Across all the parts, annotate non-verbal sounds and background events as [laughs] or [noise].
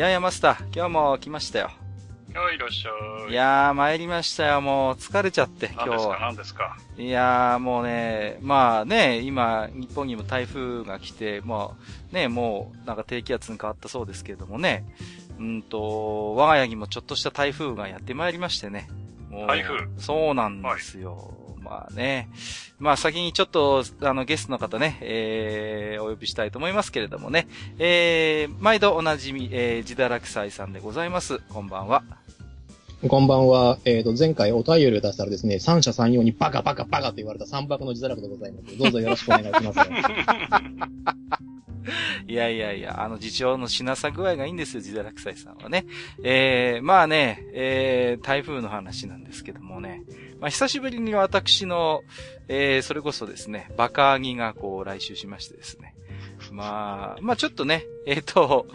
やいや、マスター、今日も来ましたよ。はい、いらっしゃい。いやー、参りましたよ。もう疲れちゃって、今日は。何ですか？いやー、もうね、まあね、今、日本にも台風が来て、まあね、もう、なんか低気圧に変わったそうですけれどもね、うんと、我が家にもちょっとした台風がやってまいりましてね。台風？そうなんですよ。はいまあね。まあ先にちょっと、あの、ゲストの方ね、えー、お呼びしたいと思いますけれどもね。えー、毎度おなじみ、えー、自堕落斎さんでございます。こんばんは。こんばんは。えっ、ー、と、前回お便りを出したらですね、三者三様にバカバカバカと言われた三泊の自堕落でございます。どうぞよろしくお願いします。[laughs] いやいやいや、あの、事情の品差具合がいいんですよ、自堕落斎さんはね。えー、まあね、えー、台風の話なんですけどもね。まあ、久しぶりに私の、えー、それこそですね、バカアギがこう来週しましてですね。まあ、まあちょっとね、えっ、ー、と、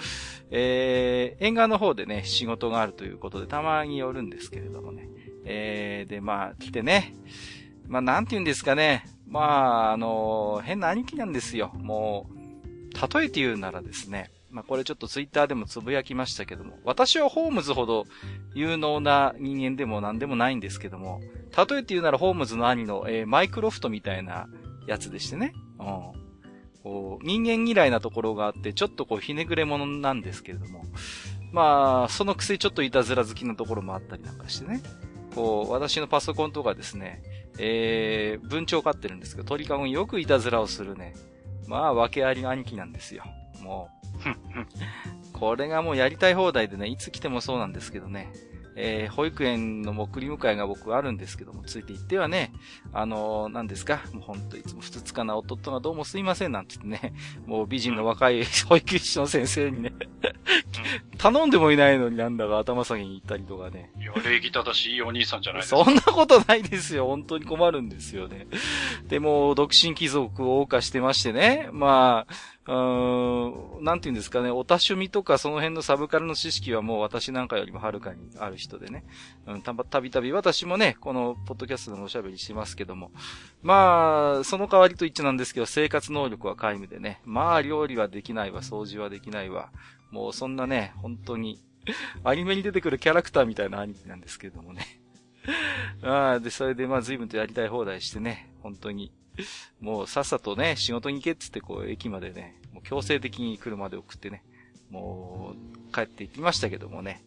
えー、沿岸の方でね、仕事があるということで、たまに寄るんですけれどもね。えー、で、まあ、来てね、まあ、なんて言うんですかね。まあ、あの、変な兄貴なんですよ。もう、例えて言うならですね、まあ、これちょっとツイッターでもつぶやきましたけども、私はホームズほど有能な人間でも何でもないんですけども、例えて言うならホームズの兄の、えー、マイクロフトみたいなやつでしてね。うん。こう、人間嫌いなところがあって、ちょっとこう、ひねくれ者なんですけれども、まあ、そのくせちょっといたずら好きなところもあったりなんかしてね。こう、私のパソコンとかですね、えー、文鳥飼ってるんですけど、鳥かごによくいたずらをするね。まあ、訳ありの兄貴なんですよ。もう。これがもうやりたい放題でね、いつ来てもそうなんですけどね。えー、保育園の送り迎えが僕あるんですけども、ついていってはね、あのー、何ですか、もうほんといつもふつつかな弟がどうもすいませんなんて言ってね、[laughs] もう美人の若い保育士の先生にね [laughs] 頼んでもいないのになんだか頭下げに行ったりとかね。いや、礼儀正しいお兄さんじゃないですか。そんなことないですよ。本当に困るんですよね。でも、独身貴族を謳歌してましてね、まあ、うーん、なんて言うんですかね、お多趣味とかその辺のサブカルの知識はもう私なんかよりもはるかにある人でね。うん、たたびたび私もね、このポッドキャストでおしゃべりしますけども。まあ、その代わりと一致なんですけど、生活能力は皆無でね。まあ、料理はできないわ、掃除はできないわ。もうそんなね、本当に、アニメに出てくるキャラクターみたいな兄貴なんですけどもね。[laughs] ああ、で、それでまあ随分とやりたい放題してね、本当に [laughs] もうさっさとね、仕事に行けっつってこう、駅までね、もう強制的に車で送ってね、もう、帰って行きましたけどもね。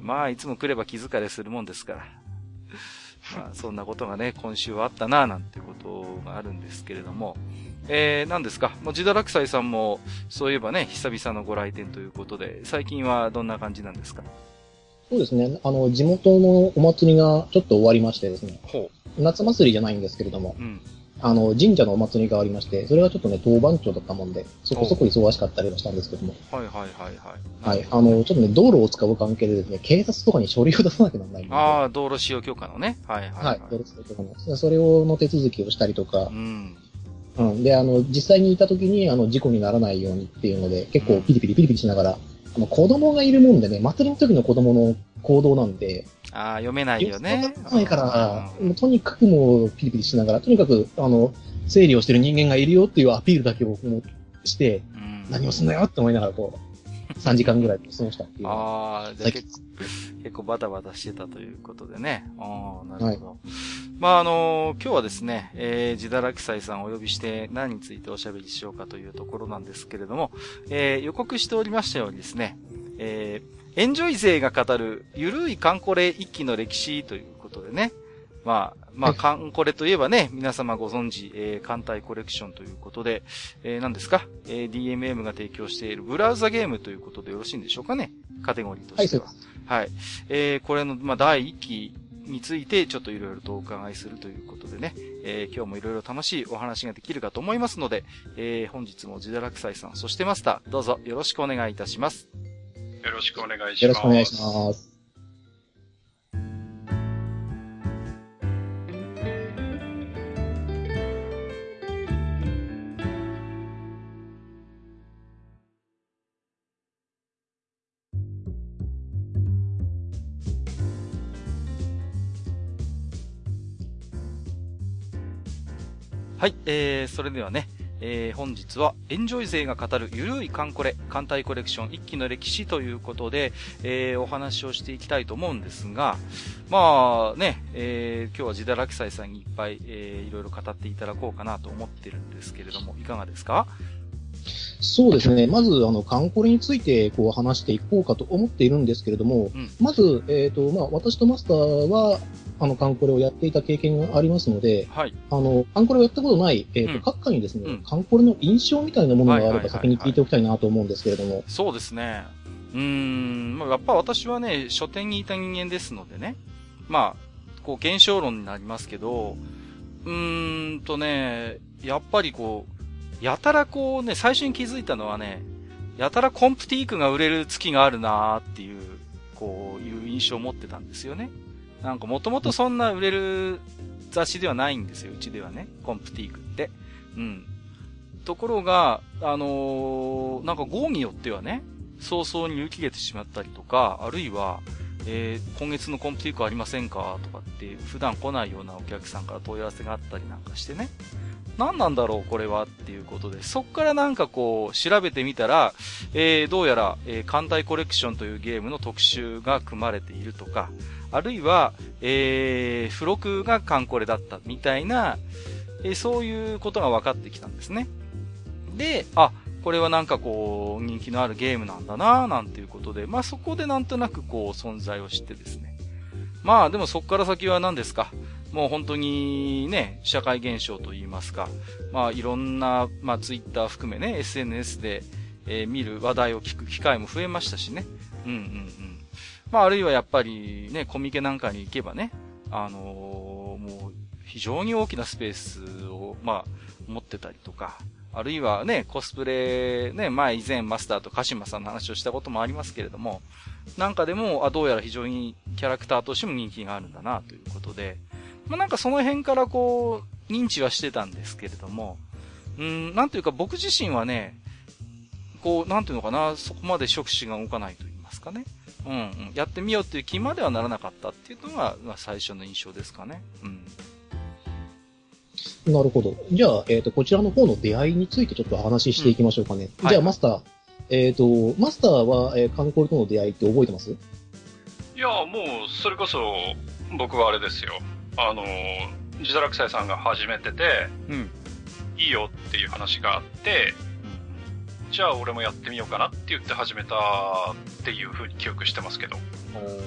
まあ、いつも来れば気疲れするもんですから。[laughs] まあ、そんなことがね、今週はあったな、なんてことがあるんですけれども。えー、何ですか？もう、ジクサイさんも、そういえばね、久々のご来店ということで、最近はどんな感じなんですか？そうですね。あの、地元のお祭りがちょっと終わりましてですね。夏祭りじゃないんですけれども、うん、あの、神社のお祭りがありまして、それがちょっとね、当番長だったもんで、そこそこ忙しかったりはしたんですけども。はいはいはいはい。はい。あの、ちょっとね、道路を使う関係でですね、警察とかに書類を出さなきゃならない。ああ、道路使用許可のね。はいはい、はい。はい、道路使用許可の。それをの手続きをしたりとか、うん。うん。で、あの、実際にいた時に、あの、事故にならないようにっていうので、結構ピリピリピリピリしながら、あの、子供がいるもんでね、祭りの時の子供の行動なんで、ああ、読めないよね。読めないから、もうとにかくもうピリピリしながら、とにかく、あの、整理をしてる人間がいるよっていうアピールだけをして、うん、何をすんなよって思いながらこう、3時間ぐらい過ごしたっていう。ああ、じゃあ結構バタバタしてたということでね。ああ、なるほど。はい、まあ、あのー、今日はですね、えー、自堕落斎さんをお呼びして何についておしゃべりしようかというところなんですけれども、えー、予告しておりましたようにですね、えー、エンジョイ勢が語るゆるいカンコレ一揆の歴史ということでね、まあ、まあ、カンコレといえばね、皆様ご存知、えー、艦隊コレクションということで、えー、何ですか、えー、DMM が提供しているブラウザゲームということでよろしいんでしょうかね？カテゴリーとしては。はい、はい。えー、これの、まあ、第1期についてちょっといろいろとお伺いするということでね、えー、今日もいろいろ楽しいお話ができるかと思いますので、えー、本日もジダラクサイさん、そしてマスター、どうぞよろしくお願いいたします。よろしくお願いします。よろしくお願いします。はい、えー、それではね、えー、本日はエンジョイ勢が語るゆるいカンコレ、艦隊コレクション一期の歴史ということで、えー、お話をしていきたいと思うんですが、まあね、えー、今日はジダラキサイさんにいっぱい、えー、いろいろ語っていただこうかなと思ってるんですけれども、いかがですか？そうですね。まず、あの、カンコレについて、こう、話していこうかと思っているんですけれども、うん、まず、えっ、ー、と、まあ、私とマスターは、あの、カンコレをやっていた経験がありますので、はい。あの、カンコレをやったことない、えっ、ー、と、うん、各界にですね、うん、カンコレの印象みたいなものがあれば先に聞いておきたいなと思うんですけれども。そうですね。うん、まあ、やっぱ私はね、書店にいた人間ですのでね、まあ、こう、現象論になりますけど、うーんとね、やっぱりこう、やたらこうね、最初に気づいたのはね、やたらコンプティークが売れる月があるなーっていう、こういう印象を持ってたんですよね。なんかもともとそんな売れる雑誌ではないんですよ、うちではね。コンプティークって。うん。ところが、あのー、なんか号によってはね、早々に売り切れてしまったりとか、あるいは、えー、今月のコンプティークありませんかとかって、普段来ないようなお客さんから問い合わせがあったりなんかしてね。何なんだろうこれはっていうことで、そっからなんかこう、調べてみたら、えー、どうやら、えー、艦隊コレクションというゲームの特集が組まれているとか、あるいは、えー、付録がカンコレだったみたいな、えー、そういうことが分かってきたんですね。で、あ、これはなんかこう、人気のあるゲームなんだななんていうことで、まあそこでなんとなくこう、存在を知ってですね。まあでもそこから先は何ですか？もう本当にね、社会現象といいますか、まあいろんな、まあツイッター含めね、SNS で、えー、見る話題を聞く機会も増えましたしね。うんうんうん。まあ、あるいはやっぱりね、コミケなんかに行けばね、あのー、もう、非常に大きなスペースを、まあ、持ってたりとか、あるいはね、コスプレ、ね、前以前マスターと鹿島さんの話をしたこともありますけれども、なんかでも、あ、どうやら非常にキャラクターとしても人気があるんだな、ということで、まあなんかその辺からこう、認知はしてたんですけれども、うん、なんというか僕自身はね、こう、なんていうのかな、そこまで触手が動かないと言いますかね。うん、うん、やってみようっていう気まではならなかったっていうのが、まあ、最初の印象ですかね。うん。なるほど。じゃあ、えっ、ー、と、こちらの方の出会いについてちょっと話していきましょうかね。うん、じゃあ、マスター。はい、えっ、ー、と、マスターは、えー、カンコレとの出会いって覚えてます？いや、もう、それこそ、僕はあれですよ。あの、自堕落斎さんが始めてて、うん、いいよっていう話があって、じゃあ俺もやってみようかなって言って始めたっていうふうに記憶してますけど。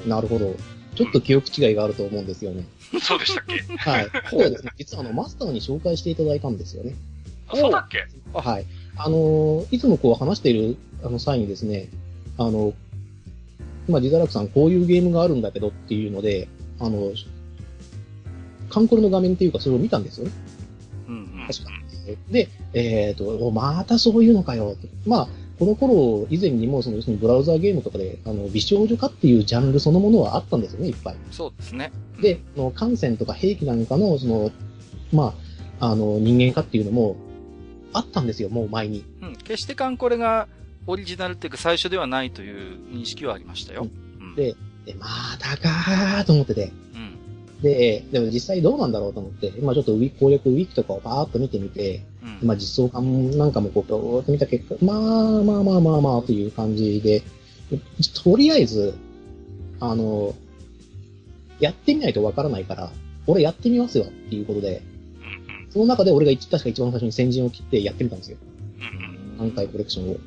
なるほど。ちょっと記憶違いがあると思うんですよね。そうでしたっけ？はい。そうですね。実はあの、マスターに紹介していただいたんですよね。あ、そうだっけ？はい。あの、いつもこう話しているあの際にですね、あの、今、ジザラクさんこういうゲームがあるんだけどっていうので、あの、カンコレの画面っていうかそれを見たんですよね。うん、うん。確か。で、えっ、ー、と、またそういうのかよ。まあ、この頃以前にも、その、要するにブラウザーゲームとかで、あの、美少女化っていうジャンルそのものはあったんですよね、いっぱい。そうですね。で、の感染とか兵器なんかの、その、まあ、あの、人間化っていうのも、あったんですよ、もう前に。うん。決してカンコレがオリジナルっていうか最初ではないという認識はありましたよ。うん、で、で、またかーと思ってて。うん。で、でも実際どうなんだろうと思って、まあちょっとウィ攻略ウィキとかをバーっと見てみて、うん、まあ実装感なんかもこう、ーっと見た結果、まあまあまあまあまあという感じで、とりあえず、あの、やってみないとわからないから、俺やってみますよっていうことで、その中で俺が確か一番最初に先陣を切ってやってみたんですよ。何回コレクションを。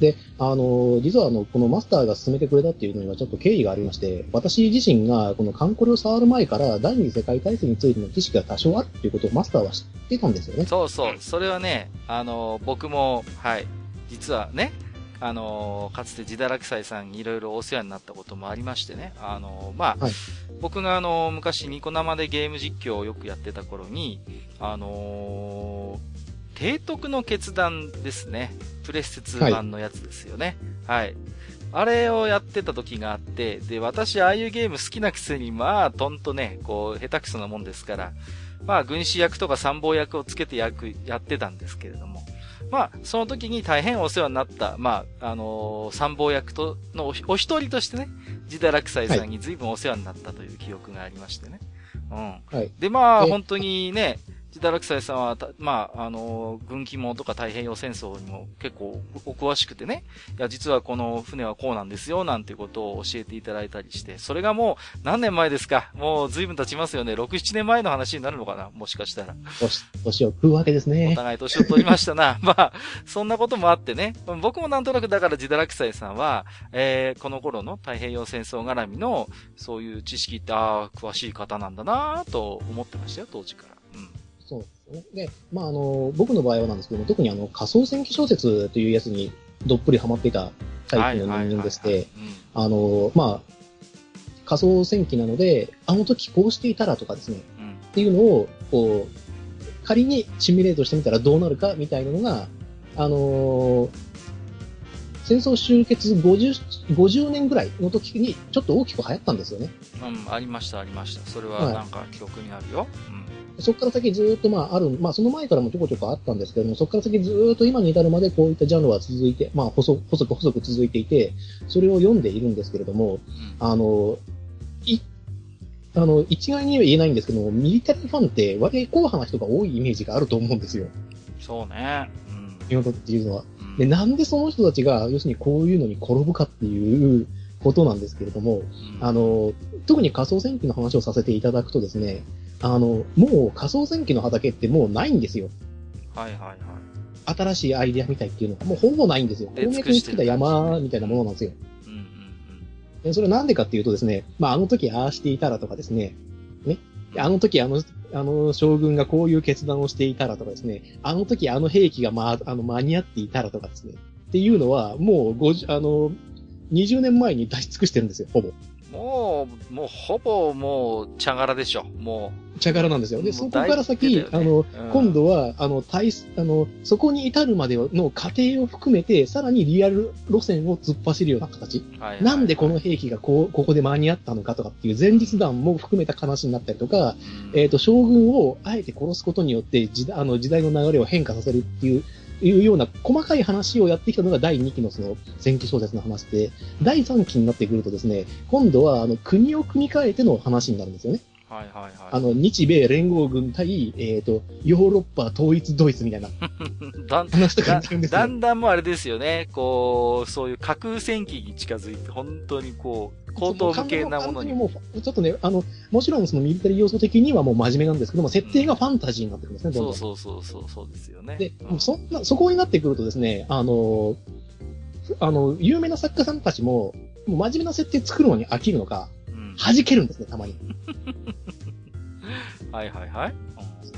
で、あの、実はあの、このマスターが進めてくれたっていうのにはちょっと経緯がありまして、私自身がこのカンコレを触る前から第二次世界大戦についての知識が多少あるっていうことをマスターは知ってたんですよね。そうそう。それはね、あの、僕も、はい、実はね、あのー、かつて自堕落斎さんにいろいろお世話になったこともありましてね、あのー、まあ、はい、僕があのー、昔ニコ生でゲーム実況をよくやってた頃に、あの提督の決断ですね。プレステ2版のやつですよね。はい、はいあれをやってた時があって、で、私、ああいうゲーム好きなくせに、まあ、とんとね、こう、下手くそなもんですから、まあ、軍師役とか参謀役をつけて役、やってたんですけれども、まあ、その時に大変お世話になった、まあ、あのー、参謀役と、のお一人としてね、ジダラクサイさんに随分お世話になったという記憶がありましてね。うん。はい。で、まあ、本当にね、ジダラクサイさんは、まあ、あの、軍機網とか太平洋戦争にも結構お詳しくてね、いや、実はこの船はこうなんですよ、なんていうことを教えていただいたりして、それがもう何年前ですか？もう随分経ちますよね。6、7年前の話になるのかな？もしかしたら。年を食うわけですね。お互い年を取りましたな。[laughs] まあ、そんなこともあってね、僕もなんとなくだからジダラクサイさんは、えー、この頃の太平洋戦争絡みの、そういう知識って、ああ、詳しい方なんだなと思ってましたよ、当時から。そうですね。で、まあ、あの、僕の場合はなんですけども、特にあの、仮想戦記小説というやつにどっぷりハマっていたタイプの人間でして、あの、まあ、仮想戦記なので、あの時こうしていたらとかですね、うん、っていうのを、こう、仮にシミュレートしてみたらどうなるかみたいなのが、あのー、戦争終結 50, 50年ぐらいの時にちょっと大きく流行ったんですよね。うん、ありました、ありました。それはなんか記憶にあるよ。はい、うんそこから先ずっとまあある、まあその前からもちょこちょこあったんですけども、そこから先ずっと今に至るまでこういったジャンルは続いて、まあ細細く細く続いていて、それを読んでいるんですけれども、あの、い、あの、一概には言えないんですけども、ミリタリーファンって割合硬派な人が多いイメージがあると思うんですよ。そうね。うん。日本っていうのは。で、なんでその人たちが、要するにこういうのに転ぶかっていうことなんですけれども、うん、あの、特に仮想戦記の話をさせていただくとですね、あの、もう仮想戦記の畑ってもうないんですよ。はいはいはい。新しいアイデアみたいっていうのがもうほぼないんですよ。鉱脈につけた山みたいなものなんですよ。うんうんうん。それなんでかっていうとですね、まああの時ああしていたらとかですね、ね、あの時あの、あの将軍がこういう決断をしていたらとかですね、あの時あの兵器がま、あの間に合っていたらとかですね、っていうのはもう50、あの、20年前に出し尽くしてるんですよ、ほぼ。もう、もうほぼもう、茶柄でしょ、もう。茶柄なんですよ。で、そこから先、ね、あの、うん、今度は、あの、対、あの、そこに至るまでの過程を含めて、さらにリアル路線を突っ走るような形。はいはいはい、なんでこの兵器がこう、ここで間に合ったのかとかっていう前日談も含めた話になったりとか、うん、えっ、ー、と、将軍をあえて殺すことによって時代、あの、時代の流れを変化させるっていう、いうような細かい話をやってきたのが第2期のその前期小説の話で、第3期になってくるとですね、今度はあの国を組み替えての話になるんですよね。はいはいはい。あの、日米連合軍対、えっ、ー、と、ヨーロッパ統一ドイツみたいな [laughs] 話とかだんだんだんもあれですよね。こう、そういう架空戦記に近づいて、本当にこう、高等無形なものに。もう、ちょっとね、あの、もちろんそのミリタリー要素的にはもう真面目なんですけども、設定がファンタジーになってくるんですね、うん、そうそうそうそう、そうですよね。で、うん、そんな、そこになってくるとですね、あの、あの、有名な作家さんたちも、もう真面目な設定作るのに飽きるのか、うん、弾けるんですね、たまに。[laughs] はいはいはい。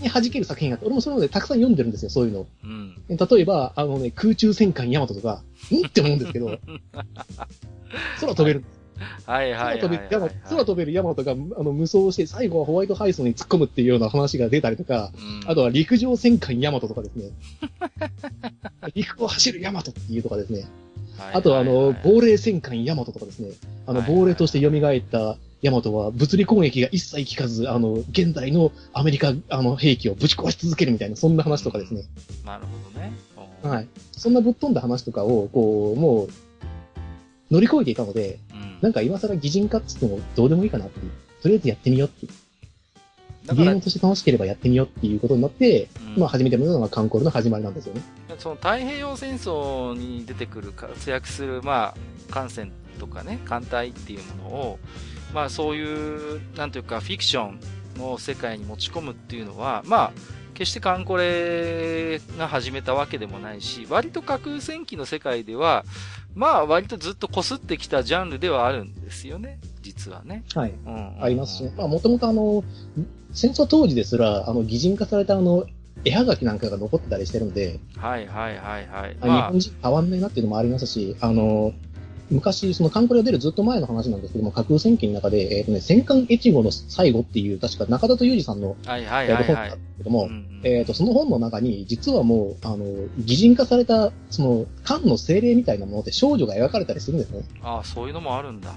に弾ける作品があって、俺もそういうのでたくさん読んでるんですよ、そういうの。うん、例えば、あのね、空中戦艦ヤマトとか、んって思うんですけど、[laughs] 空飛べる。はいはい、はい、空飛べる、空飛べるヤマトが、あの、無双して、最後はホワイトハイソンに突っ込むっていうような話が出たりとか、うん、あとは陸上戦艦ヤマトとかですね。陸を走るヤマトっていうとかですね。あとは、あの、亡霊戦艦ヤマトとかですね。あの、亡霊として蘇ったヤマトは物理攻撃が一切効かず、あの、現代のアメリカ、あの、兵器をぶち壊し続けるみたいな、そんな話とかですね。なるほどね。はい。そんなぶっ飛んだ話とかを、こう、もう、乗り越えていたので、うん、なんか今更擬人化っつってもどうでもいいかなっていう。とりあえずやってみようっていう。ゲームとして楽しければやってみようっていうことになって、うん、まあ初めてののがカンコールの始まりなんですよね。その太平洋戦争に出てくる活躍する、まあ、艦船とかね、艦隊っていうものを、まあそういう、なんというか、フィクションの世界に持ち込むっていうのは、まあ、決してカンコレが始めたわけでもないし、割と架空戦記の世界では、まあ割とずっと擦ってきたジャンルではあるんですよね、実はね。はい。うん、ありますし、ね、まあもともとあの、戦争当時ですら、あの、擬人化されたあの、絵はがきなんかが残ってたりしてるんで、はいはいはいはい。日本人変わんないなっていうのもありますし、あの、昔、そのカンコレが出るずっと前の話なんですけども、架空戦記の中で、えっ、ー、とね、戦艦越後の最後っていう、確か中田と裕二さんの、はいはいはい、はい、本だったけども、うんうん、えっ、ー、と、その本の中に、実はもう、あの、擬人化された、その、艦の精霊みたいなもので少女が描かれたりするんですね。ああ、そういうのもあるんだ。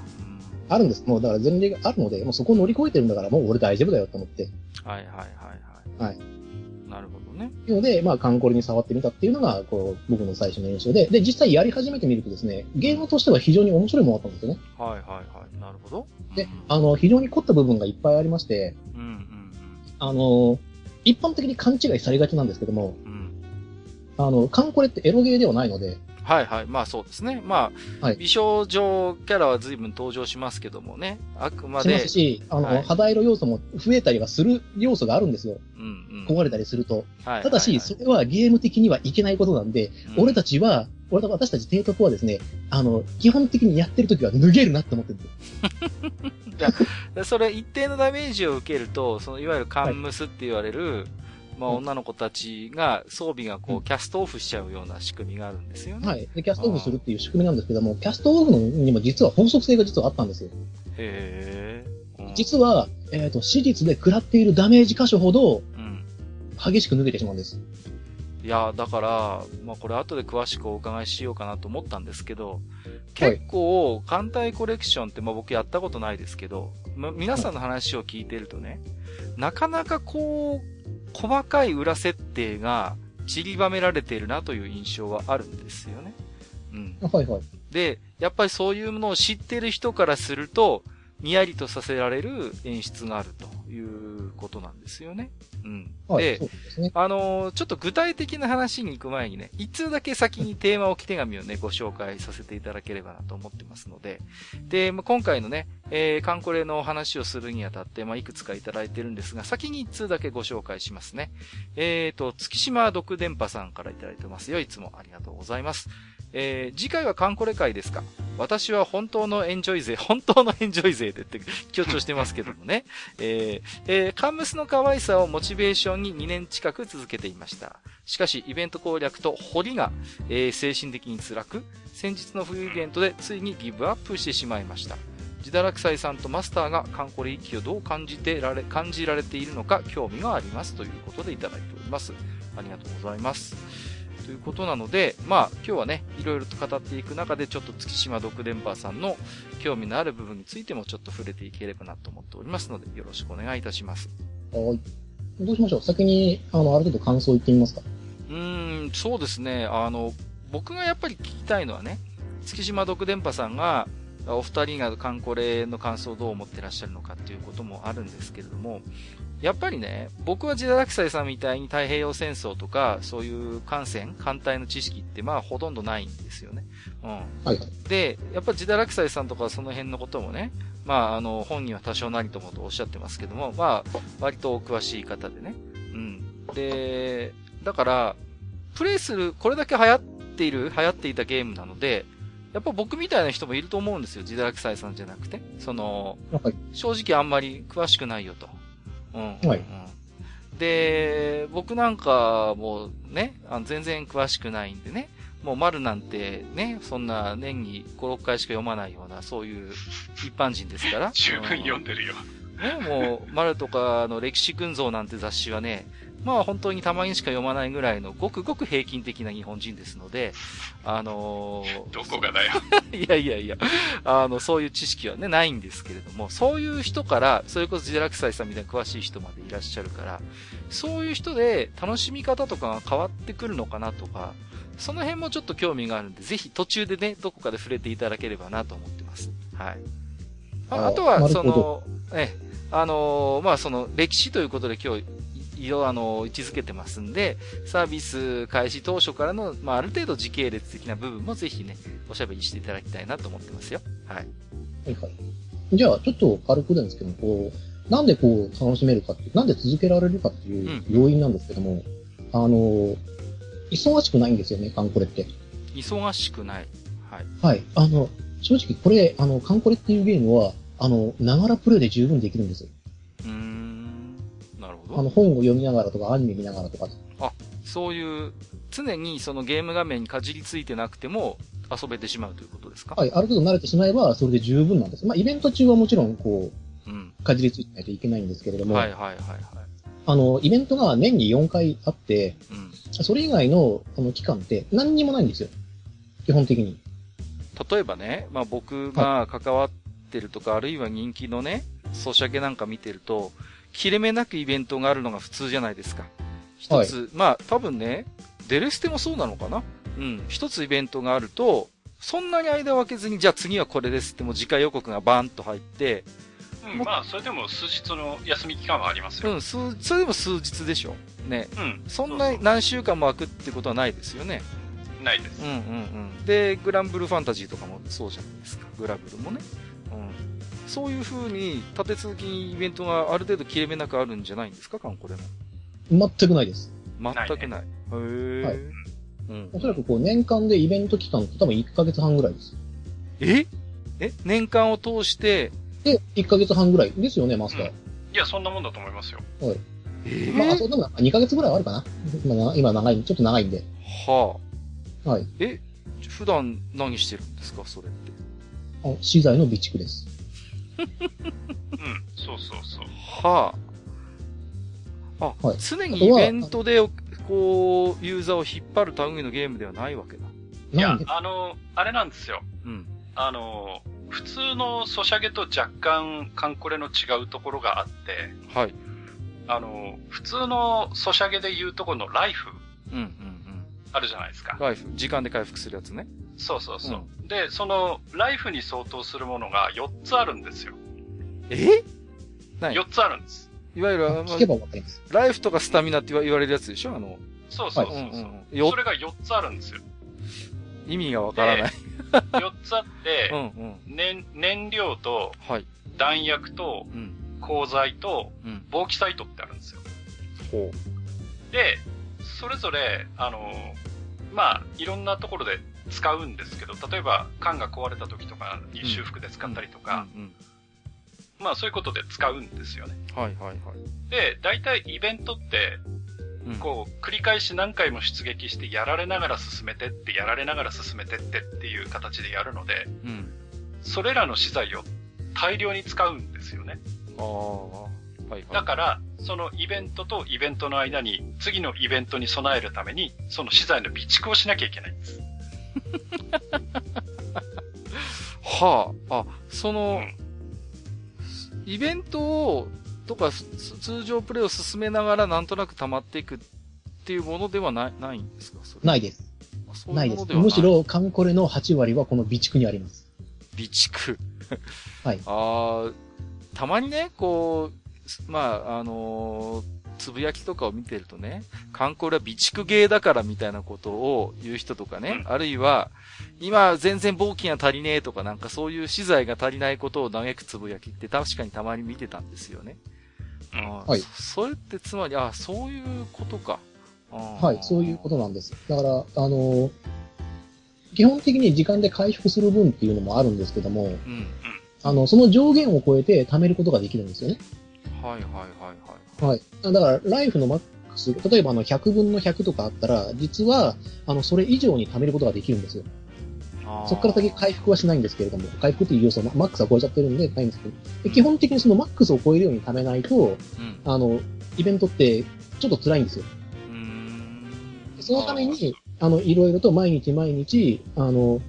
あるんです。もう、だから前例があるので、もうそこを乗り越えてるんだから、もう俺大丈夫だよと思って。はいはいはいはい。はい。ね。いうので、まあ、カンコレに触ってみたっていうのが、こう、僕の最初の印象で、で、実際やり始めてみるとですね、ゲームとしては非常に面白いものだったんですよね。はいはいはい。なるほど。で、あの、非常に凝った部分がいっぱいありまして、うんうんうん。あの、一般的に勘違いされがちなんですけども、うん。あの、カンコレってエロゲーではないので、はいはい。まあそうですね。まあ、はい、美少女キャラは随分登場しますけどもね。あくまで。しますし、あの、はい、肌色要素も増えたりはする要素があるんですよ。うんうん。壊れたりすると。はい。ただし、それはゲーム的にはいけないことなんで、うん、俺たちは、俺私たち帝国はですね、あの、基本的にやってる時は脱げるなって思ってるんですよ。[laughs] それ一定のダメージを受けると、そのいわゆるカンムスって言われる、はいまあ、女の子たちが、装備がこう、キャストオフしちゃうような仕組みがあるんですよね。はい。で、キャストオフするっていう仕組みなんですけども、キャストオフにも実は法則性が実はあったんですよ。へえ、うん。実は、えっ、ー、と、史実で食らっているダメージ箇所ほど、激しく脱げてしまうんです。いや、だから、まあ、これ後で詳しくお伺いしようかなと思ったんですけど、結構、艦隊コレクションって、まあ、僕やったことないですけど、まあ、皆さんの話を聞いてるとね、なかなかこう、細かい裏設定が散りばめられているなという印象はあるんですよね。うん。はいはい。で、やっぱりそういうものを知ってる人からすると、にやりとさせられる演出があるということなんですよね。うん。はい、で、でね、あのー、ちょっと具体的な話に行く前にね、一通だけ先にテーマ置き手紙をね、ご紹介させていただければなと思ってますので、で、まあ、今回のね、えー、カンコレの話をするにあたって、まあ、いくつかいただいてるんですが、先に一通だけご紹介しますね。えーと、月島独電波さんからいただいてますよ。いつもありがとうございます。えー、次回はカンコレ会ですか？私は本当のエンジョイ勢、[laughs] 本当のエンジョイ勢でって強調してますけどもね。[laughs] えー、えー、カンムスの可愛さをモチベーションに2年近く続けていました。しかし、イベント攻略と掘りが、えー、精神的に辛く、先日の冬イベントでついにギブアップしてしまいました。自堕落斎さんとマスターがカンコレ一気をどう感じてられ、感じられているのか興味がありますということでいただいております。ありがとうございます。ということなので、まあ、今日はね、いろいろと語っていく中で、ちょっと月島独電波さんの興味のある部分についてもちょっと触れていければなと思っておりますので、よろしくお願いいたします。はい。どうしましょう？先に、あの、ある程度感想言ってみますか？うーん、そうですね。あの、僕がやっぱり聞きたいのはね、月島独電波さんが、お二人がカンコレの感想をどう思ってらっしゃるのかっていうこともあるんですけれども、やっぱりね、僕はジダラクサイさんみたいに太平洋戦争とか、そういう艦船、艦隊の知識ってまあほとんどないんですよね。うん。はい。で、やっぱジダラクサイさんとかその辺のこともね、まああの、本人は多少なりともとおっしゃってますけども、まあ、割とお詳しい方でね。うん。で、だから、プレイする、これだけ流行っている、流行っていたゲームなので、やっぱ僕みたいな人もいると思うんですよ。ジダラクサイさんじゃなくて。その、はい、正直あんまり詳しくないよと。うん。はい。で、僕なんかもね、あの全然詳しくないんでね、もう丸なんてね、そんな年に5、6回しか読まないような、そういう一般人ですから。[laughs] 十分読んでるよ。ね、もう、丸とかの歴史群像なんて雑誌はね、まあ本当にたまにしか読まないぐらいのごくごく平均的な日本人ですので、あのー、[laughs] どこがだよ。[laughs] いやいやいや、あの、そういう知識はね、ないんですけれども、そういう人から、それこそジェラクサイさんみたいな詳しい人までいらっしゃるから、そういう人で楽しみ方とかが変わってくるのかなとか、その辺もちょっと興味があるんで、ぜひ途中でね、どこかで触れていただければなと思ってます。はい。ああとは、その、え、あのー、まあ、その、歴史ということで今日色、あの、位置づけてますんで、サービス開始当初からの、まあ、ある程度時系列的な部分もぜひね、おしゃべりしていただきたいなと思ってますよ。はい。はいはい。じゃあ、ちょっと軽くなんですけども、こう、なんでこう、楽しめるかって、なんで続けられるかっていう要因なんですけども、うん、あの、忙しくないんですよね、カンコレって。忙しくない。はい。はい。あの、正直これ、あの、カンコレっていうゲームは、あの、ながらプレイで十分できるんですよ。あの、本を読みながらとか、アニメ見ながらとか。あ、そういう、常にそのゲーム画面にかじりついてなくても遊べてしまうということですか？はい、ある程度慣れてしまえば、それで十分なんです。まあ、イベント中はもちろん、こう、うん、かじりついてないといけないんですけれども。はいはいはいはい。あの、イベントが年に4回あって、うん、それ以外の、この期間って何にもないんですよ。基本的に。例えばね、まあ僕が関わってるとか、はい、あるいは人気のね、ソシャゲなんか見てると、切れ目なくイベントがあるのが普通じゃないですか。一つ、はい、まあ多分ね、デレステもそうなのかなうん。一つイベントがあると、そんなに間を空けずに、じゃあ次はこれですってもう次回予告がバーンと入って、うん、まあ、それでも数日の休み期間はありますよ。うん、数、それでも数日でしょ。ね。うん。そんな何週間も空くってことはないですよね。ないです。うんうんうん。で、グランブルファンタジーとかもそうじゃないですか。グラブルもね。うん。そういう風に、立て続きにイベントがある程度切れ目なくあるんじゃないんですか、カンコレも。全くないです。全くない。ないね、へー。はい。うん。おそらくこう、年間でイベント期間って多分1ヶ月半ぐらいです。え？え？年間を通して、で、1ヶ月半ぐらいですよね、マスター。うん、いや、そんなもんだと思いますよ。はい。えー、まあ、そうでも2ヶ月ぐらいはあるかな。今、今長い、ちょっと長いんで。はあ。はい。え、普段何してるんですか、それって。あ、資材の備蓄です。うん、そうそうそう。はあ。あ、はい、常にイベントで、こう、ユーザーを引っ張る類のゲームではないわけだ。いや、あの、あれなんですよ。うん。あの、普通のソシャゲと若干カンコレの違うところがあって、はい。あの、普通のソシャゲで言うところのライフ。うんうんうん。あるじゃないですか。ライフ。時間で回復するやつね。そうそうそう。うん、で、その、ライフに相当するものが4つあるんですよ。え？何 ?4 つあるんです。いわゆる、まあ、聞けばわかります。ライフとかスタミナって言われるやつでしょ？あの。そうそうそうそう、はいうんうん、それが4つあるんですよ。意味がわからない。4つあって、[laughs] うんうん、燃燃料と、弾薬と、鋼材と、防気サイトってあるんですよ。ほう。で、それぞれ、あの、まあ、いろんなところで使うんですけど、例えば缶が壊れた時とかに修復で使ったりとか、まあそういうことで使うんですよね。はいはいはい。で、大体イベントって、こう、繰り返し何回も出撃してやられながら進めてって、やられながら進めてってっていう形でやるので、うん、それらの資材を大量に使うんですよね。あはいはい、だから、そのイベントとイベントの間に、次のイベントに備えるために、その資材の備蓄をしなきゃいけないんです。[laughs] はあ、あ、その、うん、イベントをとか、通常プレイを進めながらなんとなく溜まっていくっていうものではない、ないんですか？ないです。ううないです。むしろ、カンコレの8割はこの備蓄にあります。備蓄はい。ああ、たまにね、こう、まあ、あのー、つぶやきとかを見てるとね、カンコレは備蓄ゲーだからみたいなことを言う人とかね、あるいは、今全然冒険が足りねえとかなんかそういう資材が足りないことを嘆くつぶやきって確かにたまに見てたんですよね。はい。それってつまり、あ、そういうことか。はい、そういうことなんです。だから、あの、基本的に時間で回復する分っていうのもあるんですけども、うん、あの、その上限を超えて貯めることができるんですよね。はいはいはいはい。はい。だから、ライフのマックス、例えばあの、100分の100とかあったら、実は、あの、それ以上に貯めることができるんですよ。そこから先回復はしないんですけれども、回復っていう要素はマックスは超えちゃってるんでないんですけど、基本的にそのマックスを超えるように貯めないと、うん、あの、イベントってちょっと辛いんですよ。そのために、あの、いろいろと毎日毎日、あの、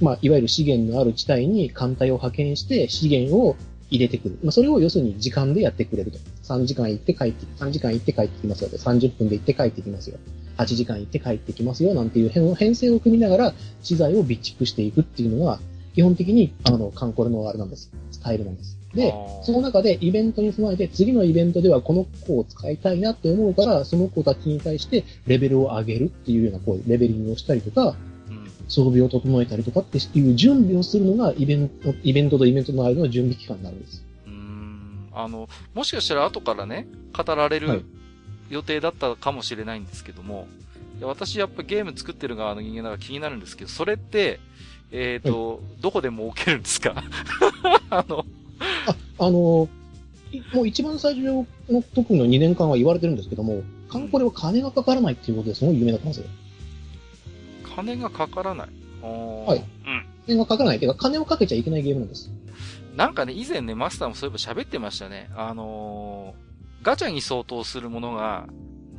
まあ、いわゆる資源のある地帯に艦隊を派遣して資源を入れてくる。まあ、それを要するに時間でやってくれると。3時間行って帰って、3時間行って帰ってきますよ。30分で行って帰ってきますよ。8時間行って帰ってきますよ。なんていう編成を組みながら資材を備蓄していくっていうのが、基本的に、あの、カンコレのあれなんです。スタイルなんです。で、その中でイベントに備えて、次のイベントではこの子を使いたいなって思うから、その子たちに対してレベルを上げるっていうような、こう、レベリングをしたりとか、装備を整えたりとかっていう準備をするのがイベント、イベントとイベントの間の準備期間になるんです。うん。あの、もしかしたら後からね、語られる予定だったかもしれないんですけども、私やっぱゲーム作ってる側の人間だから気になるんですけど、それって、えっ、ー、と、はい、どこでも置けるんですか？[laughs] あの、あ、あの、もう一番最初の特の2年間は言われてるんですけども、カンコレは金がかからないっていうことですごい有名だったんですよ。金がかからないはい。うん。金がかからないっていうか、金をかけちゃいけないゲームなんです。なんかね、以前ね、マスターもそういえば喋ってましたね。あのー、ガチャに相当するものが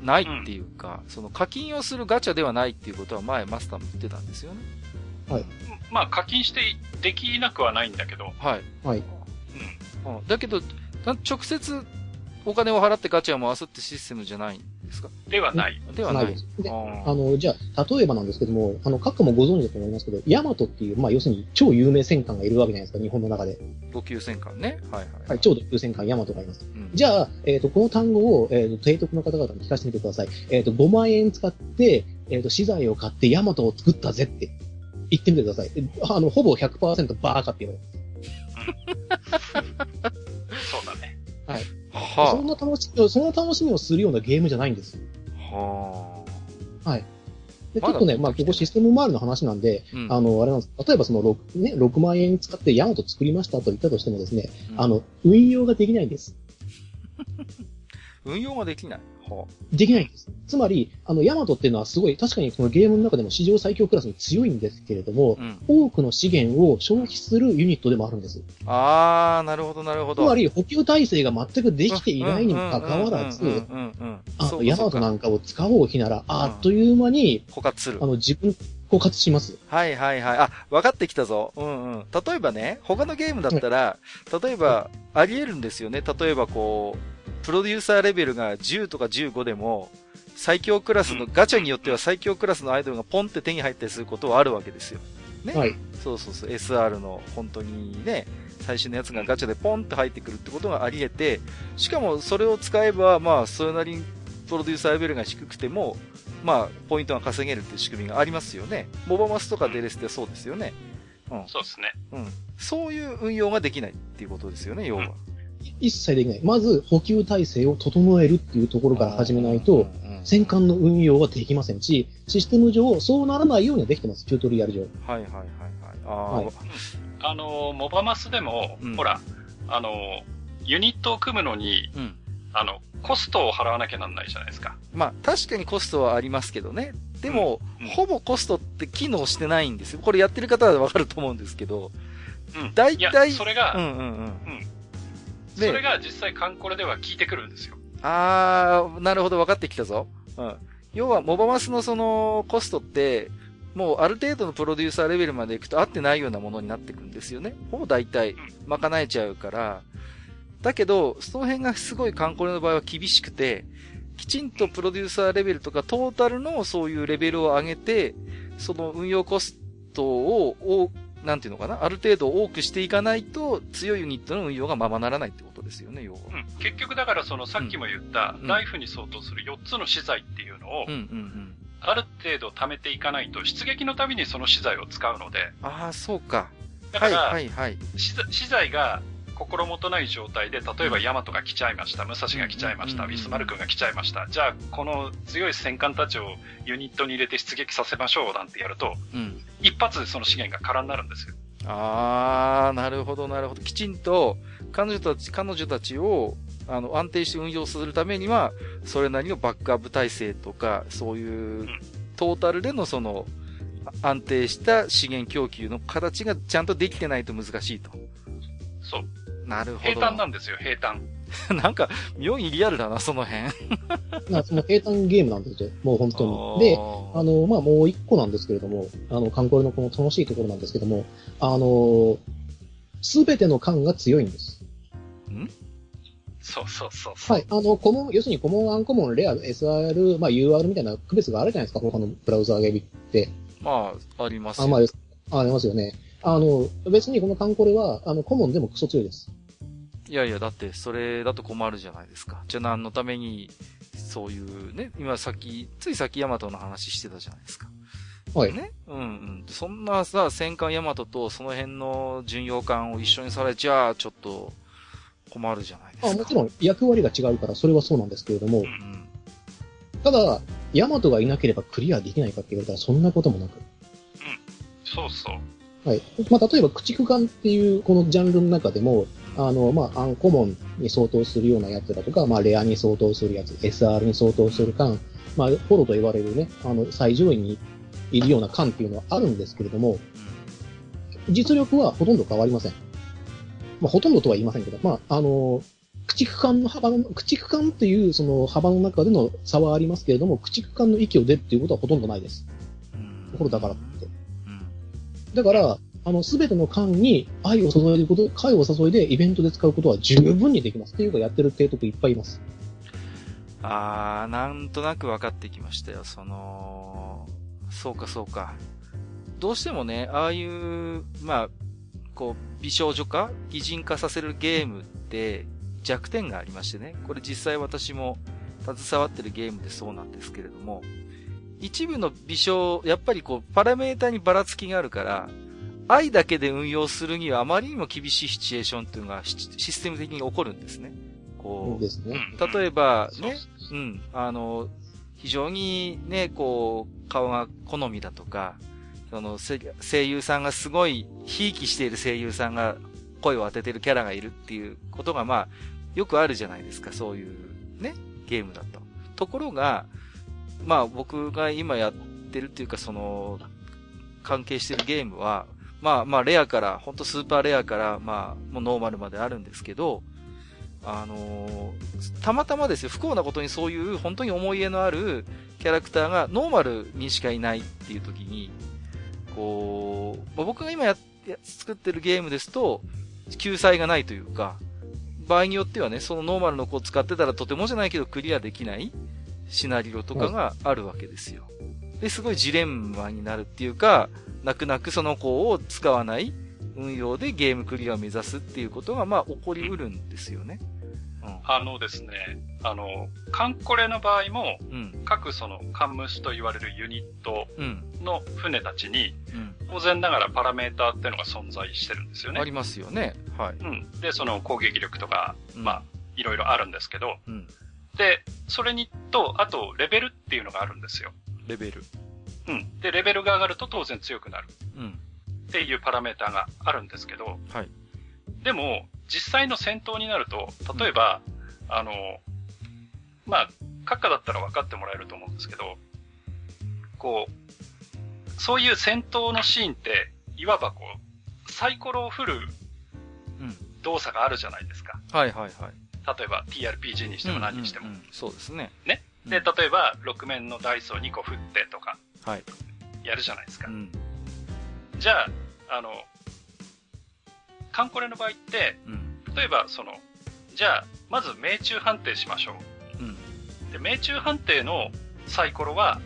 ないっていうか、うん、その課金をするガチャではないっていうことは前マスターも言ってたんですよね。はい。まあ課金してできなくはないんだけど。はい。はい。うん。だけど、直接お金を払ってガチャを回すってシステムじゃないんですか？ではない。ではない。で、あの、じゃあ、例えばなんですけども、あの、各もご存知だと思いますけど、ヤマトっていう、まあ、要するに超有名戦艦がいるわけじゃないですか、日本の中で。土級戦艦ね。はいはい。はい、超土級戦艦ヤマトがいます。うん、じゃあ、えっ、ー、と、この単語を、えっ、ー、と、提督の方々に聞かせてみてください。えっ、ー、と、5万円使って、えっ、と、資材を買ってヤマトを作ったぜって言ってみてください。あの、ほぼ100%バーカって言われます。[laughs] そうだね。はい。はあ、そんな楽しみ、そんな楽しみをするようなゲームじゃないんです。はあ。はい。で、ちょっとね、まあ、ここシステム周りの話なんで、うん、あの、あれなんです。例えばその6、ね、6万円使ってヤマト作りましたと言ったとしてもですね、うん、あの、運用ができないんです。[laughs] 運用ができないできないんです。つまり、あの、ヤマトっていうのはすごい、確かにそのゲームの中でも史上最強クラスに強いんですけれども、うん、多くの資源を消費するユニットでもあるんです。あー、なるほど、なるほど。つまり、補給体制が全くできていないにもかかわらず、あの、ヤマトなんかを使おう日なら、あっという間に、枯渇する。あの、自分、枯渇します。はいはいはい。あ、分かってきたぞ。うんうん。例えばね、他のゲームだったら、例えば、あり得るんですよね。例えばこう、プロデューサーレベルが10とか15でも、最強クラスの、ガチャによっては最強クラスのアイドルがポンって手に入ったりすることはあるわけですよ。ね。はい。そうそうそう、SR の本当にね、最新のやつがガチャでポンって入ってくるってことがあり得て、しかもそれを使えば、まあ、それなりにプロデューサーレベルが低くても、まあ、ポイントが稼げるっていう仕組みがありますよね。モバマスとかデレスってそうですよね。うん。そうですね。うん。そういう運用ができないっていうことですよね、要は。うん一切できない。まず補給体制を整えるっていうところから始めないと、戦艦の運用はできませんし、システム上、そうならないようにはできてます、チュートリアル上。はいはいはいはい。あ,、はい、あの、モバマスでも、うん、ほら、あの、ユニットを組むのに、うん、あの、コストを払わなきゃなんないじゃないですか。まあ、確かにコストはありますけどね。でも、うん、ほぼコストって機能してないんですよ。これやってる方はわかると思うんですけど。うん。大体。それが、うんうんうん。うんそれが実際カンコレでは効いてくるんですよ。あー、なるほど、分かってきたぞ。うん。要は、モバマスのその、コストって、もうある程度のプロデューサーレベルまで行くと合ってないようなものになってくんですよね。ほぼ大体、賄えちゃうから。だけど、その辺がすごいカンコレの場合は厳しくて、きちんとプロデューサーレベルとかトータルのそういうレベルを上げて、その運用コストをなんていうのかな、ある程度多くしていかないと、強いユニットの運用がままならないってことですよね、要は。うん、結局だからそのさっきも言った、ライフに相当する4つの資材っていうのを、うんうんうんある程度貯めていかないと、出撃のたびにその資材を使うので。ああ、そうか。だから、はいはいはい、資材が心もとない状態で、例えばヤマトが来ちゃいました、武蔵が来ちゃいました、ビスマルクが来ちゃいました。じゃあ、この強い戦艦たちをユニットに入れて出撃させましょうなんてやると、うん、一発でその資源が空になるんですよ。あー、なるほど、なるほど。きちんと、彼女たち、彼女たちを、あの、安定して運用するためには、それなりのバックアップ体制とか、そういう、トータルでのその、安定した資源供給の形がちゃんとできてないと難しいと。そう。なるほど。平坦なんですよ、平坦。[laughs] なんか、妙にリアルだな、その辺。[laughs] なその平坦ゲームなんですよ、もう本当に。で、あの、まあ、もう一個なんですけれども、あの、カンコレのこの楽しいところなんですけども、あの、すべての缶が強いんです。ん？そうそうそうはい。あの、コモン、要するにコモン、アンコモン、レア、SR、まあ UR みたいな区別があるじゃないですか、他のブラウザーゲームって。まあ、ありますあ、まあ、ありますよね。あの、別にこのカンコレは、あの、コモンでもクソ強いです。いやいや、だって、それだと困るじゃないですか。じゃあ何のために、そういうね、今さっき、ついさっきヤマトの話してたじゃないですか。はい。ね。うんうん。そんなさ、戦艦ヤマトとその辺の巡洋艦を一緒にされちゃ、ちょっと困るじゃないですか。あ、もちろん役割が違うから、それはそうなんですけれども。うん、ただ、ヤマトがいなければクリアできないかって言われたら、そんなこともなく。うん。そうそう。はい。まあ、例えば、駆逐艦っていうこのジャンルの中でも、あの、まあ、アンコモンに相当するようなやつだとか、まあ、レアに相当するやつ、SR に相当する缶、まあ、フォロと言われるね、あの、最上位にいるような缶っていうのはあるんですけれども、実力はほとんど変わりません。まあ、ほとんどとは言いませんけど、まあ、あの、駆逐艦の幅の、駆逐艦っていうその幅の中での差はありますけれども、駆逐艦の域を出るっていうことはほとんどないです。ところだからって。だから、あの、すべての艦に愛を注いでこと、愛を注いでイベントで使うことは十分にできます。っていうかやってる提督いっぱいいます。あー、なんとなく分かってきましたよ。その、そうかそうか。どうしてもね、ああいう、まあ、こう、美少女化擬人化させるゲームって弱点がありましてね。これ実際私も携わってるゲームでそうなんですけれども、一部の微小、やっぱりこう、パラメータにばらつきがあるから、愛だけで運用するにはあまりにも厳しいシチュエーションっていうのがシステム的に起こるんですね。こう、ですね、例えばね、うん、あの、非常にね、こう、顔が好みだとか、その声優さんがすごい、ひいきしている声優さんが声を当ててるキャラがいるっていうことがまあ、よくあるじゃないですか、そういうね、ゲームだと。ところが、まあ僕が今やってるっていうかその、関係してるゲームは、まあまあレアから、ほんとスーパーレアから、まあもうノーマルまであるんですけど、あのー、たまたまですよ、不幸なことにそういう本当に思い入れのあるキャラクターがノーマルにしかいないっていう時に、こう、まあ、僕が今や作ってるゲームですと、救済がないというか、場合によってはね、そのノーマルの子を使ってたらとてもじゃないけどクリアできないシナリオとかがあるわけですよ。で、すごいジレンマになるっていうか、泣く泣くその子を使わない運用でゲームクリアを目指すっていうことが、まあ、起こりうるんですよね。うん、あのですね、あの、カンコレの場合も、うん、各その、カンムスと言われるユニットの船たちに、うん、当然ながらパラメーターっていうのが存在してるんですよね。ありますよね。はい。うん。で、その攻撃力とか、まあ、いろいろあるんですけど、で、それにと、あと、レベルっていうのがあるんですよ。レベル。うん。で、レベルが上がると当然強くなる。うん。っていうパラメーターがあるんですけど、はい。でも、実際の戦闘になると、例えば、うん、あの、まあ、閣下だったら分かってもらえると思うんですけど、こう、そういう戦闘のシーンって、いわばこう、サイコロを振る動作があるじゃないですか。うん、はいはいはい。例えば TRPG にしても何にしても。うんうんうん、そうですね。ね。で、例えば6面のダイスを2個振ってとか、はい。やるじゃないですか。うん、じゃあ、あの、カンコレの場合って、うん、例えばその、じゃあ、まず命中判定しましょう。うん。で、命中判定のサイコロは、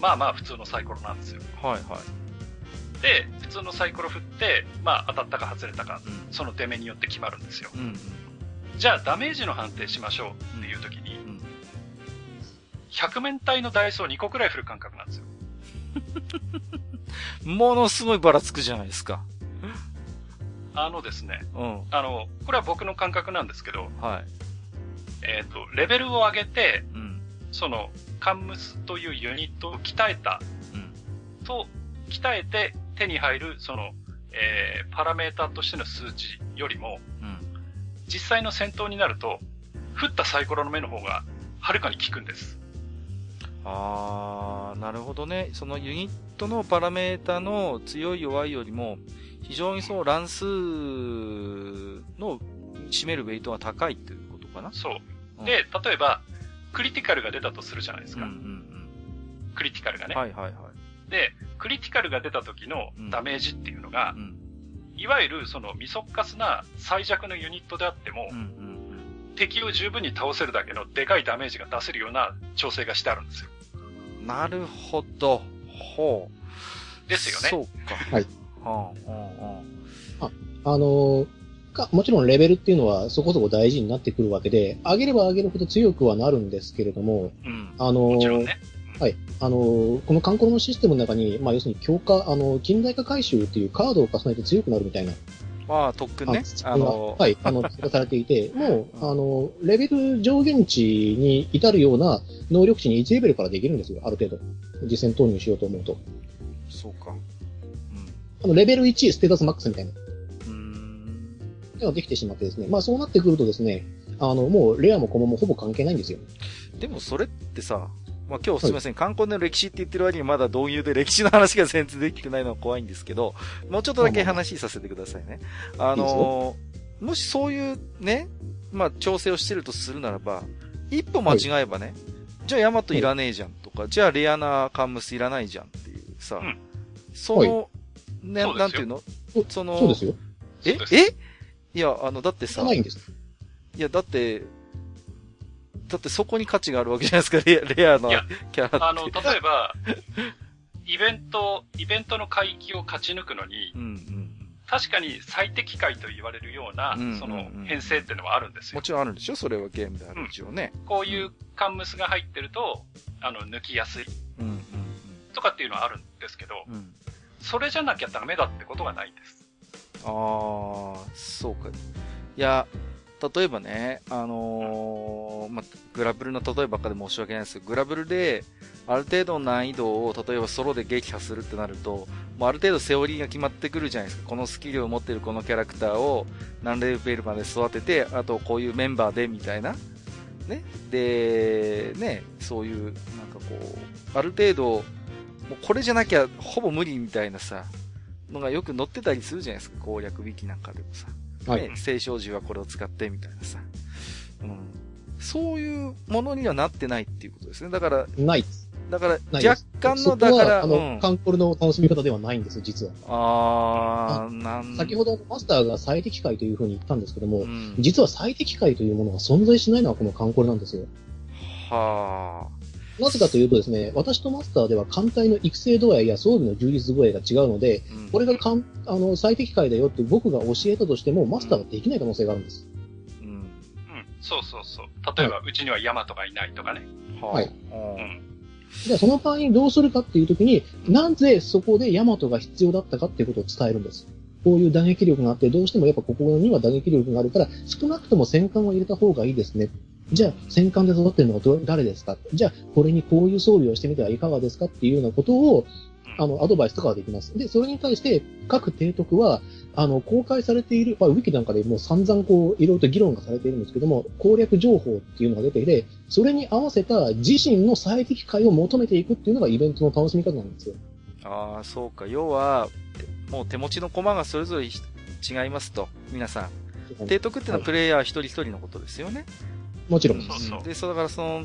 まあまあ普通のサイコロなんですよ。はいはい。で、普通のサイコロ振って、まあ当たったか外れたか、うん、その出目によって決まるんですよ。うん、うんじゃあダメージの判定しましょうっていう時に、うん、100面体のダイスを2個くらい振る感覚なんですよ。[laughs] ものすごいばらつくじゃないですか。あのですね、うん、あの、これは僕の感覚なんですけど、はい。えっ、ー、と、レベルを上げて、うん、その、カンムスというユニットを鍛えた、うん、と、鍛えて手に入る、その、えー、パラメータとしての数値よりも、実際の戦闘になると、振ったサイコロの目の方が、はるかに効くんです。あー、なるほどね。そのユニットのパラメータの強い弱いよりも、非常にその乱数の占めるウェイトが高いっていうことかなそう。で、例えば、クリティカルが出たとするじゃないですか。うんうんうん、クリティカルがね。はいはいはい。で、クリティカルが出た時のダメージっていうのが、うんうんいわゆるそのミソッカスな最弱のユニットであっても、うんうん、敵を十分に倒せるだけのでかいダメージが出せるような調整がしてあるんですよ。なるほど。ほう。ですよね。そうか。[laughs] はい。はあ、はあ、あ、あのー、か、もちろんレベルっていうのはそこそこ大事になってくるわけで、上げれば上げるほど強くはなるんですけれども、うん、あのー、もちろんね。はい。あの、この観光のシステムの中に、まあ、要するに強化、あの、近代化回収っていうカードを重ねて強くなるみたいな。まあ、特訓ね。あの、はい、あの、[laughs] されていて、もう、あの、レベル上限値に至るような能力値に1レベルからできるんですよ、ある程度。実戦投入しようと思うと。そうか。うん。あの、レベル1ステータスマックスみたいな。うん。ではできてしまってですね。まあ、そうなってくるとですね、あの、もうレアもコマもほぼ関係ないんですよ。でもそれってさ、まあ、今日すみません、観光の歴史って言ってる割にまだ導入で歴史の話が全然できてないのは怖いんですけど、[laughs] もうちょっとだけ話させてくださいね。あのー、もしそういうね、まあ、調整をしてるとするならば、一歩間違えばね、はい、じゃあヤマトいらねえじゃんとか、はい、じゃあレアなカンムスいらないじゃんっていうさ、うん、その、はい、ね、なんていうの？その、そうですよ。え？え？いや、あの、だってさ、ないんです。いや、だって、だってそこに価値があるわけじゃないですか、レアレアなキャラって。あの、例えば、イベント、イベントの海域を勝ち抜くのに、うんうん、確かに最適解と言われるような、その編成っていうのはあるんですよ。もちろんあるんでしょ？それはゲームである一応ね、うん。こういうカンムスが入ってると、あの、抜きやすい。うんうんうん、とかっていうのはあるんですけど、うん、それじゃなきゃダメだってことがないんです。ああ、そうか。いや、例えばね、あのー、まグラブルの例えばっかで申し訳ないですけど、グラブルで、ある程度の難易度を、例えばソロで撃破するってなると、もうある程度セオリーが決まってくるじゃないですか。このスキルを持ってるこのキャラクターを何レベルまで育てて、あとこういうメンバーで、みたいな。ね。で、ね、そういう、なんかこう、ある程度、もうこれじゃなきゃほぼ無理みたいなさ、のがよく載ってたりするじゃないですか。攻略ウィキなんかでもさ。はい。聖少寺はこれを使ってみたいなさ。うん。そういうものにはなってないっていうことですね。だから。ない。だから、若干の、だから、あの、うん、カンコルの楽しみ方ではないんです、実は。ああ、なん先ほどマスターが最適解というふうに言ったんですけども、うん、実は最適解というものが存在しないのはこのカンコルなんですよ。はあ。なぜかというとですね、私とマスターでは艦隊の育成度合いや装備の充実具合が違うので、うん、これがかんあの最適解だよって僕が教えたとしても、マスターができない可能性があるんです。うん。うん、そうそうそう。例えば、はい、うちにはヤマトがいないとかね。はい。うん。じゃあその場合にどうするかっていうときに、なぜそこでヤマトが必要だったかっていうことを伝えるんです。こういう打撃力があって、どうしてもやっぱここには打撃力があるから、少なくとも戦艦を入れた方がいいですね。じゃあ、戦艦で育ってるのは誰ですか？じゃあ、これにこういう装備をしてみてはいかがですかっていうようなことを、あの、アドバイスとかはできます。で、それに対して、各提督は、あの、公開されている、まあ、ウィキなんかでもう散々こう、いろいろと議論がされているんですけども、攻略情報っていうのが出ていて、それに合わせた自身の最適解を求めていくっていうのがイベントの楽しみ方なんですよ。ああ、そうか。要は、もう手持ちの駒がそれぞれ違いますと、皆さん。提督っていうのはプレイヤー一人一人のことですよね。はいもちろん。そうそう。で、そうだからその、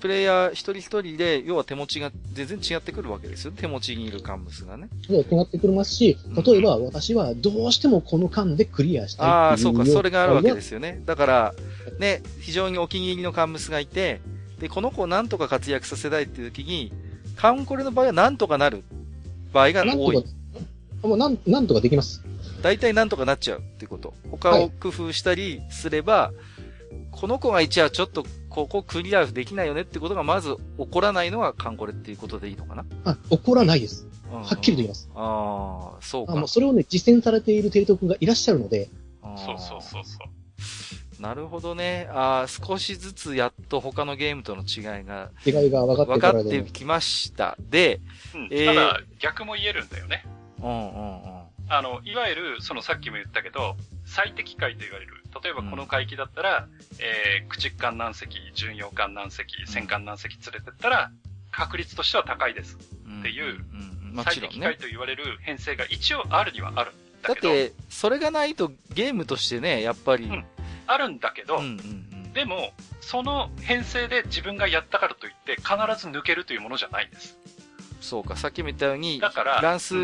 プレイヤー一人一人で、要は手持ちが全然違ってくるわけですよ。手持ちにいるカンムスがね。そう、違ってくりますし、例えば私はどうしてもこの間でクリアしたいああ、そうか、それがあるわけですよね。だから、ね、非常にお気に入りのカンムスがいて、で、この子をなんとか活躍させたいっていう時に、カウンコレの場合はなんとかなる場合が多い。もうなん、なんとかできます。大体なんとかなっちゃうっていうこと。他を工夫したりすれば、はいこの子が一応ちょっとここクリアできないよねってことがまず起こらないのがカンコレっていうことでいいのかな？あ、起こらないです。はっきりと言います。ああ、そうか。あもうそれをね、実践されている提督がいらっしゃるので。そうそうそうそう。なるほどね。ああ、少しずつやっと他のゲームとの違いが。違いが分かって分かってきました。で、うん、えー、ただ逆も言えるんだよね。うんうんうん。あの、いわゆる、そのさっきも言ったけど、最適解と言われる。例えばこの海域だったら、うん、えー、駆逐艦何隻、巡洋艦何隻、戦艦何隻連れてったら、確率としては高いです。っていう、最適解と言われる編成が一応あるにはあるだ。だって、それがないとゲームとしてね、やっぱり。うん、あるんだけど、うんうんうん、でも、その編成で自分がやったからといって必ず抜けるというものじゃないんです。そうか、さっきも言ったように、だから乱数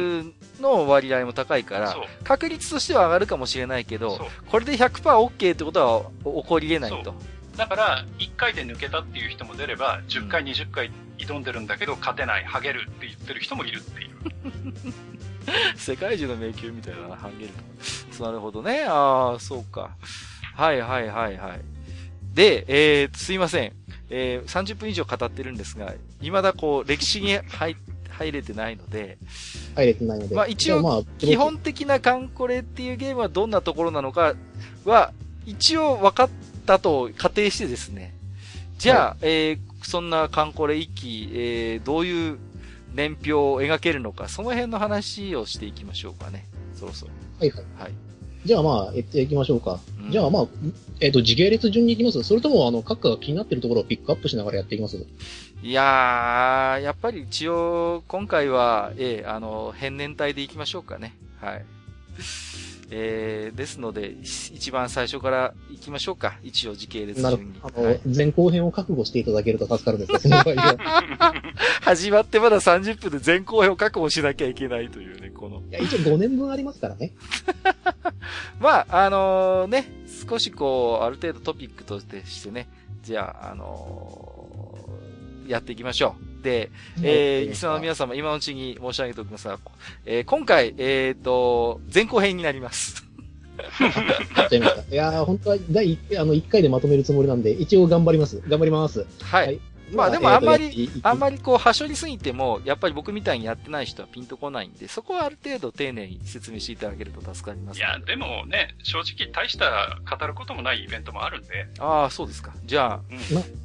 の割合も高いから、確率としては上がるかもしれないけど、これで 100%OK、ってことは起こり得ないと。だから、1回で抜けたっていう人も出れば、10回、20回挑んでるんだけど、勝てない、ハゲるって言ってる人もいるっていう。[laughs] 世界中の迷宮みたいな、ハゲる。なるほどね。ああ、そうか。はいはいはいはい。で、えー、すいません。えー、30分以上語ってるんですが、未だこう、歴史に入、入れてないので、入れてないので。まあ一応、基本的なカンコレっていうゲームはどんなところなのかは、一応分かったと仮定してですね、じゃあ、はい、えー、そんなカンコレ一期、えー、どういう年表を描けるのか、その辺の話をしていきましょうかね。そろそろ。はいはい。はい。じゃあまあ、やっていきましょうか。うん、じゃあまあ、えっ、ー、と、時系列順に行きますそれとも、あの、各家が気になってるところをピックアップしながらやっていきます？いやー、やっぱり一応、今回は、ええー、あの、変年体で行きましょうかね。はい。えー、ですので、一番最初から行きましょうか。一応時系列順に。あの、はい、前後編を覚悟していただけると助かるんで [laughs] すが、始まってまだ30分で前後編を確保しなきゃいけないというね、この。いや、一応5年分ありますからね。[laughs] まあ、あのー、ね、少しこう、ある程度トピックとしてね、じゃあ、あのー、やっていきましょう。で、えー、リスナーの皆様、今のうちに申し上げておきますが、えー、今回、えっ、ー、と、前後編になります。い [laughs] やー、本当は第1、あの、1回でまとめるつもりなんで、一応頑張ります。頑張ります。はい、はいまあでもあんまり、あんまりこう、はしょりすぎても、やっぱり僕みたいにやってない人はピンとこないんで、そこはある程度丁寧に説明していただけると助かります。いや、でもね、正直大した語ることもないイベントもあるんで。ああ、そうですか。じゃあ、うん、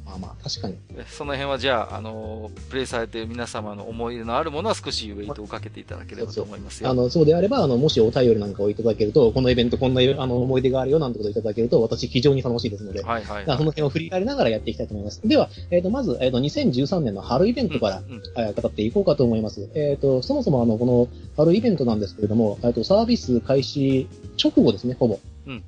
まあまあ、確かに。その辺はじゃあ、あの、プレイされている皆様の思い出のあるものは少しウェイトをかけていただければと思いますよ。あの、そうであれば、あの、もしお便りなんかをいただけると、このイベントこんなあの思い出があるよなんてことをいただけると、私非常に楽しいですので、はいはい、はい、その辺を振り返りながらやっていきたいと思います。では、えっ、ー、と、まず、えっ、ー、と、2013年の春イベントから、うんうん、語っていこうかと思います。えっ、ー、と、そもそもあの、この春イベントなんですけれども、えっ、と、サービス開始直後ですね、ほぼ。うん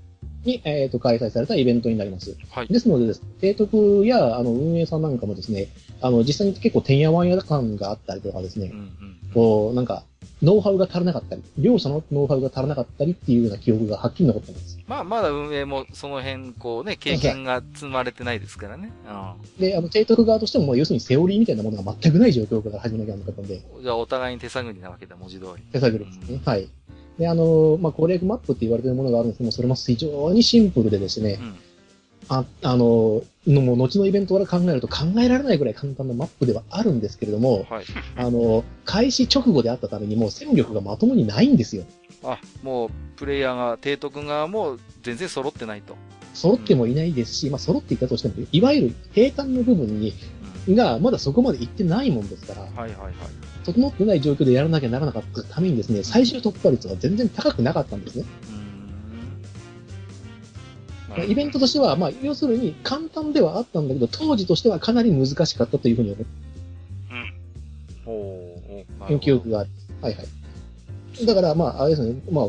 に、えっ、ー、と、開催されたイベントになります。はい。ですのでです、提督や、あの、運営さんなんかもですね、あの、実際に結構、てんやわんや感があったりとかですね、うんうん、こう、なんか、ノウハウが足らなかったり、両者のノウハウが足らなかったりっていうような記憶がはっきり残ってます。まあ、まだ運営もその辺、こうね、経験が積まれてないですからね。うん、で、あの、提督側としても、要するにセオリーみたいなものが全くない状況から始めなきゃなかったんで。じゃあ、お互いに手探りなわけだ、文字通り。手探りですね。うん、はい。で、あの、まあ、攻略マップって言われてるものがあるんですけども、それも非常にシンプルでですね、うん、あ、あの、のも後のイベントから考えると考えられないぐらい簡単なマップではあるんですけれども、はい、あの、開始直後であったためにもう戦力がまともにないんですよ。あ、もう、プレイヤーが、提督側も全然揃ってないと。揃ってもいないですし、うん、まあ揃っていたとしても、いわゆる平坦の部分に、がまだそこまで行ってないもんですから、はいはいはい。整ってない状況でやらなきゃならなかったためにですね、最終突破率は全然高くなかったんですね。イベントとしては、まあ、要するに簡単ではあったんだけど、当時としてはかなり難しかったというふうに思って。うん。お記憶がある。はいはい。だから、まあ、あれですね、まあ、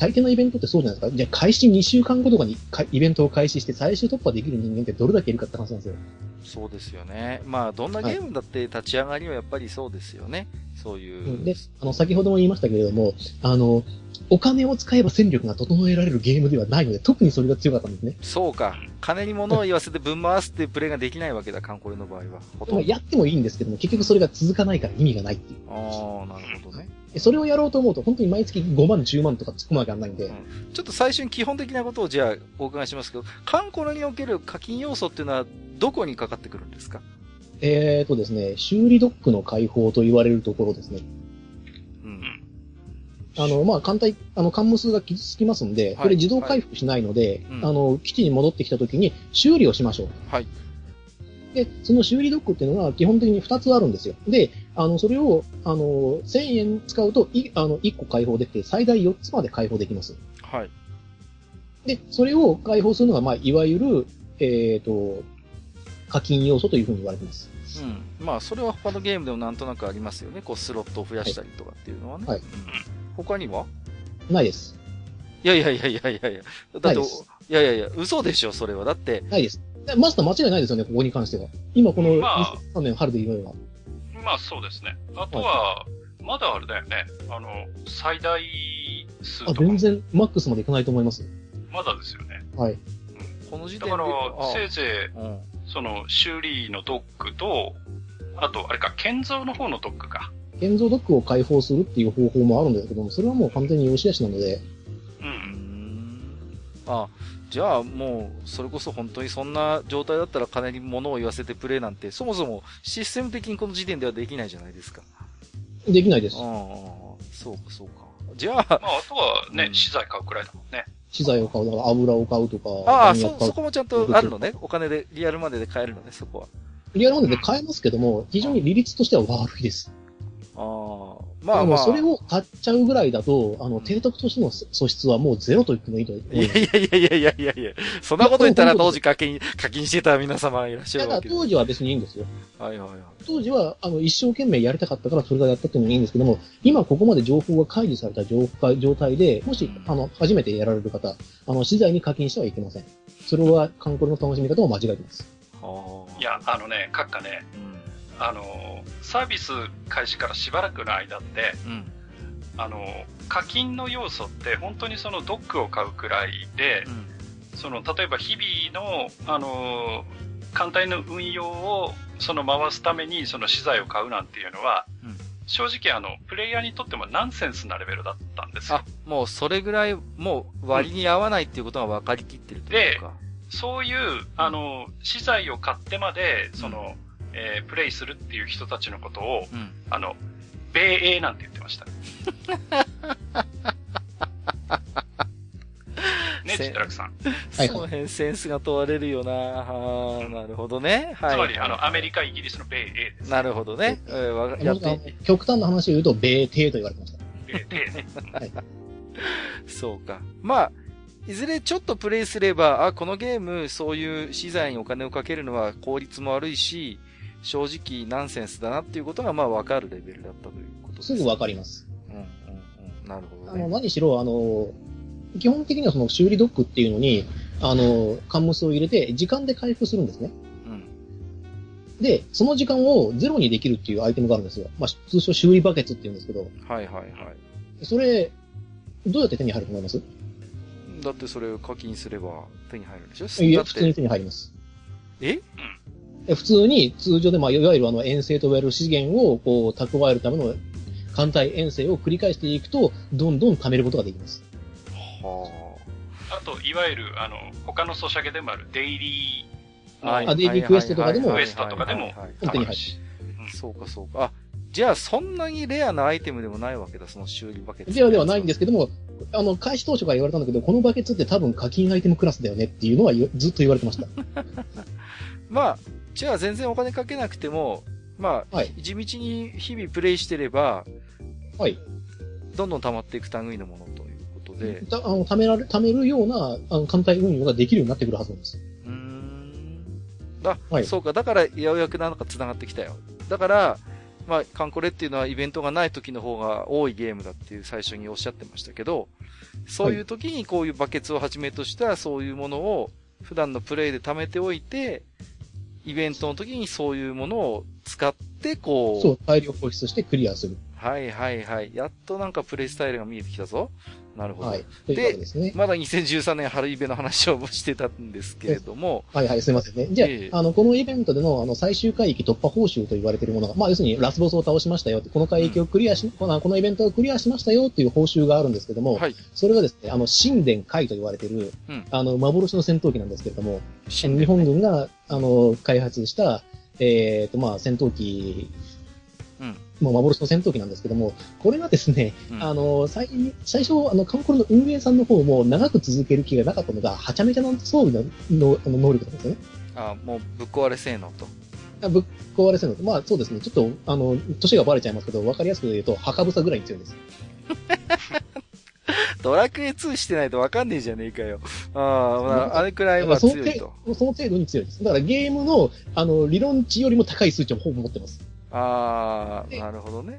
大抵のイベントってそうじゃないですか。じゃあ、開始2週間後とかにイベントを開始して最終突破できる人間ってどれだけいるかって話なんですよ。そうですよね。まあ、どんなゲームだって立ち上がりはやっぱりそうですよね。そういう。で、あの、先ほども言いましたけれども、あの、お金を使えば戦力が整えられるゲームではないので、特にそれが強かったんですね。そうか。金に物を言わせてぶん回すっていうプレイができないわけだ、カンコレの場合は。ほとんどやってもいいんですけども、結局それが続かないから意味がないっていう。ああ、なるほどね。それをやろうと思うと、本当に毎月5万、10万とか突っ込まなきゃないんで、うん、ちょっと最初に基本的なことをじゃあお伺いしますけど、カンコレにおける課金要素っていうのはどこにかかってくるんですか？えーとですね、修理ドックの開放と言われるところですね。うん。あの、まあ、艦隊、あの、艦無数が傷つきますんで、これ自動回復しないので、はいはい、あの、基地に戻ってきた時に修理をしましょう。はい。で、その修理ドックっていうのは基本的に2つあるんですよ。で、あの、それを、あの、1000円使うと、い、あの、1個開放できて、最大4つまで開放できます。はい。で、それを開放するのが、まあ、いわゆる、えっ、ー、と、課金要素というふうに言われてます。うん。まあ、それは他のゲームでもなんとなくありますよね。こう、スロットを増やしたりとかっていうのはね。はい。うん、他には？ないです。いやいやいやいやいやいや。だって、いやいやいや、嘘でしょ、それは。だって。ないです。マスター間違いないですよね、ここに関しては。今この2003年春で言うのは。まあそうですね。あとは、まだあれだよね。あの、最大数とか。あ、全然マックスまでいかないと思います。まだですよね。はい。うん、この時点で。だから、せいぜい、うん、その、修理のドックと、あと、あれか、建造の方のドックか。建造ドックを開放するっていう方法もあるんですけども、それはもう完全に良し悪しなので。うん。あ、じゃあもう、それこそ本当にそんな状態だったら金に物を言わせてプレイなんて、そもそもシステム的にこの時点ではできないじゃないですか。できないです。ああ、そうか、そうか。じゃあ。まあ、あとはね、うん、資材買うくらいだもんね。資材を買う、だから油を買うとか。ああ、そ、そこもちゃんとあるのね。お金で、リアルマネーで買えるのね、そこは。リアルマネーで買えますけども、非常に利率としては悪いです。ああ、まあまあ。それを買っちゃうぐらいだと、あの、提督としての素質はもうゼロと言ってもいいと思いやいやいやいやいやいやいやそんなこと言ったら当時課金、[laughs] 課金してた皆様いらっしゃるわけです。当時は別にいいんですよ。はいはいはい。当時は、あの、一生懸命やりたかったからそれがやったっていうのもいいんですけども、今ここまで情報が開示された状状態で、もし、あの、初めてやられる方、あの、資材に課金してはいけません。それは、観光の楽しみ方を間違えてます。いや、あのね、閣下ね、うん、あの、サービス開始からしばらくの間って、うん。あの課金の要素って本当にそのドックを買うくらいで、うん、その例えば日々のあの艦隊の運用をその回すためにその資材を買うなんていうのは、うん、正直あのプレイヤーにとってもナンセンスなレベルだったんですよ。あもうそれぐらいもう割に合わないっていうことが分かりきってるというか。でそういうあの資材を買ってまでその、うん、えー、プレイするっていう人たちのことを、あの米英なんて言ってました。[laughs] ね、ジッラクさん。はい。その辺センスが問われるよなはなるほどね。はい。つまり、あの、アメリカ、イギリスの米英です。なるほどね。えー、やって極端な話を言うと、米帝と言われてました。米帝ね。はい。そうか。まあ、いずれちょっとプレイすれば、あ、このゲーム、そういう資材にお金をかけるのは効率も悪いし、正直ナンセンスだなっていうことがまあわかるレベルだったということです。すぐわかります。うんうんうん。なるほど、ね、あの、何しろ、あの、基本的にはその修理ドックっていうのに、あの、カンムスを入れて、時間で回復するんですね。うん。で、その時間をゼロにできるっていうアイテムがあるんですよ。まあ、通称修理バケツって言うんですけど。はいはいはい。それ、どうやって手に入ると思います？だってそれを課金すれば手に入るでしょ？いや、普通に手に入ります。え？うん普通に通常で、まあ、いわゆるあの遠征と言われる資源をこう蓄えるための艦隊遠征を繰り返していくと、どんどん貯めることができます。はあ。あと、いわゆる、あの、他のソシャゲでもあるデイリー、あ、デイリークエストとかでも、クエストとかでも、本当に入る。そうかそうか。あ、じゃあそんなにレアなアイテムでもないわけだ、その修理バケツ。レアではないんですけども、あの、開始当初から言われたんだけど、このバケツって多分課金アイテムクラスだよねっていうのはずっと言われてました。[laughs] まあ、じゃあ全然お金かけなくても、まあ、はい、地道に日々プレイしてれば、はい。どんどん溜まっていく類のものということで。あの、貯められ、貯めるような、あの、艦隊運用ができるようになってくるはずなんです。うん。あ、はい、そうか。だから、ようやくなんか繋がってきたよ。だから、まあ、カンコレっていうのはイベントがない時の方が多いゲームだっていう最初におっしゃってましたけど、そういう時にこういうバケツをはじめとしたそういうものを普段のプレイで貯めておいて、イベントの時にそういうものを使って、こう。そう、大量放出してクリアする。はいはいはい。やっとなんかプレイスタイルが見えてきたぞ。なるほど。はい。でですね、まだ2013年春イベの話をしてたんですけれども。はいはい、すいませんね。じゃあ、えー、あの、このイベントでの、あの、最終海域突破報酬と言われているものが、まあ、要するにラスボスを倒しましたよこの海域をクリアし、うん、このこのイベントをクリアしましたよっていう報酬があるんですけども、はい。それがですね、あの、神殿海と言われている、うん、あの、幻の戦闘機なんですけれども、日本軍が、あの、開発した、えっ、ー、と、まあ、戦闘機もう幻の戦闘機なんですけども、これがですね、うん、あの、最最初、あの、カンコレの運営さんの方も長く続ける気がなかったのが、はちゃめちゃな装備ののの能力なんですよね。あもうぶっ壊れ性能と。あぶっ壊れ性能と。まあそうですね、ちょっと、あの、年がバレちゃいますけど、わかりやすく言うと、墓ぶさぐらいに強いです。[laughs] ドラクエ2してないとわかんねえじゃねえかよ。ああ、あれくらいは強いと。その程度に強いです。だからゲームの、あの、理論値よりも高い数値をほぼ持ってます。ああ、なるほどね。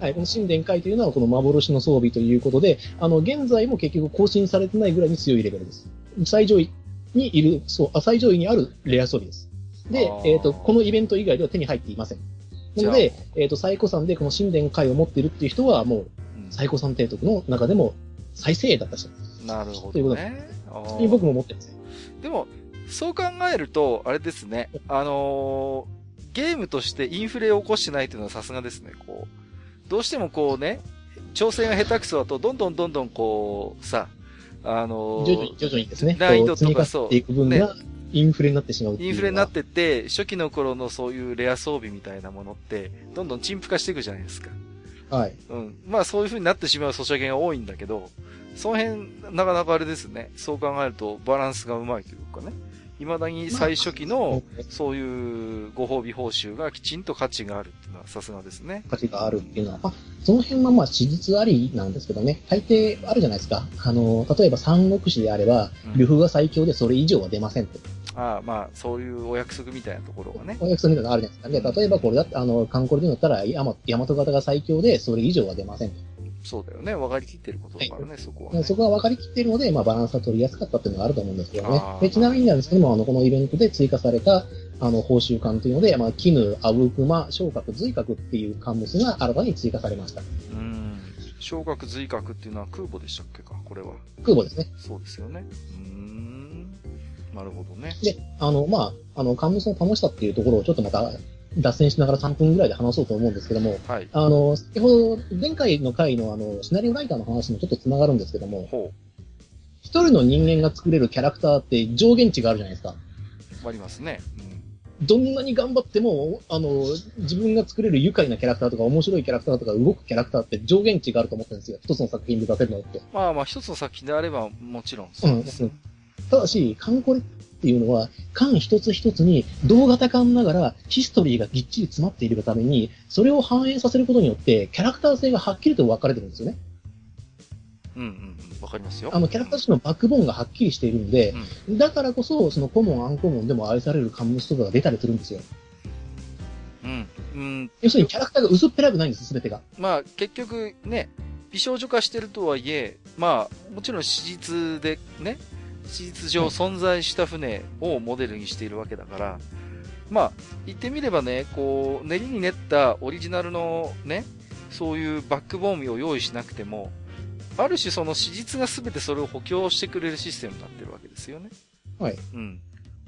はい、この神殿会というのはこの幻の装備ということで、あの、現在も結局更新されてないぐらいに強いレベルです。最上位にいる、そう、最上位にあるレア装備です。で、えっ、ー、と、このイベント以外では手に入っていません。なので、えっ、ー、と、最古山でこの神殿会を持っているっていう人は、もう、最古山提督の中でも最精鋭だった人です。なるほど、ね。ということで。僕も持ってます。でも、そう考えると、あれですね。あのーゲームとしてインフレを起こしてないというのはさすがですね。こう、どうしてもこうね、調整が下手くそだと、どんどんどんどんこう、さ、あのー、徐々に徐々にですね。難易度とかそう。いく分が、インフレになってしまうインフレになってって、初期の頃のそういうレア装備みたいなものって、どんどん陳腐化していくじゃないですか。はい。うん。まあそういう風になってしまうソシャゲが多いんだけど、その辺、なかなかあれですね。そう考えるとバランスがうまいというかね。未だに最初期の、そういうご褒美報酬がきちんと価値があるっていうのはさすがですね。価値があるっていうのは、まあ、その辺はまあ史実ありなんですけどね、大抵あるじゃないですか。あの、例えば三国志であれば、呂布が最強でそれ以上は出ませんと。ああ、まあ、そういうお約束みたいなところがね。お約束みたいなのあるじゃないですか。で、例えばこれだって、あの、カンコレで乗ったら、大和型が最強で、それ以上は出ませんと。そうだよね。分かりきってることだからね、はい、そこは、ね、そこは分かりきってるので、まあ、バランスが取りやすかったっていうのがあると思うんですけどね。でちなみになんですけども、あの、このイベントで追加された、あの、報酬感というので、まあ、絹、アブクマ、昇格、随格っていう関物が新たに追加されました。うん。昇格、随格っていうのは空母でしたっけか、これは。空母ですね。そうですよね。うん。なるほどね。で、あの、まあ、あの、関物の楽しさっていうところをちょっとまた脱線しながら3分ぐらいで話そうと思うんですけども、はい、あの、先ほど、前回の回のあの、シナリオライターの話もちょっと繋がるんですけども、一人の人間が作れるキャラクターって上限値があるじゃないですか。ありますね。うん、どんなに頑張っても、あの、自分が作れる愉快なキャラクターとか面白いキャラクターとか動くキャラクターって上限値があると思ってるんですよ。一つの作品で出せるのって。まあまあ一つの作品であればもちろんそうです、うん。ただし、カンコレっっていうのは、缶一つ一つに同型缶ながらヒストリーがぎっちり詰まっているがために、それを反映させることによって、キャラクター性がはっきりと分かれてるんですよね。うんうん、わかりますよ。あの、キャラクターのバックボーンがはっきりしているので、うん、だからこそ、そのコモン、アンコモンでも愛されるカムスとかが出たりするんですよ。うん。うん。要するにキャラクターが薄っぺらくないんです、すべてが。まあ、結局ね、美少女化してるとはいえ、まあ、もちろん史実でね、事実上存在した船をモデルにしているわけだから、まあ、言ってみればね、こう、練りに練ったオリジナルのね、そういうバックボーンを用意しなくても、ある種その史実が全てそれを補強してくれるシステムになってるわけですよね。はい。うん。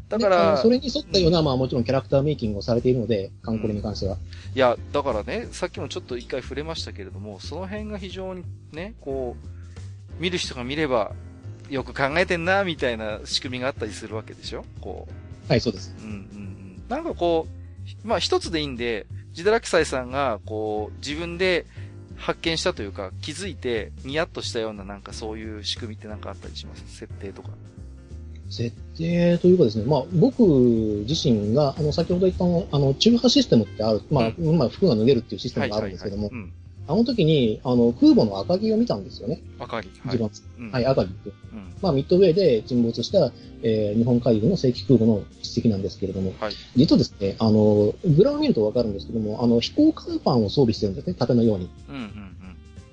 だから、それに沿ったような、まあもちろんキャラクターメイキングをされているので、カンコレに関しては。いや、だからね、さっきもちょっと一回触れましたけれども、その辺が非常にね、こう、見る人が見れば、よく考えてんな、みたいな仕組みがあったりするわけでしょ？こう。はい、そうです。うんうんうん。なんかこう、まあ一つでいいんで、ジダラクサイさんが、こう、自分で発見したというか、気づいて、ニヤッとしたようななんかそういう仕組みってなんかあったりします？設定とか。設定というかですね、まあ僕自身が、あの、先ほど言ったあの、中波システムってある、まあ、うん、まあ服が脱げるっていうシステムがあるんですけども、はいはいはいうんあの時に、あの、空母の赤城を見たんですよね。赤城。はい。うん、はい、赤城って。うん、まあ、ミッドウェーで沈没した、えー、日本海軍の正規空母の筆跡なんですけれども、はい、実はですね、あの、グラを見るとわかるんですけども、あの、飛行甲板を装備してるんですね、盾のように。うんうんうん、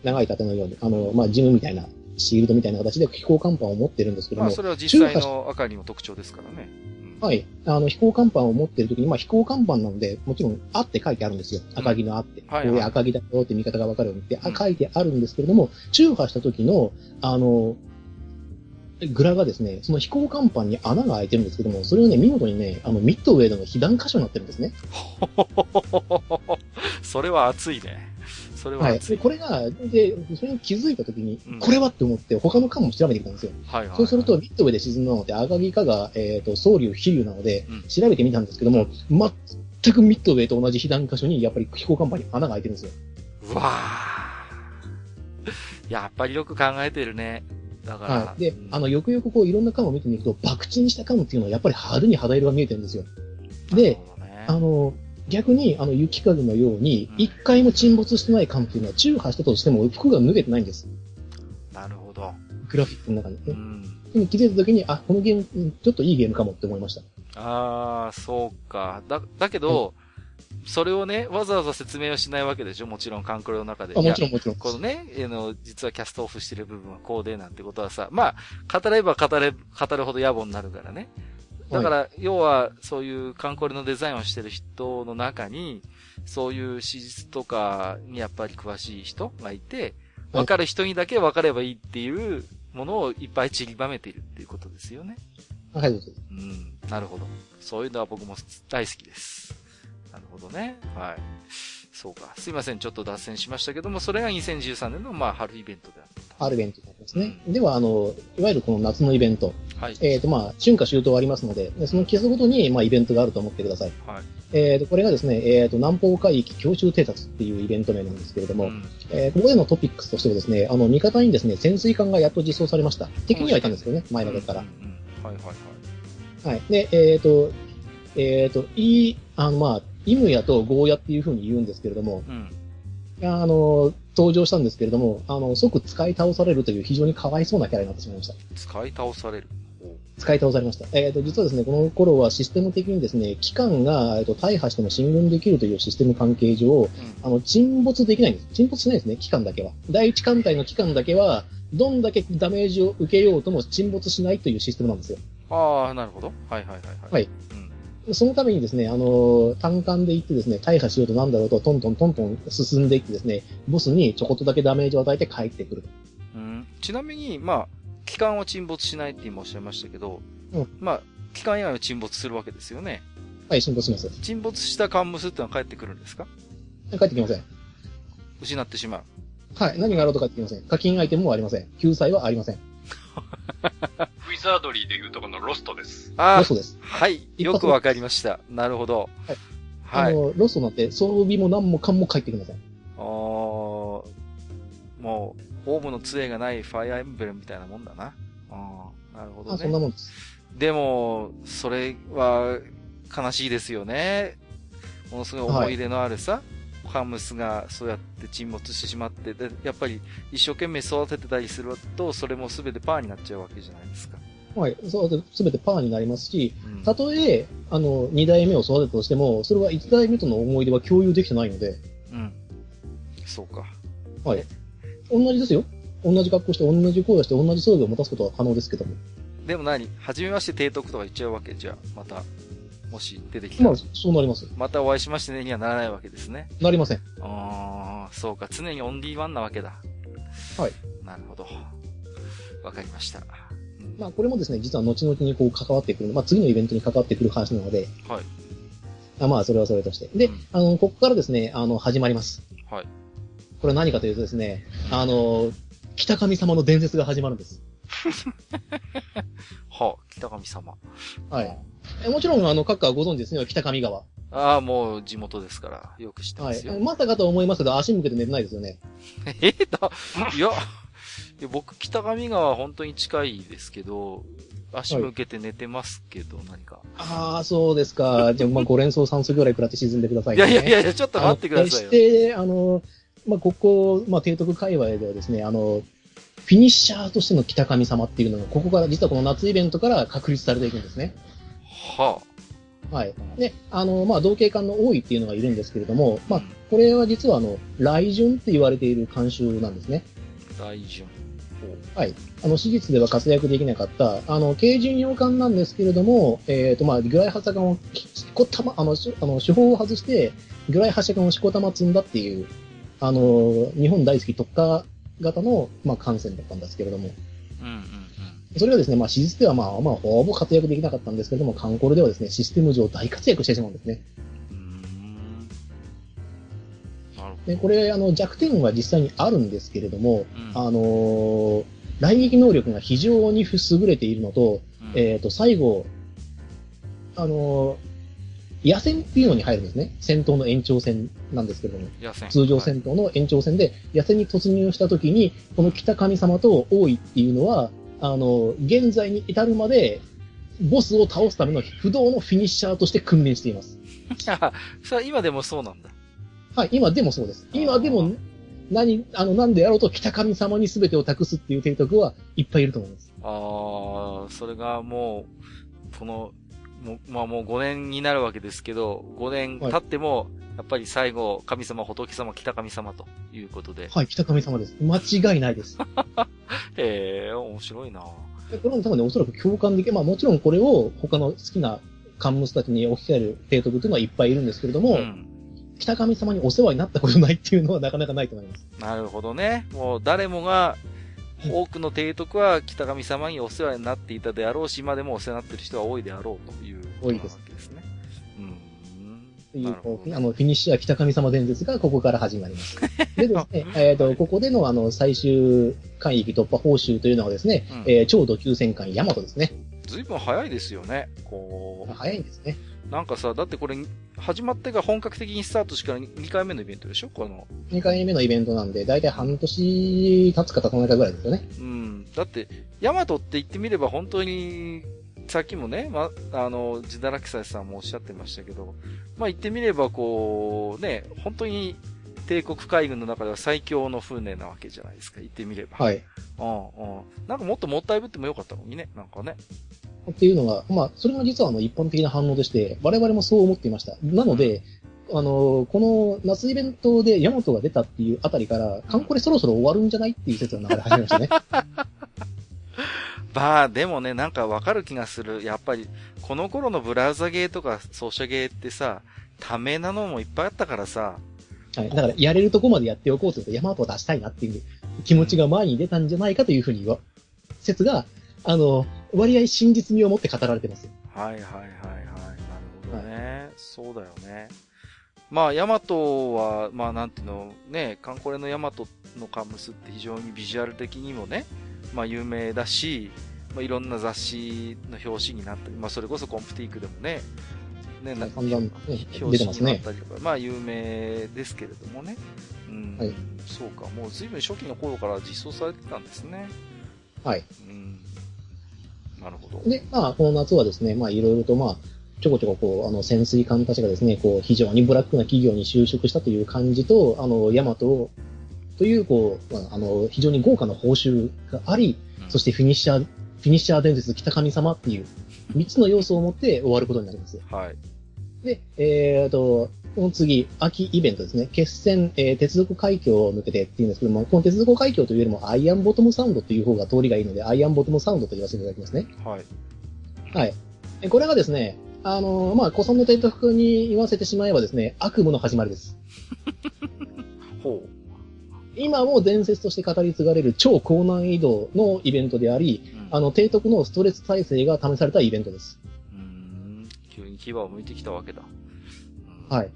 長い盾のように。あの、まあ、ジムみたいな、シールドみたいな形で飛行甲板を持ってるんですけども。まあ、それは実際の赤城の特徴ですからね。はい。あの、飛行甲板を持ってるときに、まあ、飛行甲板なので、もちろん、あって書いてあるんですよ。赤木のあって。はい、はい、こういう赤木だよって見方がわかるようにって、うん、書いてあるんですけれども、中波した時の、あの、グラがですね、その飛行甲板に穴が開いてるんですけども、それをね、見事にね、あの、ミッドウェイドの被弾箇所になってるんですね。[laughs] それは熱いね。それははい。で、これが、で、それに気づいたときに、うん、これはって思って、他の艦も調べてきたんですよ。はいはい、はい、そうすると、ミッドウェイで沈んだので、赤城かが、えっ、ー、と、総流、飛流なので、調べてみたんですけども、うん、全くミッドウェイと同じ被弾箇所に、やっぱり飛行甲板に穴が開いてるんですよ。うわー。やっぱりよく考えてるね。だから。はい。で、うん、あの、よくよくこう、いろんな艦を見てみると、爆沈した艦っていうのは、やっぱり派手に肌色が見えてるんですよ。で、ね、あの、逆に、あの、雪風のように、一回も沈没してない艦っていうのは、中破したとしても服が脱げてないんです。なるほど。グラフィックの中にね。うん。で気づいた時に、あ、このゲーム、ちょっといいゲームかもって思いました。ああ、そうか。だ、だけど、それをね、わざわざ説明はしないわけでしょ？もちろん、カンクロの中で。あ、もちろん、もちろん。このね、あの、実はキャストオフしてる部分はこうでなんてことはさ、まあ、語れば語れ、語るほど野暮になるからね。だから、要は、そういうカンコレのデザインをしてる人の中に、そういう史実とかにやっぱり詳しい人がいて、わかる人にだけわかればいいっていうものをいっぱい散りばめているっていうことですよね。はい。うん、なるほど。そういうのは僕も大好きです。なるほどね。はい。そうか。すいません。ちょっと脱線しましたけども、それが2013年の、まあ、春イベントであったと。あるイベントになりますね。では、あの、いわゆるこの夏のイベント。はい。えっ、ー、と、まあ、春夏秋冬ありますので、その季節ごとに、まあ、イベントがあると思ってください。はい。えっ、ー、と、これがですね、えっ、ー、と、南方海域強襲偵察っていうイベント名なんですけれども、うん、えー、ここでのトピックスとしてはですね、あの、味方にですね、潜水艦がやっと実装されました。敵にはいたんですけどね、前のから。うんうんはいはいはい。はい。で、えっ、ー、と、えっ、ー、と、いい、あの、まあ、イムヤとゴーヤっていうふうに言うんですけれども、うん、あの、登場したんですけれども、あの、即使い倒されるという非常にかわいそうなキャラになってしまいました。使い倒される使い倒されました。えっ、ー、と、実はですね、この頃はシステム的にですね、機関が、えーと、大破しても進軍できるというシステム関係上、うん、あの、沈没できないんです。沈没しないですね、機関だけは。第一艦隊の機関だけは、どんだけダメージを受けようとも沈没しないというシステムなんですよ。ああ、なるほど。はいはいはい、はい。はい。うん、そのためにですね、あの、単管で行ってですね、大破しようとなんだろうと、トントントントン進んでいってですね、ボスにちょこっとだけダメージを与えて帰ってくる。うん。ちなみに、まあ、機関は沈没しないって今おっしゃいましたけど、うん。まあ、機関以外は沈没するわけですよね。はい、沈没します。沈没したカンムスってのは帰ってくるんですか？帰ってきません。失ってしまう。はい。何があろうと帰ってきません。課金アイテムもありません。救済はありません。[laughs] ウィザードリーでいうとこのロストです。ああ。ロストです。はい。よくわかりました。なるほど。はい。はい、あの、ロストなんて装備も何もかんも帰ってきません。ああ。もう、オーブの杖がないファイアエンブレムみたいなもんだな。ああ。なるほどね。あ、そんなもんです。でも、それは悲しいですよね。ものすごい思い入れのあるさ、はい、カムスがそうやって沈没してしまって、で、やっぱり一生懸命育ててたりすると、それも全てパーになっちゃうわけじゃないですか。はい。そう、すべてパーになりますし、たとえ、あの、二代目を育てたとしても、それは一代目との思い出は共有できてないので。うん。そうか。はい。同じですよ。同じ格好して、同じ声をして、同じ装備を持たすことは可能ですけども。でも何？初めまして提督とか言っちゃうわけ？じゃあ、また。もし出てきたら。まあ、そうなります。またお会いしましてねにはならないわけですね。なりません。ああ、そうか。常にオンリーワンなわけだ。はい。なるほど。わかりました。まあ、これもですね、実は後々にこう関わってくる、まあ、次のイベントに関わってくる話なので、はい。あまあ、それはそれとして。で、うん、あの、ここからですね、あの、始まります。はい。これ何かというとですね、あの、北神様の伝説が始まるんです。[laughs] はあ、北神様。はい。もちろん、あの、各家ご存知ですね、北上川。ああ、もう地元ですから、よく知ってますよ。はい。まさかと思いますけど、足向けて寝てないですよね。[laughs] えだ、いや、いや僕、北上川本当に近いですけど、足向けて寝てますけど、はい、何か。ああ、そうですか。じゃあ、まあ、5連装3層ぐらい食らって沈んでください、ね。いやいやいや、ちょっと待ってくださいよ。して、あの、まあ、ここ、まあ、提督界隈ではですね、あの、フィニッシャーとしての北神様っていうのが、ここから、実はこの夏イベントから確立されていくんですね。はあ。はい。で、あの、まあ、同型艦の多いっていうのがいるんですけれども、まあ、これは実はあの、雷順って言われている慣習なんですね。雷順。はい。あの、史実では活躍できなかった、あの、軽巡洋艦なんですけれども、えっ、ー、と、まあ、魚雷発射艦を、しこたま、あの、あの手法を外して、魚雷発射艦をしこたま積んだっていう、あの、日本大好き特化型の、まあ、感染だったんですけれども。うんうんうん。それがですね、まあ、史実ではまあ、まあ、ほぼ活躍できなかったんですけれども、カンコルではですね、システム上大活躍してしまうんですね。で、これ、あの、弱点は実際にあるんですけれども、うん、あのー、雷撃能力が非常に優れているのと、うん、えっ、ー、と、最後、あのー、野戦っていうのに入るんですね。戦闘の延長戦なんですけども。通常戦闘の延長戦で、野戦に突入した時に、この北神様と王位っていうのは、あの、現在に至るまで、ボスを倒すための不動のフィニッシャーとして訓練しています。[laughs] それは今でもそうなんだ。はい、今でもそうです。今でも、何、あの、なんでやろうと北神様に全てを託すっていう提督はいっぱいいると思います。ああ、それがもう、このもう、まあもう5年になるわけですけど、5年経っても、やっぱり最後、神様、仏様、北神様ということで。はい、北神様です。間違いないです。[laughs] へえ、面白いなこれも多分ね、おそらく共感できる。まあもちろんこれを他の好きなカンムスたちに置き換える提督というのはいっぱいいるんですけれども、うん、北神様にお世話になったことないっていうのはなかなかないと思います。なるほどね。もう誰もが多くの提督は北神様にお世話になっていたであろうし、今でもお世話になっている人は多いであろうという多いです。ですね。うん。という、こう、あの、フィニッシュは北神様伝説がここから始まります。でですね、[laughs] えっ、ー、と、ここでのあの、最終海域突破報酬というのはですね、うん、えー、超土級戦艦ヤマトですね。ずいぶん早いですよね、こう。早いんですね。なんかさ、だってこれ、始まってが本格的にスタートしから2回目のイベントでしょ？この。2回目のイベントなんで、だいたい半年経つか経たないかぐらいですよね。うん。だって、ヤマトって言ってみれば本当に、さっきもね、ま、あの、ジダラキサイさんもおっしゃってましたけど、まあ、言ってみればこう、ね、本当に帝国海軍の中では最強の船なわけじゃないですか、言ってみれば。はい。うんうん。なんかもっともったいぶってもよかったのにね、なんかね。っていうのが、まあ、それが実はあの一般的な反応でして、我々もそう思っていました。なので、あの、この夏イベントでヤマトが出たっていうあたりから、カンコレそろそろ終わるんじゃないっていう説が流れ始めましたね。[laughs] まあ、でもね、なんかわかる気がする。やっぱり、この頃のブラウザゲーとかソーシャゲーってさ、ためなのもいっぱいあったからさ。はい。だから、やれるとこまでやっておこうというと、ヤマトを出したいなっていう気持ちが前に出たんじゃないかというふうには、説が、あの、割合真実味を持って語られてます。はいはいはいはい。なるほどね。はい、そうだよね。まあ、ヤマトは、まあなんていうの、ね、カンコレのヤマトのカムスって非常にビジュアル的にもね、まあ有名だし、まあいろんな雑誌の表紙になったり、まあそれこそコンプティークでもね、ね、なんか、表紙になったりとか、ね、まあ有名ですけれどもね。うん、はい、そうか、もう随分初期の頃から実装されてたんですね。はい。うんなるほど。で、まあ、この夏はですね、まあ、いろいろと、まあ、ちょこちょこ、こう、あの、潜水艦たちがですね、こう、非常にブラックな企業に就職したという感じと、あの、ヤマトという、こう、あの、非常に豪華な報酬があり、うん、そしてフィニッシャー、フィニッシャー伝説北神様っていう、三つの要素を持って終わることになります。はい。で、えー、と、この次、秋イベントですね。決戦、えー、鉄道海峡を抜けてっていうんですけども、この鉄道海峡というよりもアイアンボトムサウンドという方が通りがいいので、アイアンボトムサウンドと言わせていただきますね。はい。はい。これがですね、あのー、まあ、古参の提督に言わせてしまえばですね、悪夢の始まりです。[laughs] ほう。今も伝説として語り継がれる超高難易度のイベントであり、うん、あの、提督のストレス耐性が試されたイベントです。うん。急に牙を向いてきたわけだ。はい。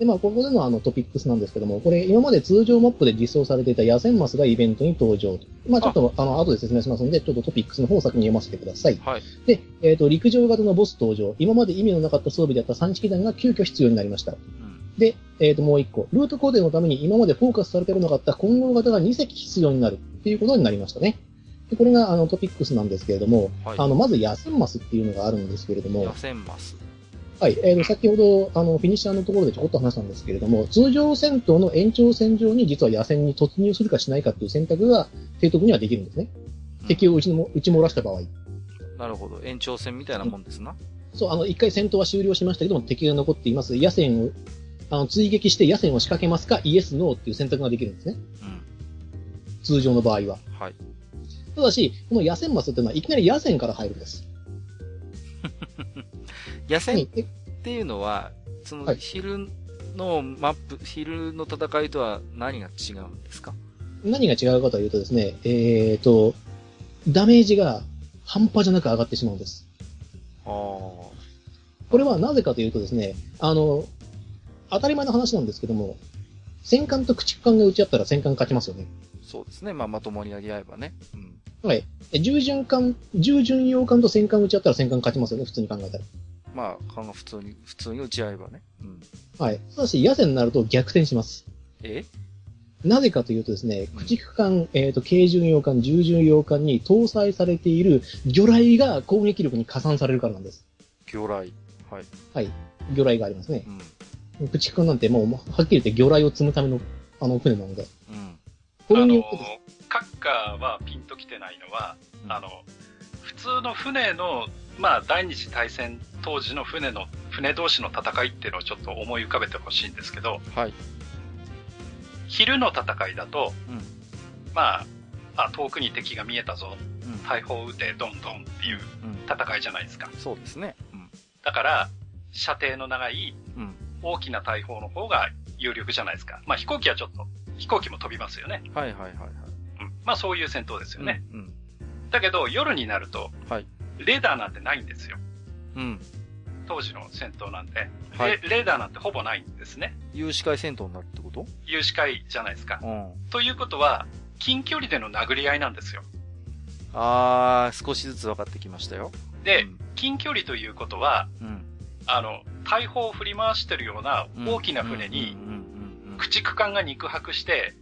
で、まあ、ここでのあのトピックスなんですけども、これ、今まで通常マップで実装されていた野戦マスがイベントに登場。まあ、ちょっと、あの、後で説明しますので、ちょっとトピックスの方を先に読ませてください。はい。で、えっ、ー、と、陸上型のボス登場。今まで意味のなかった装備であった三式弾が急遽必要になりました。うん、で、えっ、ー、と、もう一個。ルートコーデのために今までフォーカスされてるなかった混合型が2隻必要になるっていうことになりましたね。でこれがあのトピックスなんですけれども、はい、あの、まず野戦マスっていうのがあるんですけれども。野戦マス。はい。えー、先ほど、あの、フィニッシャーのところでちょこっと話したんですけれども、通常戦闘の延長線上に実は野戦に突入するかしないかっていう選択が、提督にはできるんですね。うん、敵を打ちも打ち漏らした場合。なるほど。延長戦みたいなもんですな。そう、あの、一回戦闘は終了しましたけども、敵が残っています。野戦を、あの、追撃して野戦を仕掛けますか、イエス、ノーっていう選択ができるんですね。うん。通常の場合は。はい。ただし、この野戦マスっていうのは、いきなり野戦から入るんです。[laughs] 野戦っていうのは、その昼のマップ、はい、昼の戦いとは何が違うんですか？何が違うかというとですね、えっ、ー、と、ダメージが半端じゃなく上がってしまうんです。ああ。これはなぜかというとですね、あの、当たり前の話なんですけども、戦艦と駆逐艦が打ち合ったら戦艦勝ちますよね。そうですね。まあ、まともにやり合えばね。うん。はい。従順艦、従順洋艦と戦艦打ち合ったら戦艦勝ちますよね。普通に考えたら。まあ、勘が普通に、普通に打ち合えばね。うん。はい。ただし、野戦になると逆転します。え？なぜかというとですね、駆逐艦、えっ、ー、と、軽巡洋艦、重巡洋艦に搭載されている魚雷が攻撃力に加算されるからなんです。魚雷。はい。はい。魚雷がありますね。うん。駆逐艦なんてもう、はっきり言って魚雷を積むための、あの、船なので。うん。これによってです。閣下はピンときてないのは、うん、あの、普通の船のまあ、第二次大戦当時の船の、船同士の戦いっていうのをちょっと思い浮かべてほしいんですけど、はい。昼の戦いだと、うん、まあ、あ、遠くに敵が見えたぞ、うん、大砲撃て、どんどんっていう戦いじゃないですか。うん、そうですね。うん、だから、射程の長い、大きな大砲の方が有力じゃないですか。まあ飛行機はちょっと、飛行機も飛びますよね。はいはいはいはい。うん、まあそういう戦闘ですよね。うん、だけど夜になると、はい、レーダーなんてないんですよ。うん。当時の戦闘なんで、はい、レーダーなんてほぼないんですね。有視界戦闘になるってこと？有視界じゃないですか。うん。ということは、近距離での殴り合いなんですよ。あー、少しずつ分かってきましたよ。で、うん、近距離ということは、うん、あの、大砲を振り回してるような大きな船に、駆逐艦が肉薄して、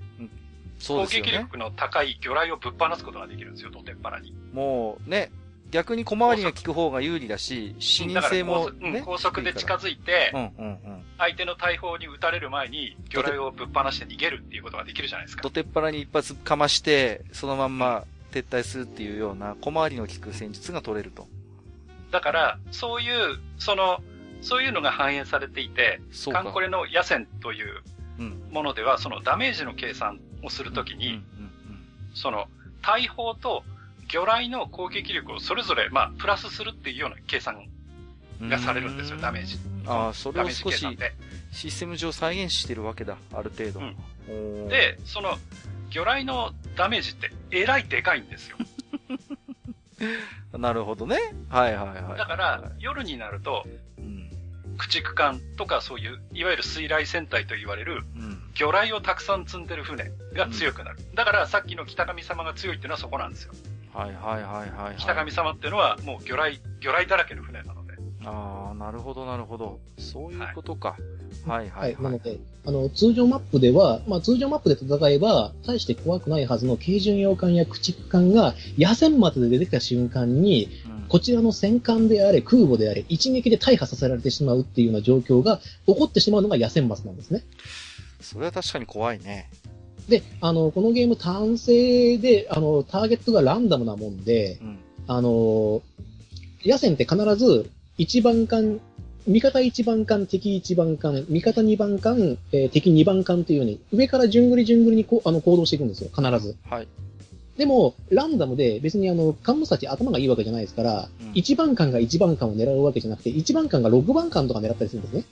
攻撃力の高い魚雷をぶっ放すことができるんですよ、とてっぱらに。もうね、逆に小回りが効く方が有利だし、視認性も、ね、高速で近づいて、相手の大砲に撃たれる前に魚雷をぶっ放して逃げるっていうことができるじゃないですか。とてっぱらに一発かまして、そのまんま撤退するっていうような小回りの効く戦術が取れると。だから、そういう、その、そういうのが反映されていて、カンコレの野戦というものでは、そのダメージの計算をするときに、その大砲と魚雷の攻撃力をそれぞれ、まあ、プラスするっていうような計算がされるんですよ、ダメージ。ああ、それを少しシステム上再現してるわけだ、ある程度。うん、で、その魚雷のダメージってえらいでかいんですよ。[laughs] なるほどね。はいはいはい。だから、夜になると、駆逐艦とかそういう、いわゆる水雷戦隊と言われる、魚雷をたくさん積んでる船が強くなる。うん、だからさっきの北上様が強いっていうのはそこなんですよ。はいはいはいはい、はい。北上様っていうのはもう魚雷、魚雷だらけの船なので。ああ、なるほどなるほど。そういうことか。はい、はい、はい、はい。なので、あの、通常マップでは、まあ通常マップで戦えば、大して怖くないはずの軽巡洋艦や駆逐艦が、野戦まで出てきた瞬間に、こちらの戦艦であれ、空母であれ、一撃で大破させられてしまうっていうような状況が起こってしまうのが野戦末なんですね。それは確かに怖いね。で、あの、このゲーム単性で、あの、ターゲットがランダムなもんで、うん、あの、野戦って必ず、一番艦、味方一番艦、敵一番艦、味方二番艦、えー、敵二番艦というように、上から順繰り順繰りにこあの行動していくんですよ、必ず。はい。でも、ランダムで別にあの、カンム頭がいいわけじゃないですから、うん、1番艦が1番艦を狙うわけじゃなくて、1番艦が6番艦とか狙ったりするんですね。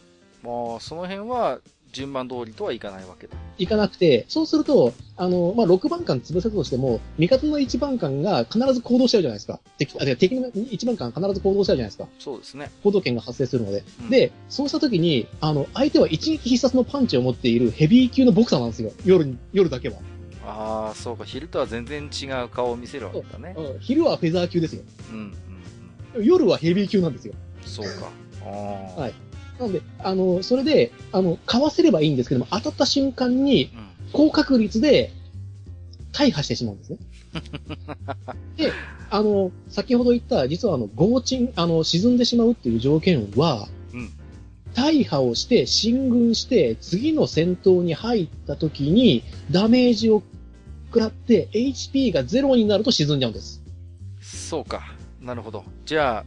まあ、その辺は、順番通りとはいかないわけだ。いかなくて、そうすると、あの、まあ、6番艦潰せたとしても、味方の1番艦が必ず行動しちゃうじゃないですか。敵、あ、敵の1番艦必ず行動しちゃうじゃないですか。そうですね。行動権が発生するので。うん、で、そうした時に、あの、相手は一撃必殺のパンチを持っているヘビー級のボクサーなんですよ。夜に、夜だけは。ああ、そうか、昼とは全然違う顔を見せるわけだね。うん、昼はフェザー級ですよ。うん、うん。夜はヘビー級なんですよ。そうか。ああ。はい。なので、あの、それで、あの、かわせればいいんですけども、当たった瞬間に、高確率で、大破してしまうんですね。[laughs] で、あの、先ほど言った、実はあの、合沈、あの、沈んでしまうっていう条件は、うん、大破をして、進軍して、次の戦闘に入った時に、ダメージを食らって HP がゼロになると沈んじゃうんです。そうか。なるほど。じゃあ、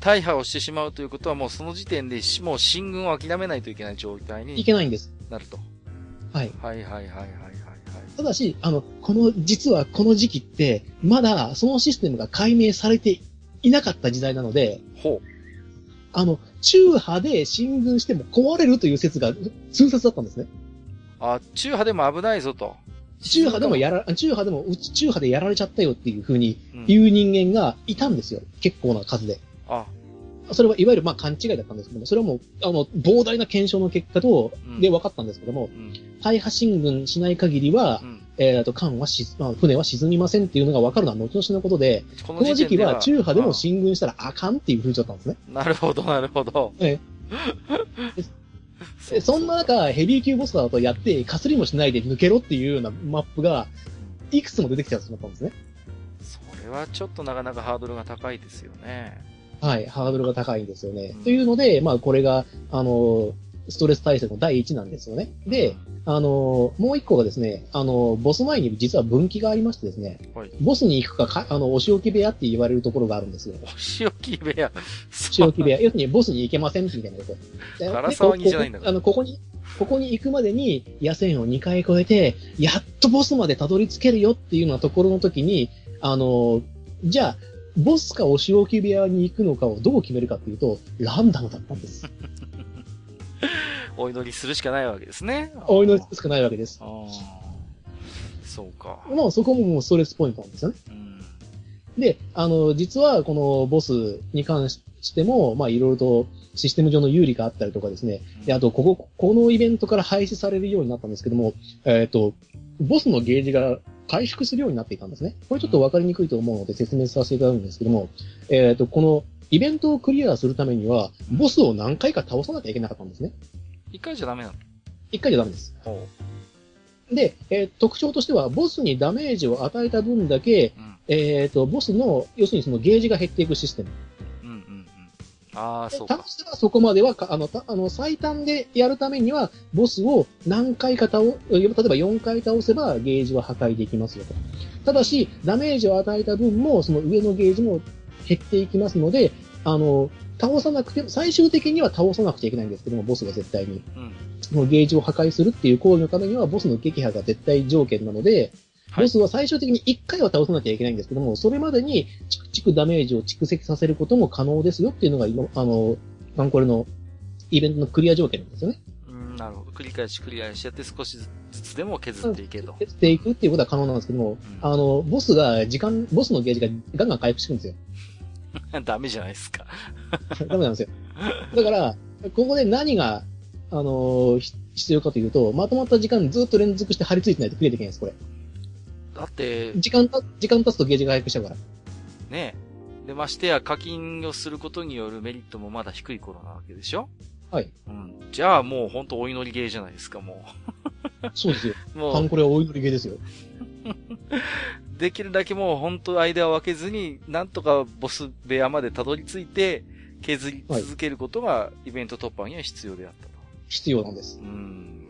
大破をしてしまうということはもうその時点でもう進軍を諦めないといけない状態に。いけないんです。なると。はい。はいはいはいはいはい、はい。ただし、あの、この、実はこの時期って、まだそのシステムが解明されていなかった時代なので、ほう。あの、中波で進軍しても壊れるという説が通説だったんですね。あ、中波でも危ないぞと。中波でもやら、中波でも、中波でやられちゃったよっていうふうに言う人間がいたんですよ。うん、結構な数で。あそれはいわゆるまあ勘違いだったんですけども、それはもう、あの、膨大な検証の結果と、で分かったんですけども、うん、大破進軍しない限りは、うん、えっ、ー、と、艦はし、まあ、船は沈みませんっていうのが分かるのは後々のことで、この時期は中波でも進軍したらあかんっていう風潮だったんですね。なるほど、なるほど。ええ。[laughs] そんな中、ヘビー級ボスだとやって、かすりもしないで抜けろっていうようなマップが、いくつも出てきてしまったんですね。それはちょっとなかなかハードルが高いですよね。はい、ハードルが高いんですよね。うん、というので、まあこれが、あの、ストレス対策の第一なんですよね。で、あの、もう一個がですね、あの、ボス前に実は分岐がありましてですね、はい、ボスに行くかか、あの、お仕置き部屋って言われるところがあるんですよ。お仕置き部屋お仕置き部屋。要するにボスに行けませんみたいなこと。唐騒ぎじゃないんだから。あの、ここに、ここに行くまでに野戦を2回超えて、やっとボスまでたどり着けるよっていうようなところの時に、あの、じゃあ、ボスかお仕置き部屋に行くのかをどう決めるかっていうと、ランダムだったんです。[laughs] お祈りするしかないわけですね。お祈りするしかないわけです。そうか。まあそこももうストレスポイントなんですよね。うん、で、あの、実はこのボスに関ししても、まあいろいろとシステム上の有利があったりとかですね。で、あと、ここ、このイベントから廃止されるようになったんですけども、えっ、ー、と、ボスのゲージが回復するようになっていたんですね。これちょっとわかりにくいと思うので説明させていただくんですけども、えっ、ー、と、このイベントをクリアするためには、ボスを何回か倒さなきゃいけなかったんですね。一回じゃダメなの？一回じゃダメです。で、えー、特徴としては、ボスにダメージを与えた分だけ、うん、えっ、ー、と、ボスの、要するにそのゲージが減っていくシステム。ああ、そうか。倒せばそこまでは、あの、あの、最短でやるためには、ボスを何回か倒、例えば4回倒せばゲージは破壊できますよと。ただし、ダメージを与えた分も、その上のゲージも減っていきますので、あの、倒さなくても、最終的には倒さなくちゃいけないんですけども、ボスが絶対に。うん、ゲージを破壊するっていう行為のためには、ボスの撃破が絶対条件なので、ボスは最終的に1回は倒さなきゃいけないんですけども、それまでに、チクチクダメージを蓄積させることも可能ですよっていうのが今、あの、ガンコレのイベントのクリア条件なんですよね。うん、なるほど。繰り返し繰り返しやって少しずつでも削っていけと。削っていくっていうことは可能なんですけども、うん、あの、ボスが時間、ボスのゲージがガンガン回復してるんですよ。ダメじゃないですか。ダメなんですよ。だから、ここで何が、あのー、必要かというと、まとまった時間ずっと連続して張り付いてないとクリアできないです、これ。だって、時間た、時間経つとゲージが回復しちゃうから。ねえ。で、ましてや課金をすることによるメリットもまだ低い頃なわけでしょ？はい。うん。じゃあもう本当お祈りゲーじゃないですか、もう。[laughs] そうですよ。もう。ハンコレはお祈りゲーですよ。[laughs] できるだけもう本当間を分けずに、なんとかボス部屋までたどり着いて、削り続けることがイベント突破には必要であったと。必要なんです。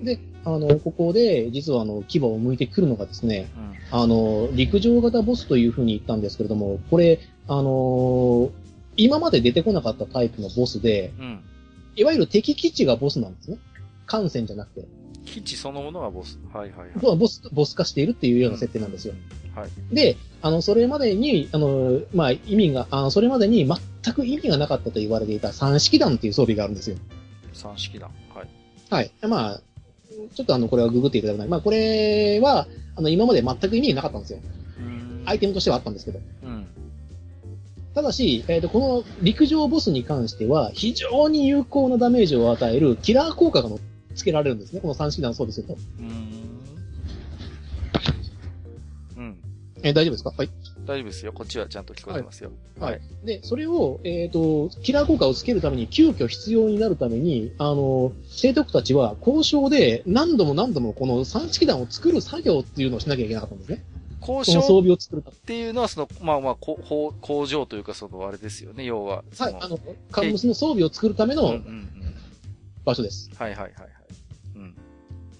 で、あの、ここで、実はあの、牙を向いてくるのがですね、うん、あの、陸上型ボスというふうに言ったんですけれども、これ、あの今まで出てこなかったタイプのボスで、うん、いわゆる敵基地がボスなんですね。艦船じゃなくて。基地そのものがボス。はいはいはい。ボス、ボス化しているっていうような設定なんですよ。うん、はい。で、あの、それまでに、あの、まあ、意味が、あの、それまでに全く意味がなかったと言われていた三式弾っていう装備があるんですよ。三式弾。はい。はい。まあ、ちょっとあの、これはググっていただくない。まあ、これは、あの、今まで全く意味がなかったんですよ。アイテムとしてはあったんですけど。うん。ただし、えっ、ー、と、この陸上ボスに関しては、非常に有効なダメージを与えるキラー効果がつけられるんですね。この三式弾装備すると。うん。うん。えー、大丈夫ですか？はい。大丈夫ですよ。こっちはちゃんと聞こえてますよ。はい。はい、で、それを、えっ、ー、と、キラー効果をつけるために、急遽必要になるために、あの、生徒たちは交渉で何度も何度もこの三式弾を作る作業っていうのをしなきゃいけなかったんですね。交渉装備を作るっていうのは、その、まあまあ、工工場というか、その、あれですよね、要は。はい、あの、カンムスの装備を作るための場所です。はいはいはいはい。うん。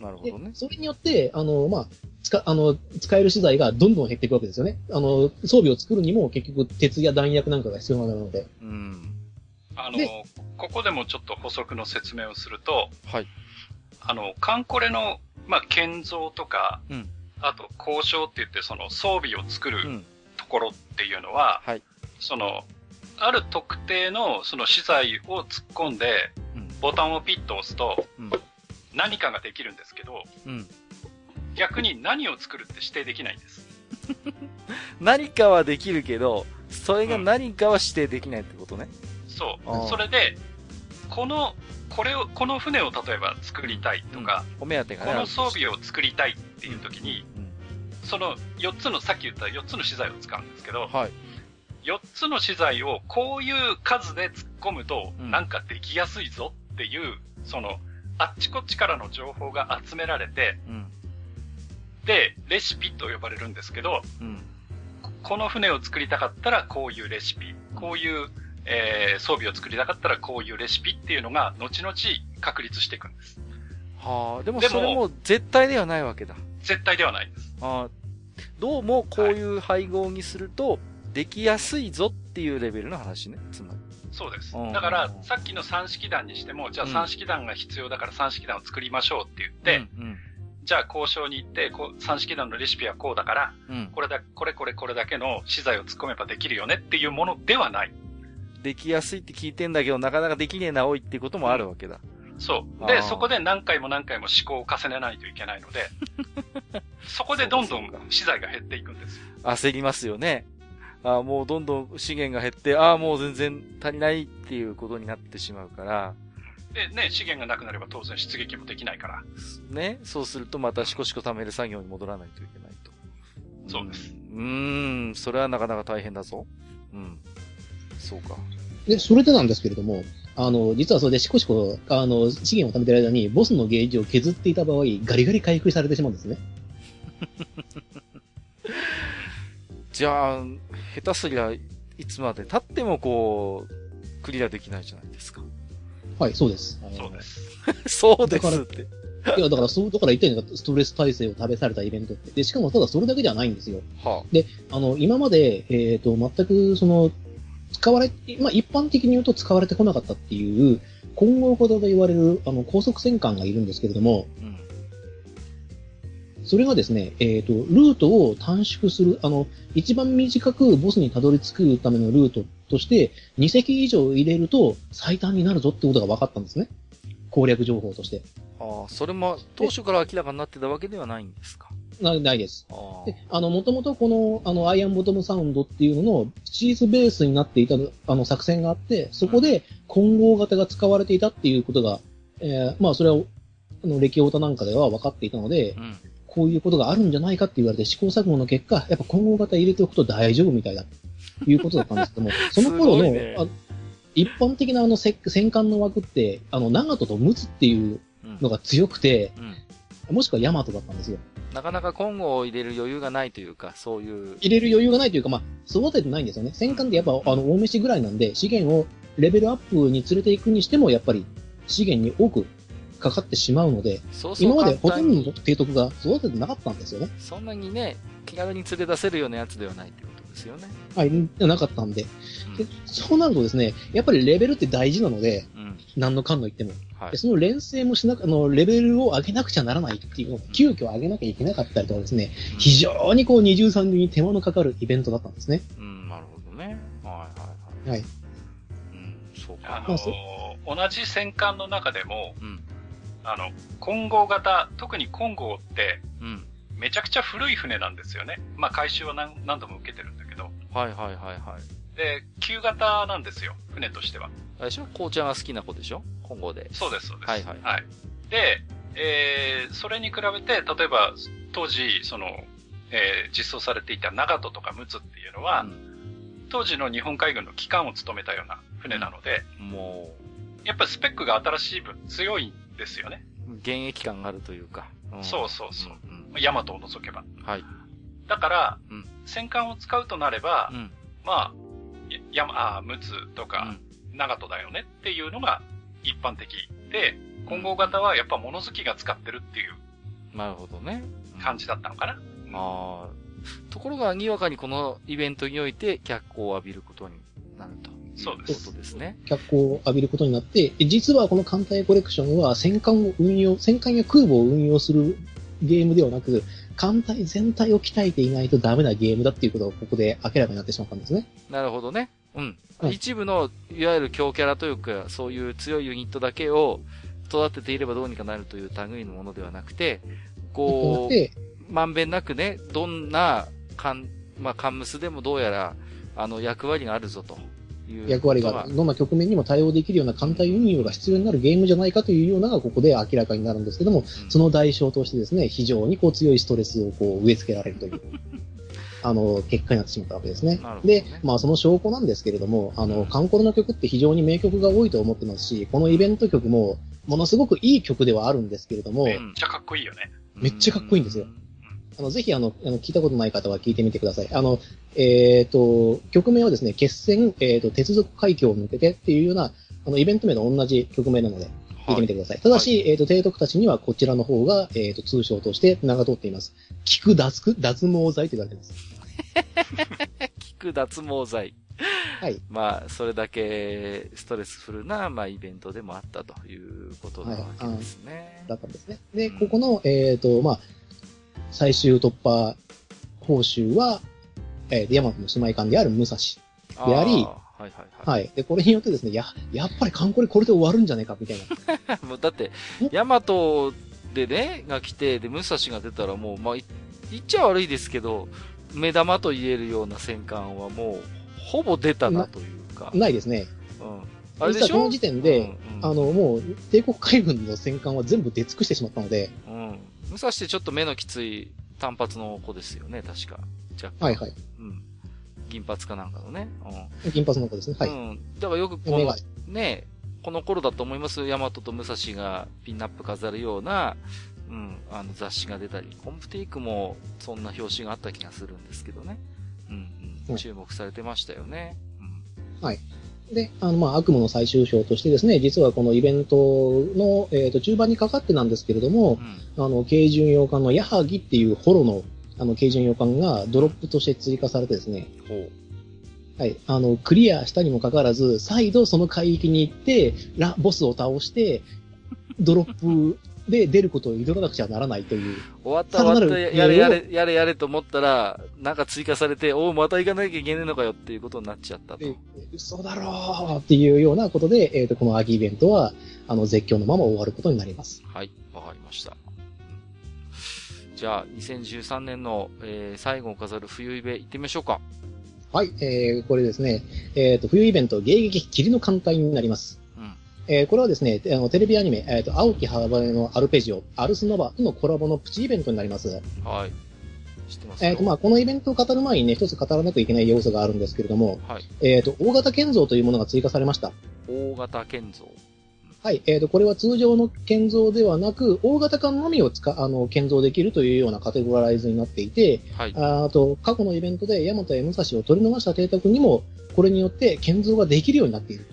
なるほどね。それによって、あの、まあ、使、あの、使える資材がどんどん減っていくわけですよね。あの、装備を作るにも結局鉄や弾薬なんかが必要なので。うん。あの、ここでもちょっと補足の説明をすると、はい。あの、カンコレの、まあ、建造とか、うん。あと、交渉って言って、その装備を作るところっていうのは、うん、はい。その、ある特定のその資材を突っ込んで、ボタンをピッと押すと、何かができるんですけど、うん、逆に何を作るって指定できないんです。[laughs] 何かはできるけど、それが何かは指定できないってことね。う。ん、そう。それで、この、これを、この船を例えば作りたいとか、うん、お目当てがね、この装備を作りたいっていう時に、うん、その4つの、さっき言った4つの資材を使うんですけど、はい、4つの資材をこういう数で突っ込むと、なんかできやすいぞっていう、その、あっちこっちからの情報が集められて、うん。で、レシピと呼ばれるんですけど、うん、この船を作りたかったらこういうレシピ、こういう、えー、装備を作りたかったらこういうレシピっていうのが後々確立していくんです。はあ、でもそれも絶対ではないわけだ。絶対ではないです。あどうもこういう配合にすると、できやすいぞっていうレベルの話ね、つまり。そうです。だから、さっきの三式弾にしても、じゃあ三式弾が必要だから三式弾を作りましょうって言って、うんうんじゃあ交渉に行って、こう、三式弾のレシピはこうだから、うん、これだ、これこれこれだけの資材を突っ込めばできるよねっていうものではない。できやすいって聞いてんだけど、なかなかできねえな、おいっていうこともあるわけだ。そう。で、そこで何回も何回も思考を重ねないといけないので、[laughs] そこでどんどん資材が減っていくんですよ。焦りますよね。あもうどんどん資源が減って、ああ、もう全然足りないっていうことになってしまうから。で、ね、資源がなくなれば当然出撃もできないから。ね、そうするとまたしこしこ貯める作業に戻らないといけないと。そうです。うん、それはなかなか大変だぞ。うん。そうか。で、それでなんですけれども、あの、実はそれでしこしこ、あの、資源を貯めてる間に、ボスのゲージを削っていた場合、ガリガリ回復されてしまうんですね。[laughs] じゃあ、下手すりゃいつまで経ってもこう、クリアできないじゃないですか。はい、そうです。そうです。[laughs] そうですって。いや、だから、そう、だから言ったように、ストレス耐性を試されたイベントって。で、しかもただそれだけではないんですよ。はあ、で、あの、今まで、えっ、ー、と、全く、その、使われ、まあ、一般的に言うと使われてこなかったっていう、混合型と言われる、あの、高速戦艦がいるんですけれども、うん、それがですね、えっ、ー、と、ルートを短縮する、あの、一番短くボスにたどり着くためのルートとして、2隻以上入れると最短になるぞってことが分かったんですね。攻略情報として。ああ、それも当初から明らかになってたわけではないんですか？なないです。で、あの、もともとこの、あの、アイアンボトムサウンドっていうののチーズベースになっていた、あの、作戦があって、そこで混合型が使われていたっていうことが、えー、まあ、それは、あの、歴オタなんかでは分かっていたので、うん、こういうことがあるんじゃないかって言われて試行錯誤の結果、やっぱ混合型入れておくと大丈夫みたいだ、ということだったんですけども、その頃の、ね、一般的なあの戦艦の枠って、あの、長門と陸奥っていうのが強くて、うんうん、もしくは大和だったんですよ。なかなか今後を入れる余裕がないというか、そういう。入れる余裕がないというか、まあ、育ててないんですよね。戦艦ってやっぱ、あの、大飯ぐらいなんで、資源をレベルアップに連れていくにしても、やっぱり、資源に多くかかってしまうので、そうそう今までほとんどの提督が育ててなかったんですよね。そんなにね、気軽に連れ出せるようなやつではないってことですよね。はい、なかったんで。うん、でそうなるとですね、やっぱりレベルって大事なので、うん、何のかんの言っても。はい、その連成もしなく、あの、レベルを上げなくちゃならないっていうのを、急遽上げなきゃいけなかったりとかですね、うん、非常にこう二重三重に手間のかかるイベントだったんですね。うん、なるほどね。はいはいはい。はい。うん、そうか。あのー、同じ戦艦の中でも、うん、あの、混合型、特に混合って、うん。めちゃくちゃ古い船なんですよね。まあ、回収は何何度も受けてるん。はいはいはいはい。で、旧型なんですよ、船としては。あれでしょ？紅茶が好きな子でしょ？混合で。そうです、そうです。はいはい。はい。で、えー、それに比べて、例えば、当時、その、えー、実装されていた長門とか陸奥っていうのは、うん、当時の日本海軍の機関を務めたような船なので、うん、もう、やっぱりスペックが新しい分強いですよね。現役感があるというか。うん、そうそうそう。うん、ヤマトを除けば。はい。だから、うん、戦艦を使うとなれば、うん、まあ、や、まあ、陸奥とか、長門だよねっていうのが一般的で、混合型はやっぱ物好きが使ってるっていう。なるほどね。感じだったのかな。ああ。ところが、にわかにこのイベントにおいて脚光を浴びることになると。そうです。ことですね。脚光を浴びることになって、実はこの艦隊コレクションは戦艦を運用、戦艦や空母を運用するゲームではなく、艦隊全体を鍛えていないとダメなゲームだっていうことがここで明らかになってしまったんですね。なるほどね。うん。一部の、いわゆる強キャラというか、そういう強いユニットだけを育てていればどうにかなるという類のものではなくて、こう、まんべんなくね、どんな、かん、まあ、カンムスでもどうやら、あの、役割があるぞと。役割が、どんな局面にも対応できるような艦隊運用が必要になるゲームじゃないかというようながここで明らかになるんですけども、うん、その代償としてですね、非常にこう強いストレスをこう植え付けられるという。[laughs] あの、結果になってしまったわけですね。ねで、まあその証拠なんですけれども、あの、カンコロの曲って非常に名曲が多いと思ってますし、このイベント曲も、ものすごくいい曲ではあるんですけれども、めっちゃかっこいいよね。めっちゃかっこいいんですよ。あの、ぜひあの、あの聞いたことない方は聞いてみてください。あの、えっ、ー、と、曲名はですね、決戦、えっ、ー、と、鉄族海峡を抜けてっていうような、あの、イベント名と同じ曲名なので、聞いてみてください。はい、ただし、はい、えっ、ー、と、提督たちにはこちらの方が、えっ、と、通称として名が通っています。聞く脱、脱毛剤と言われています。[laughs] 聞く脱毛剤。はい。まあ、それだけストレスフルな、まあ、イベントでもあったということなわけですね。はい、だったんですね。で、うん、ここの、えっ、と、まあ、最終突破報酬は、えー、ヤマトの姉妹艦である武蔵であり、はいはいはい。はい。で、これによってですね、や、やっぱり艦これこれで終わるんじゃないか、みたいな。[laughs] もうだって、ヤマトでね、が来て、で、武蔵が出たらもう、まあ、言っちゃ悪いですけど、目玉と言えるような戦艦はもう、ほぼ出たなというか。ないですね。うん。あれでしょ？この時点で、うんうん、あの、もう、帝国海軍の戦艦は全部出尽くしてしまったので。うん。武蔵ってちょっと目のきつい単発の子ですよね、確か。はいはい。うん。銀髪かなんかのね。うん。銀髪の子ですね。はい。うん。だからよくこの、ね、この頃だと思います。ヤマトと武蔵がピンナップ飾るような、うん、あの雑誌が出たり、コンプテイクもそんな表紙があった気がするんですけどね。うん、うん、注目されてましたよね。うん、はい。で、あの、まあ、悪夢の最終章としてですね、実はこのイベントの、えっ、ー、と、中盤にかかってなんですけれども、うん、あの、軽巡洋艦のヤハギっていうホロの、あの、軽巡洋艦がドロップとして追加されてですね、はい、あの、クリアしたにもかかわらず、再度その海域に行って、ラ、ボスを倒して、ドロップで出ることを挑まなくちゃならないという。終わった終わった、やれやれ、やれやれと思ったら、なんか追加されて、おお、また行かなきゃいけねえのかよっていうことになっちゃったと。嘘だろうっていうようなことで、えっ、ー、と、この秋イベントは、あの、絶叫のまま終わることになります。はい、わかりました。じゃあ、2013年の、えー、最後を飾る冬イベ行ってみましょうか。はい、えー、これですね、えっ、ー、と、冬イベント、迎撃霧の艦隊になります。えー、これはですね、あのテレビアニメ、えっ、ー、と、青木羽羽のアルペジオ、アルスノバとのコラボのプチイベントになります。はい。知ってますえっ、ー、と、まあ、このイベントを語る前にね、一つ語らなきゃいけない要素があるんですけれども、はい。えっ、と、大型建造というものが追加されました。大型建造はい。えっ、ー、と、これは通常の建造ではなく、大型艦のみを使、あの、建造できるというようなカテゴライズになっていて、はい。あと、過去のイベントで、ヤマトや武蔵を取り逃した邸宅にも、これによって建造ができるようになっている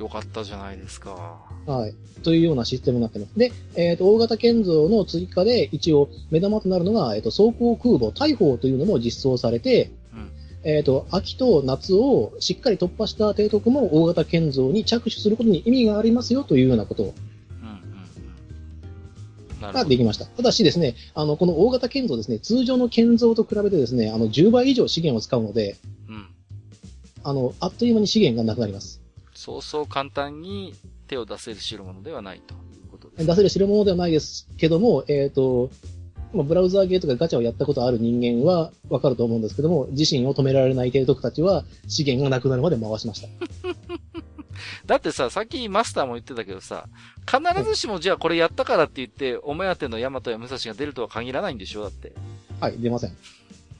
よかったじゃないですか。はい。というようなシステムになってます。で、えっ、ー、と、大型建造の追加で一応目玉となるのが、えっ、ー、と、装甲空母大砲というのも実装されて、うん、えっ、ー、と、秋と夏をしっかり突破した提督も大型建造に着手することに意味がありますよというようなことを、ができました。ただしですね、あの、この大型建造ですね、通常の建造と比べてですね、あの、10倍以上資源を使うので、うん、あの、あっという間に資源がなくなります。そうそう簡単に手を出せる代物ではないということです、ね。出せる代物ではないですけども、えっ、ー、と、ブラウザーゲーとかガチャをやったことある人間はわかると思うんですけども、自身を止められない帝徳たちは資源がなくなるまで回しました。[laughs] だってさ、さっきマスターも言ってたけどさ、必ずしもじゃあこれやったからって言って、お目当てのヤマトや武蔵が出るとは限らないんでしょだって。はい、出ません。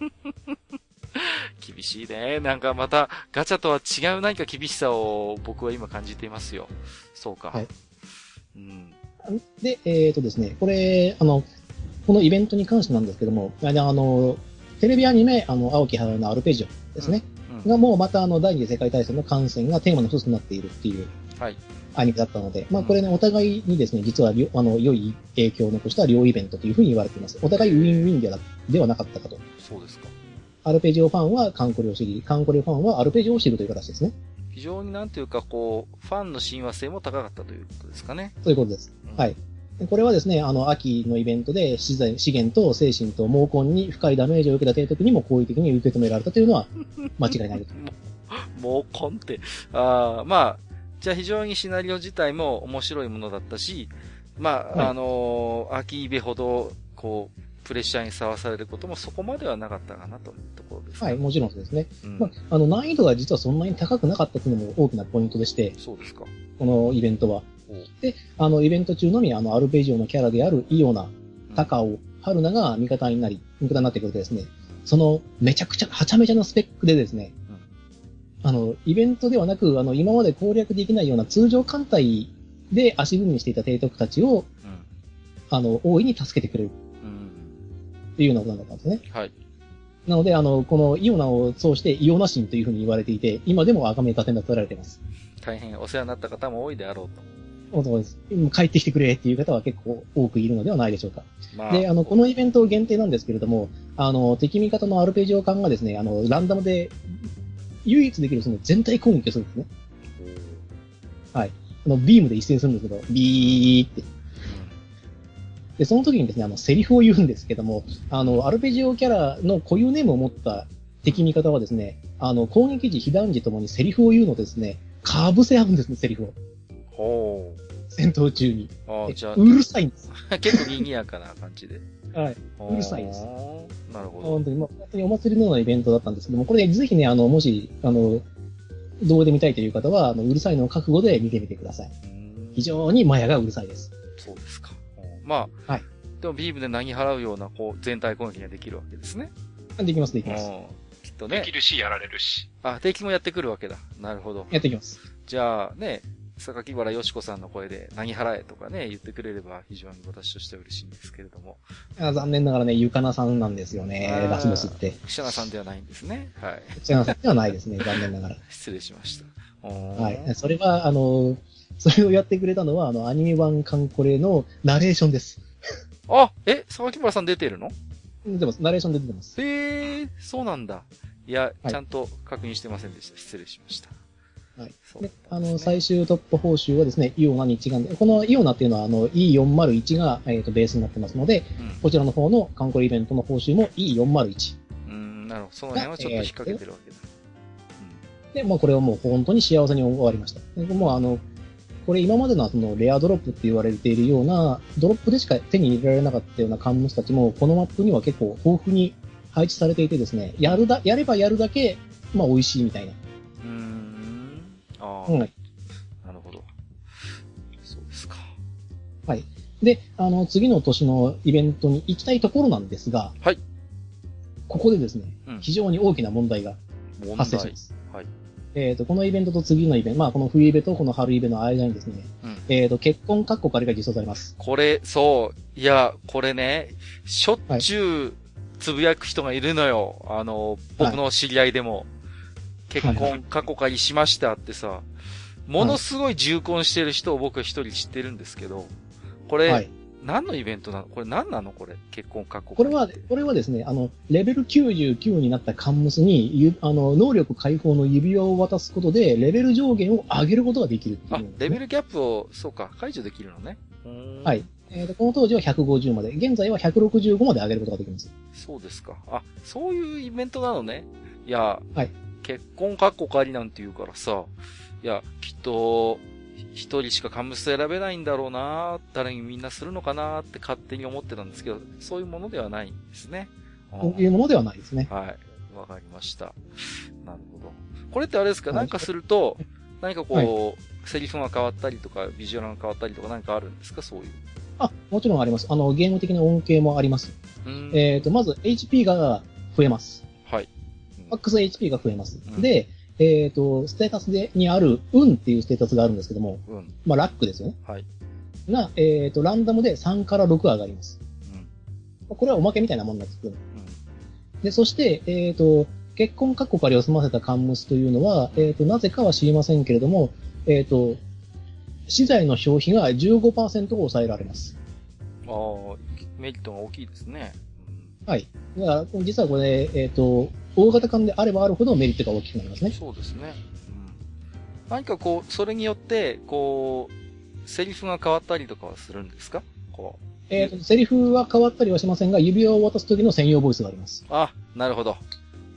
[laughs] [laughs] 厳しいね。なんかまた、ガチャとは違う何か厳しさを僕は今感じていますよ。そうか。はい。うん。で、えっ、ー、とですね、これ、あの、このイベントに関してなんですけども、あの、テレビアニメ、あの、青木春のアルペジオですね。うん、がもうまたあの、第二次世界大戦の感染がテーマの一つになっているっていう。はい。アニメだったので、まあこれね、お互いにですね、実は、あの、良い影響を残した両イベントというふうに言われています。お互いウィンウィンではではなかったかと。そうですか。アルペジオファンはカンコレを知り、カンコレファンはアルペジオを知るという形ですね。非常になんていうか、こう、ファンの親和性も高かったということですかね。そういうことです。うん、はい。これはですね、あの、秋のイベントで資材、資源と精神と毛根に深いダメージを受けた提督にも好意的に受け止められたというのは [laughs] 間違いないです。毛根って、ああ、まあ、じゃあ非常にシナリオ自体も面白いものだったし、まあ、はい、あのー、秋イベほど、こう、プレッシャーにさらされることもそこまではなかったかなというところです、ね、はい、もちろんそうですね。うん、まあ、あの、難易度が実はそんなに高くなかったというのも大きなポイントでして、そうですか。このイベントは。で、あの、イベント中のみ、あの、アルペジオのキャラであるイオナ、高尾、春菜が味方になり、味方になってくるとですね、その、めちゃくちゃ、はちゃめちゃなスペックでですね、うん、あの、イベントではなく、あの、今まで攻略できないような通常艦隊で足踏みしていた提督たちを、うん、あの、大いに助けてくれる。いうようなことだったんですね。はい。なので、あの、このイオナを通してイオナ神というふうに言われていて、今でも赤目立てられています。大変お世話になった方も多いであろうと。そうです。帰ってきてくれっていう方は結構多くいるのではないでしょうか。まあ、で、あの、このイベント限定なんですけれども、あの、敵味方のアルペジオ艦がですね、あの、ランダムで唯一できるその全体攻撃をするんですね。はい。あの、ビームで一斉するんですけど、ビーって。で、その時にですね、あの、セリフを言うんですけども、あの、アルペジオキャラの固有ネームを持った敵味方はですね、あの、攻撃時、被弾時ともにセリフを言うのですね、かぶせ合うんですね、セリフを。ほう。戦闘中に。ああ、じゃあ。うるさいんです。[laughs] 結構賑やかな感じで。はい。うるさいです。なるほど。本当に、まあ、本当にお祭りのようなイベントだったんですけども、これ、ね、ぜひね、あの、もし、あの、動画で見たいという方は、あの、うるさいのを覚悟で見てみてください。非常にマヤがうるさいです。まあ、はい。でもビームで投げ払うような、こう、全体攻撃ができるわけですね。できます、できます。きっとね。できるし、やられるし。あ、敵もやってくるわけだ。なるほど。やってきます。じゃあ、ね、榊原よしこさんの声で、何払えとかね、言ってくれれば非常に私としては嬉しいんですけれども。あ残念ながらね、ゆかなさんなんですよね、ラスボスって。クシャナさんではないんですね。はい。クシャナさんではないですね、[laughs] 残念ながら。失礼しました。はい。それは、あの、それをやってくれたのは、あの、アニメ版カンコレのナレーションです。あ、え、榊原さん出てるの？出てます。ナレーションで出てます。へえ、そうなんだ。いや、ちゃんと確認してませんでした。失礼しました。はい。で、あの、最終突破報酬はですね、イオナに一眼で、このイオナっていうのは、あの、E401 が、えっ、ー、と、ベースになってますので、うん、こちらの方の観光イベントの報酬も E401。うん、なるほど。その辺はちょっと引っ掛けてるわけだ。えー、で、まあ、これはもう本当に幸せに終わりました。でもう、あの、これ今までのそのレアドロップって言われているような、ドロップでしか手に入れられなかったようなカンムスたちも、このマップには結構豊富に配置されていてですね、やるだ、やればやるだけ、まあ美味しいみたいな。ああ、うん。なるほど。そうですか。はい。で、あの、次の年のイベントに行きたいところなんですが、はい。ここでですね、うん、非常に大きな問題が発生します。はい。えっ、ー、と、このイベントと次のイベント、まあ、この冬イベとこの春イベの間にですね、うん、えっ、ー、と、結婚カッコ仮が実装されます。これ、そう、いや、これね、しょっちゅうつぶやく人がいるのよ。はい、あの、僕の知り合いでも。はい結婚過去仮しましたってさ、ものすごい重婚してる人を僕一人知ってるんですけど、これ、はい、何のイベントなのこれ何なのこれ、結婚過去これは、これはですね、あの、レベル99になったカンムスに、ゆあの、能力解放の指輪を渡すことで、レベル上限を上げることができるっていう、ね、あ、レベルギャップを、そうか、解除できるのね。はい。えー、この当時は150まで、現在は165まで上げることができます。そうですか。あ、そういうイベントなのね。いや、はい。結婚かっこかりなんて言うからさ、いや、きっと、一人しかカムス選べないんだろうな誰にみんなするのかなって勝手に思ってたんですけど、そういうものではないんですね。そういうものではないですね。はい。わかりました。なるほど。これってあれですか、なんかすると、何かこう、はい、セリフが変わったりとか、ビジュアルが変わったりとか何かあるんですか？そういう。あ、もちろんあります。あの、ゲーム的な恩恵もあります。えっ、ー、と、まず HP が増えます。はい。マックス HP が増えます。うん、で、えっ、ー、と、ステータスで、にある、運っていうステータスがあるんですけども、うん、まあ、ラックですよね。はい。が、えっ、ー、と、ランダムで3から6上がります。うん。これはおまけみたいなもんなんですけど。うん。で、そして、えっ、ー、と、結婚カッコ仮を済ませたカンムスというのは、えっ、と、なぜかは知りませんけれども、えっ、と、資材の消費が15%抑えられます。ああ、メリットが大きいですね。はい。だから、実はこれ、えっ、と、大型艦であればあるほどメリットが大きくなりますね。そうですね。うん、何かこう、それによって、こう、セリフが変わったりとかはするんですか？こう。えっ、ー、と、セリフは変わったりはしませんが、指輪を渡す時の専用ボイスがあります。あ、なるほど。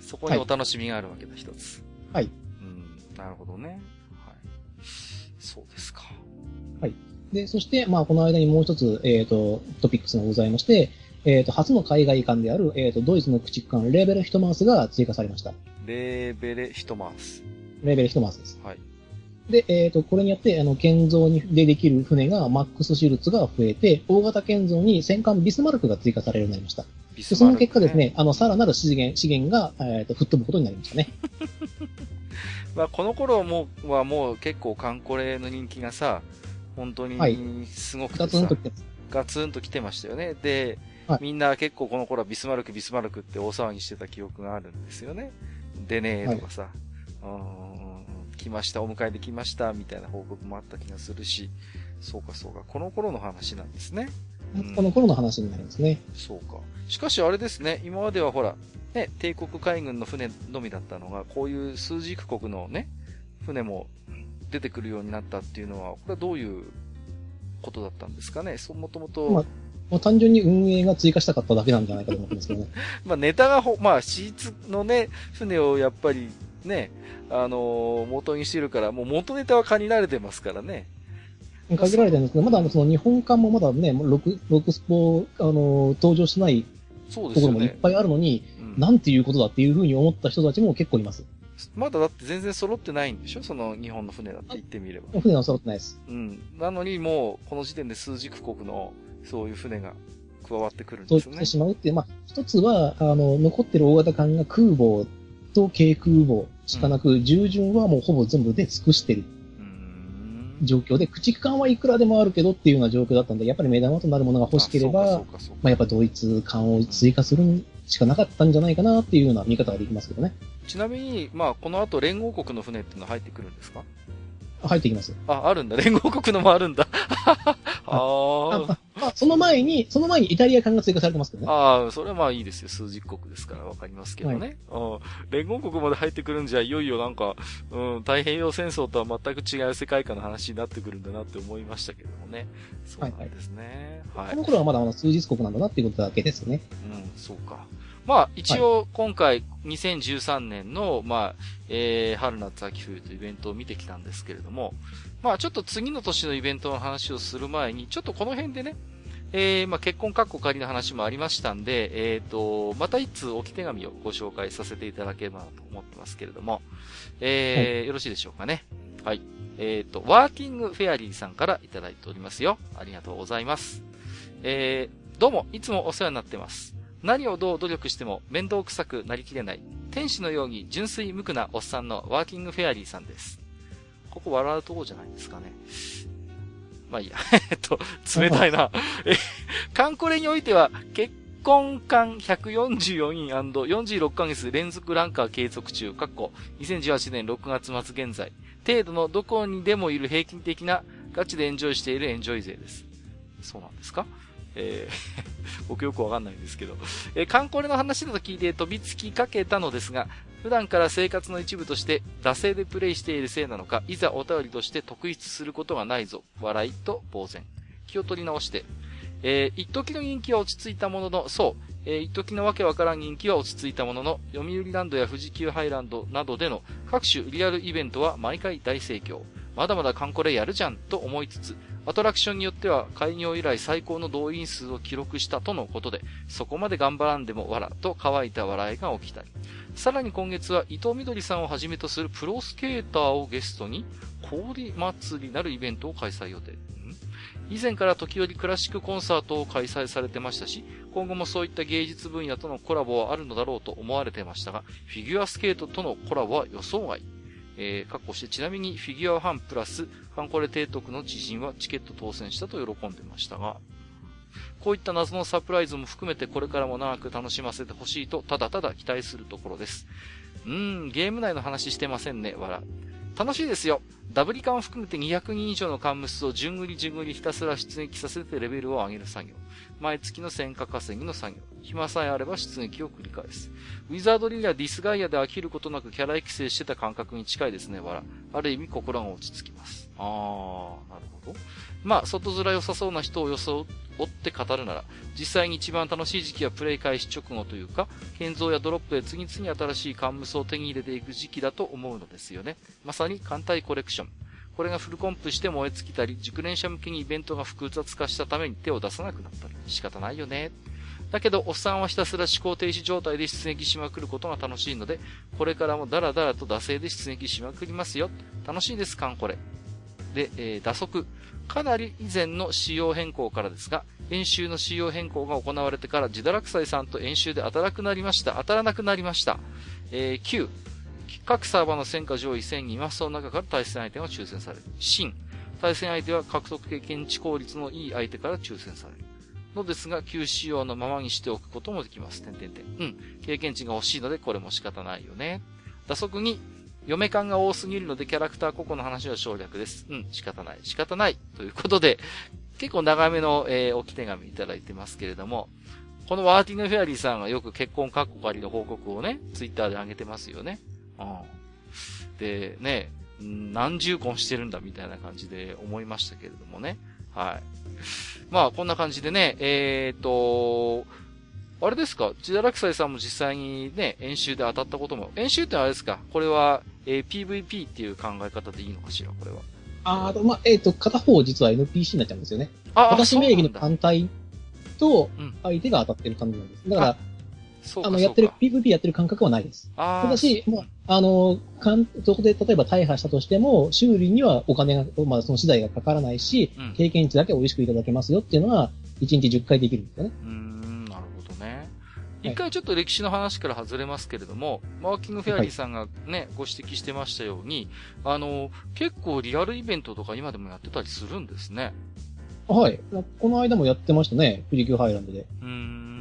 そこにお楽しみがあるわけだ、一、はい、つ。はい。うん、なるほどね。はい。そうですか。はい。で、そして、まあ、この間にもう一つ、えっ、ー、と、トピックスがございまして、えっ、ー、と、初の海外艦である、えっ、ー、と、ドイツの駆逐艦レーベルヒトマースが追加されました。レーベルヒトマース。レーベルヒトマースです。はい。で、えっ、ー、と、これによって、あの、建造にでできる船が、マックスシルツが増えて、大型建造に戦艦ビスマルクが追加されるようになりました。ビスマルク、ね、その結果ですね、あの、さらなる資源、資源が、えっ、と、吹っ飛ぶことになりましたね。[laughs] まあ、この頃も、はもう結構カンコレの人気がさ、本当に、すごくてさ、はい、ガツンと来てます。ガツンと来てましたよね。で、はい、みんな結構この頃はビスマルク、ビスマルクって大騒ぎしてた記憶があるんですよね。でねーとかさ、はい、来ました、お迎えで来ました、みたいな報告もあった気がするし、そうかそうか、この頃の話なんですね。この頃の話になりますね。そうか。しかしあれですね、今まではほら、ね、帝国海軍の船のみだったのが、こういう数軸国のね、船も出てくるようになったっていうのは、これはどういうことだったんですかね。そう、もともと、まあもう単純に運営が追加したかっただけなんじゃないかと思ってますけどね。[laughs] まあネタがほ、まあ、シーツのね、船をやっぱりね、あのー、元にしてるから、もう元ネタは限られてますからね。限られてるんですけど、まだその日本館もまだね、6、6スポ、あの、登場しないところもいっぱいあるのに、ねうん、なんていうことだっていうふうに思った人たちも結構います。まだだって全然揃ってないんでしょ？その日本の船だって言ってみれば。船は揃ってないです。うん。なのにもう、この時点で数軸国のそういう船が加わってくるんですね。そうしてしまうっていう、まあ、一つは、あの、残ってる大型艦が空母と軽空母しかなく、うん、従順はもうほぼ全部で尽くしてる。状況で、駆逐艦はいくらでもあるけどっていうような状況だったんで、やっぱり目玉となるものが欲しければ、まあやっぱドイツ艦を追加するしかなかったんじゃないかなっていうような見方ができますけどね。ちなみに、まあこの後連合国の船っていうのは入ってくるんです？か入ってきます。あ、あるんだ。連合国のもあるんだ。あ [laughs] あ。まあ、その前に、その前にイタリア艦が追加されてますけどね。ああ、それはまあいいですよ。数十国ですからわかりますけどね。はい、連合国まで入ってくるんじゃ、いよいよなんか、うん、太平洋戦争とは全く違う世界観の話になってくるんだなって思いましたけどもね。そうなんですね。はい、はい、この頃はまだあの数日国なんだなっていうことだけですね。うん、そうか。まあ、一応、今回、2013年の、まあ、えー、春夏秋冬というイベントを見てきたんですけれども、まあ、ちょっと次の年のイベントの話をする前に、ちょっとこの辺でね、えー、まあ、結婚カッコ仮の話もありましたんで、えっ、ー、と、また一通置き手紙をご紹介させていただければなと思ってますけれども、えー、はい、よろしいでしょうかね。はい。えっ、ー、と、ワーキングフェアリーさんからいただいておりますよ。ありがとうございます。えー、どうも、いつもお世話になってます。何をどう努力しても面倒くさくなりきれない、天使のように純粋無垢なおっさんのワーキングフェアリーさんです。ここ笑うとこじゃないですかね。まあいいや。[laughs] えっと、冷たいな。[laughs] え、カンコレにおいては、結婚間144位 &46 ヶ月連続ランカー継続中、かっこ2018年6月末現在、程度のどこにでもいる平均的なガチでエンジョイしているエンジョイ勢です。そうなんですか？えー [laughs] 僕よくわかんないんですけど、えー、観光の話だと聞いて飛びつきかけたのですが、普段から生活の一部として、惰性でプレイしているせいなのか、いざお便りとして特筆することがないぞ。笑いと呆然。気を取り直して、えー、一時の人気は落ち着いたものの、そう、えー、一時のわけわからん人気は落ち着いたものの、読売ランドや富士急ハイランドなどでの各種リアルイベントは毎回大盛況。まだまだカンコレやるじゃんと思いつつ、アトラクションによっては開業以来最高の動員数を記録したとのことで、そこまで頑張らんでもわらと乾いた笑いが起きたり。さらに今月は伊藤みどりさんをはじめとするプロスケーターをゲストに、氷祭りなるイベントを開催予定。以前から時折クラシックコンサートを開催されてましたし、今後もそういった芸術分野とのコラボはあるのだろうと思われてましたが、フィギュアスケートとのコラボは予想外。えー、確保して、ちなみにフィギュアファンプラス、ファンコレ提督の知人はチケット当選したと喜んでましたが、こういった謎のサプライズも含めてこれからも長く楽しませてほしいと、ただただ期待するところです。うーん、ゲーム内の話してませんね、わら。楽しいですよ。ダブリカン含めて200人以上のカンムスを順繰り順繰りひたすら出撃させてレベルを上げる作業。毎月の戦果稼ぎの作業。暇さえあれば出撃を繰り返す。ウィザードリーやディスガイアで飽きることなくキャラ育成してた感覚に近いですね、わら。ある意味心が落ち着きます。あー、なるほど。まあ、外面良さそうな人を装って語るなら、実際に一番楽しい時期はプレイ開始直後というか、建造やドロップで次々に新しいカンムスを手に入れていく時期だと思うのですよね。まさに艦隊コレクション。これがフルコンプして燃え尽きたり、熟練者向けにイベントが複雑化したために手を出さなくなったり、仕方ないよね。だけど、おっさんはひたすら思考停止状態で出撃しまくることが楽しいので、これからもダラダラと惰性で出撃しまくりますよ。楽しいです、かんこれ。で、えー、打足。かなり以前の仕様変更からですが、演習の仕様変更が行われてから、自堕落斎さんと演習で当たらなくなりました。当たらなくなりました。えー、9、各サーバーの戦果上位1000人はその中から対戦相手が抽選される。新、対戦相手は獲得経験値効率のいい相手から抽選される。のですが、旧仕様のままにしておくこともできます。点々点。うん。経験値が欲しいので、これも仕方ないよね。打足に、嫁感が多すぎるので、キャラクター個々の話は省略です。うん。仕方ない。仕方ない。ということで、結構長めの、えー、置き手紙いただいてますけれども、このワーティングフェアリーさんがよく結婚カッコ仮の報告をね、ツイッターで上げてますよね。うん。で、ね、何十婚してるんだみたいな感じで思いましたけれどもね。はい。まあ、こんな感じでね、えっ、ー、と、あれですか？ジダラクサイさんも実際にね、演習で当たったことも。演習ってあれですか？これは、えー、PVP っていう考え方でいいのかしら？これは。あまあ、えっ、ー、と、片方実は NPC になっちゃうんですよね。あ私名義の単体と相手が当たってる感じなんです。だから、あの、やってる、PVP やってる感覚はないです。ただし、まあ、あの、かん、そこで例えば大破したとしても、修理にはお金が、まあ、その資材がかからないし、うん、経験値だけ美味しくいただけますよっていうのは、1日10回できるんですよね。うん、なるほどね。一回ちょっと歴史の話から外れますけれども、マーキングフェアリーさんがね、はい、ご指摘してましたように、あの、結構リアルイベントとか今でもやってたりするんですね。はい。この間もやってましたね。富士急ハイランドで。うん。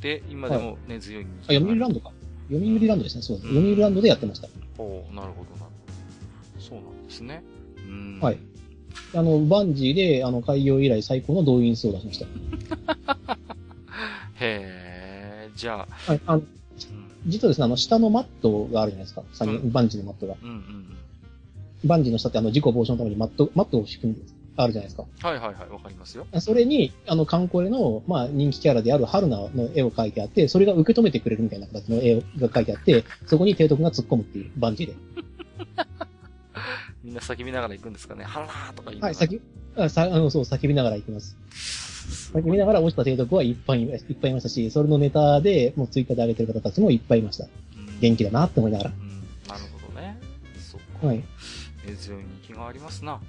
で、今でも根強い人気、はい、あ、読売ランドか。読売ランドですね。そうです。読売ランドでやってました。おおなるほど、なるほど。そうなんですね。うん。はい。あの、バンジーで、あの、開業以来最高の動員数を出しました。[laughs] へえ、じゃあ。はい、あの、実はですね、あの、下のマットがあるじゃないですか。うん、バンジーのマットが。うんうんうん。バンジーの下ってあの、事故防止のためにマット、マットを仕組んであるじゃないですか。はいはいはい、わかりますよ。それに、あの、カンコレの、まあ、人気キャラである春菜の絵を描いてあって、それが受け止めてくれるみたいな形の絵が描いてあって、そこに提督が突っ込むっていうバンジーで。[laughs] みんな叫びながら行くんですかね。はらーとか言いはい、叫、あさあの、そう、叫びながら行きます。叫びながら落ちた提督はいっぱいいっぱいいましたし、それのネタで、もうツイッターで上げてる方たちもいっぱいいました。元気だなって思いながら。なるほどね。そうか。はい。根強いがありますな。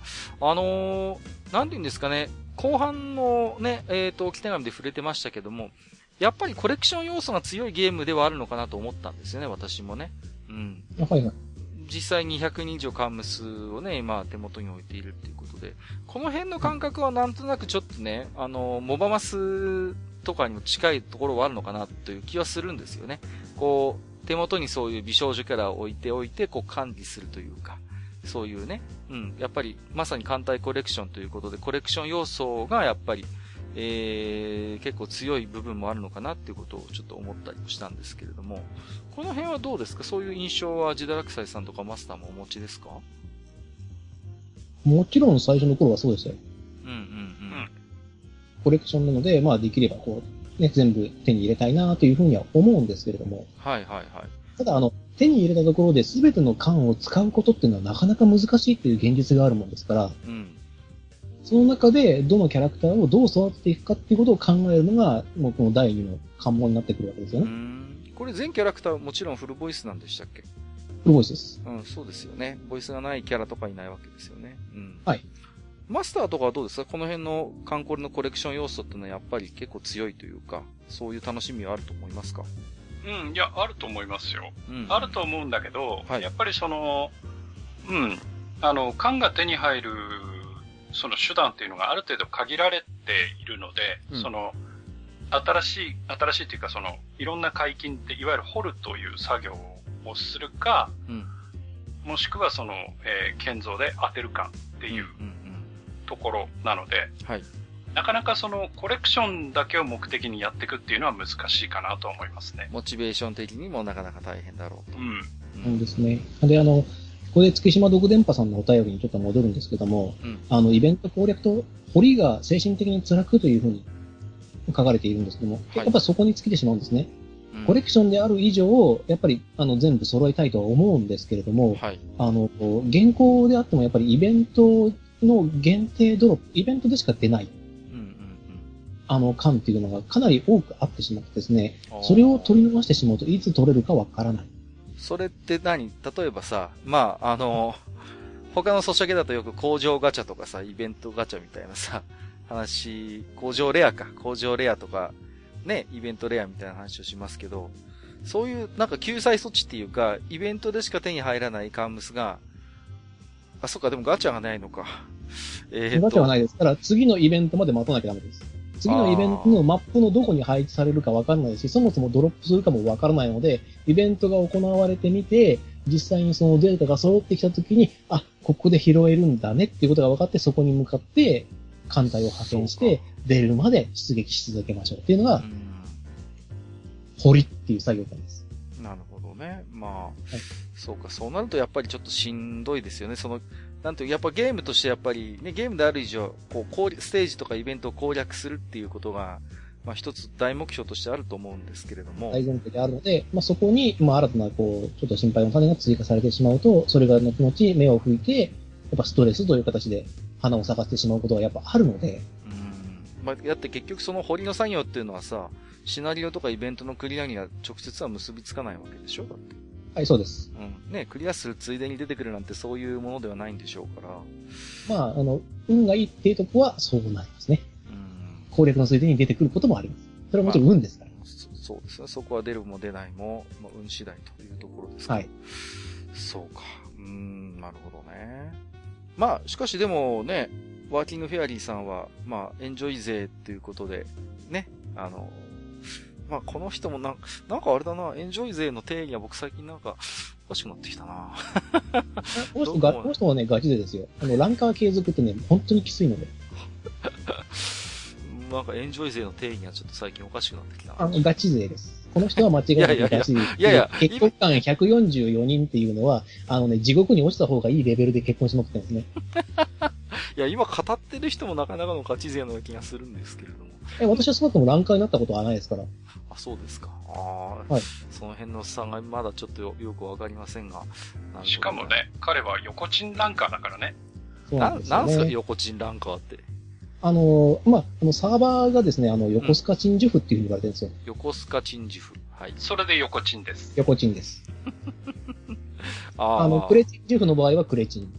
あのー、なんて言うんですかね、後半のね、えっ、ー、と、置き手紙で触れてましたけども、やっぱりコレクション要素が強いゲームではあるのかなと思ったんですよね、私もね。うん。はいはい。実際200人以上カーム数をね、今手元に置いているっていうことで、この辺の感覚はなんとなくちょっとね、あの、モバマスとかにも近いところはあるのかなという気はするんですよね。こう、手元にそういう美少女キャラを置いておいて、こう管理するというか、そういうね、うん、やっぱりまさに艦隊コレクションということで、コレクション要素がやっぱり、えー、結構強い部分もあるのかなっていうことをちょっと思ったりもしたんですけれども、この辺はどうですか？そういう印象はジダラクサイさんとかマスターもお持ちですか？もちろん最初の頃はそうですよ。うんうんうん。コレクションなので、まあできればこう、ね、全部手に入れたいなというふうには思うんですけれども。はいはいはい。ただあの、手に入れたところで全ての缶を使うことっていうのはなかなか難しいっていう現実があるもんですから、うん、その中でどのキャラクターをどう育てていくかっていうことを考えるのが、もうこの第2の関門になってくるわけですよね。これ全キャラクターもちろんフルボイスなんでしたっけ？フルボイスです。うん、そうですよね。ボイスがないキャラとかいないわけですよね。うん。はい。マスターとかはどうですか？この辺のカンコレのコレクション要素ってのはやっぱり結構強いというか、そういう楽しみはあると思いますか？うん、いや、あると思いますよ。うん、あると思うんだけど、はい、やっぱりその、うん、あの、缶が手に入る、その手段っていうのがある程度限られているので、うん、その、新しい、新しいというか、その、いろんな解禁って、いわゆる掘るという作業をするか、うん、もしくはその、えー、建造で当てるかっていうところなので、はい、なかなかそのコレクションだけを目的にやっていくっていうのは難しいかなと思いますね。モチベーション的にもなかなか大変だろうと。うん。そうですね。で、あの、ここで月島独電波さんのお便りにちょっと戻るんですけども、うん、あの、イベント攻略と、堀が精神的に辛くというふうに書かれているんですけども、はい、やっぱりそこに尽きてしまうんですね。うん、コレクションである以上、やっぱり、あの、全部揃えたいとは思うんですけれども、はい、あの、現行であってもやっぱりイベントの限定ドロップ、イベントでしか出ないあの、感っていうのがかなり多くあってしまってですね、それを取り逃してしまうといつ取れるかわからない。それって何？例えばさ、まあ、あの、他のソシャゲだとよく工場ガチャとかさ、イベントガチャみたいなさ、話、工場レアか、工場レアとか、ね、イベントレアみたいな話をしますけど、そういうなんか救済措置っていうか、イベントでしか手に入らないカームスが、あ、そっか、でもガチャがないのか。えー、ガチャはないです。ただ次のイベントまで待たなきゃダメです。次のイベントのマップのどこに配置されるかわからないし、そもそもドロップするかもわからないので、イベントが行われてみて、実際にそのデータが揃ってきたときに、あ、ここで拾えるんだねっていうことが分かって、そこに向かって、艦隊を派遣して、出るまで出撃し続けましょうっていうのが、掘りっていう作業なんです。なるほどね。まあ、はい、そうか、そうなるとやっぱりちょっとしんどいですよね。その、なんていう、やっぱゲームとしてやっぱり、ね、ゲームである以上、こう、ステージとかイベントを攻略するっていうことが、まあ一つ大目標としてあると思うんですけれども。大前提であるので、まあそこに、まあ新たな、こう、ちょっと心配の種が追加されてしまうと、それが後々目を吹いて、っぱストレスという形で花を咲かせてしまうことがやっぱあるので。うん。まあ、だって結局その掘りの作業っていうのはさ、シナリオとかイベントのクリアには直接は結びつかないわけでしょ？だって。はい、そうです。うん。ね、クリアするついでに出てくるなんてそういうものではないんでしょうから。まあ、あの、運がいいっていうとこはそうなりますね。うん。攻略のついでに出てくることもあります。それはもちろん運ですから。まあ、そうですね。そこは出るも出ないも、まあ、運次第というところですか。はい。そうか。うん、なるほどね。まあ、しかしでもね、ワーキングフェアリーさんは、まあ、エンジョイ勢っていうことで、ね、あの、まあ、この人もなんか、なんかあれだな、エンジョイ勢の定義は僕最近なんか、おかしくなってきたな [laughs] この人が、この人はね、ガチ勢ですよ。あの、ランカー継続ってね、本当にきついので。[laughs] なんかエンジョイ勢の定義はちょっと最近おかしくなってきたな。あの、ガチ勢です。この人は間違いなくガチ勢。いやいや結婚間144人っていうのは、あのね、地獄に落ちた方がいいレベルで結婚しまくってんですね。[laughs] いや、今語ってる人もなかなかのガチ勢の気がするんですけれども。え、私は少なくともランカーになったことはないですから。あ、そうですか。ああ、はい。その辺の差がまだちょっとよよくわかりませんが。しかもね、彼は横チンランカーだからね。そうなんですね。なんすか横チンランカーって。あの、まあ、あの、サーバーがですね、あの、横須賀チンジュフっていうふうに言われてるんですよ。横須賀チンジュフ。はい。それで横チンです。横チンです。[laughs] ああの、クレチンジュフの場合はクレチン。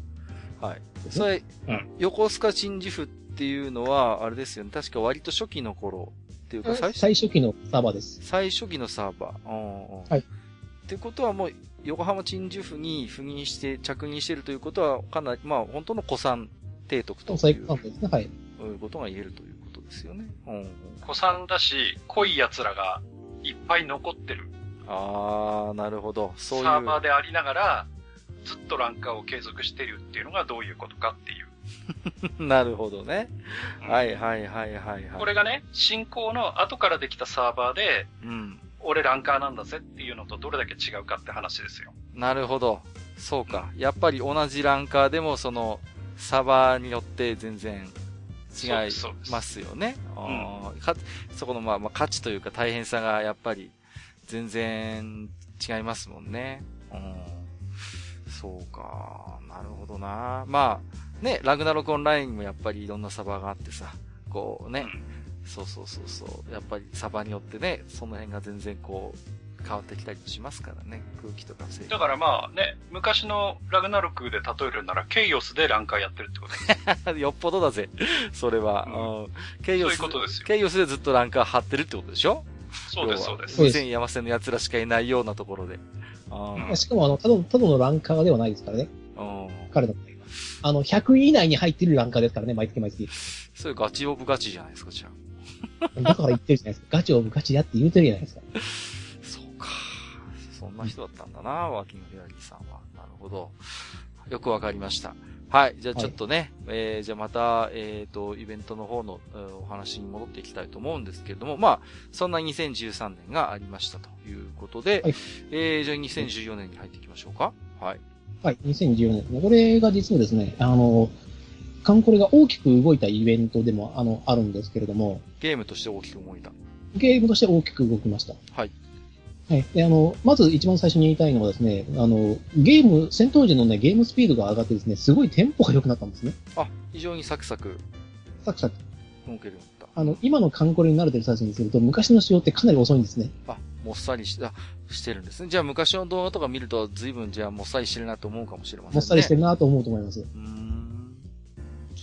はい。それ、うん、横須賀チンジフっていうのは、あれですよね。確か割と初期の頃っていうか最最初期のサーバーです。最初期のサーバー。はい。ってことはもう、横浜鎮守府に赴任して、着任してるということは、かなり、まあ、本当の古参提督という。最古ですね、はい。そういうことが言えるということですよね。うん。古参だし、濃い奴らがいっぱい残ってる。あー、なるほど。そういう。サーバーでありながら、ずっとランカーを継続してるっていうのがどういうことかっていう。[laughs] なるほどね、うん、はいはいはいはい、はい。これがね、進行の後からできたサーバーで、うん。俺ランカーなんだぜっていうのとどれだけ違うかって話ですよ。なるほど。そうか。やっぱり同じランカーでもその、サーバーによって全然違いますよね。うん、かそこのまあまあ価値というか大変さがやっぱり全然違いますもんね。うんそうか。なるほどな。まあ、ね、ラグナロクオンラインもやっぱりいろんなサバがあってさ、こうね、そうそうそうそう。やっぱりサバによってね、その辺が全然こう、変わってきたりしますからね。空気とかだからまあね、昔のラグナロクで例えるなら、ケイオスでランカーやってるってこと [laughs] よっぽどだぜ。それは。うん、ケイオス。そういうことですよ。ケイオスでずっとランカー張ってるってことでしょ？そうです、そうです。以前山瀬の奴らしかいないようなところで。あしかも、あの、ただただのランカーではないですからね。彼の場合は。あの、100位以内に入ってるランカーですからね、毎月毎月。それガチオブガチじゃないですか、じゃあ。[laughs] だから言ってるじゃないですか。ガチオブガチやって言うてるじゃないですか。そうか。そんな人だったんだな、ワーキングフェアリーさんは。なるほど。よくわかりました。はい。じゃあちょっとね、はい、えー、じゃあまた、えっ、ー、と、イベントの方の、お話に戻っていきたいと思うんですけれども、まあ、そんな2013年がありましたということで、はい、えー、じゃあ2014年に入っていきましょうか。はい。はい、2014年。これが実はですね、あの、カンコレが大きく動いたイベントでも、あの、あるんですけれども。ゲームとして大きく動いた。ゲームとして大きく動きました。はい。はい。で、あの、まず一番最初に言いたいのはですね、あの、ゲーム、戦闘時のね、ゲームスピードが上がってですね、すごいテンポが良くなったんですね。あ、非常にサクサク。サクサク。動けるようになった。あの、今のカンコレに慣れてる最初にすると、昔の仕様ってかなり遅いんですね。あ、もっさりしあ、してるんですね。じゃあ昔の動画とか見ると、随分じゃあもっさりしてるなと思うかもしれませんね。もっさりしてるなと思うと思います。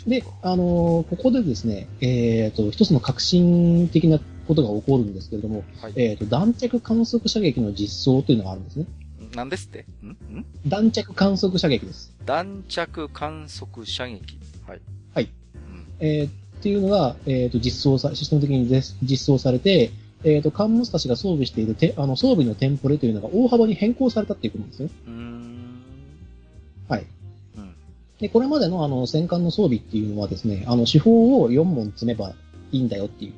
で、あのー、ここでですね、えっ、ー、と、一つの革新的なことが起こるんですけれども、はい、えっ、ー、と、弾着観測射撃の実装というのがあるんですね。何ですって？ん？ん？弾着観測射撃です。弾着観測射撃。はい。はい。うん、えー、っていうのが、えっ、ー、と、実装さ、システム的に実装されて、えっ、ー、と、カンムスたちが装備しているてあの装備のテンプレというのが大幅に変更されたっていうことなんですね。うん。はい。うん。で、これまでのあの、戦艦の装備っていうのはですね、あの、手法を4問積めばいいんだよっていう。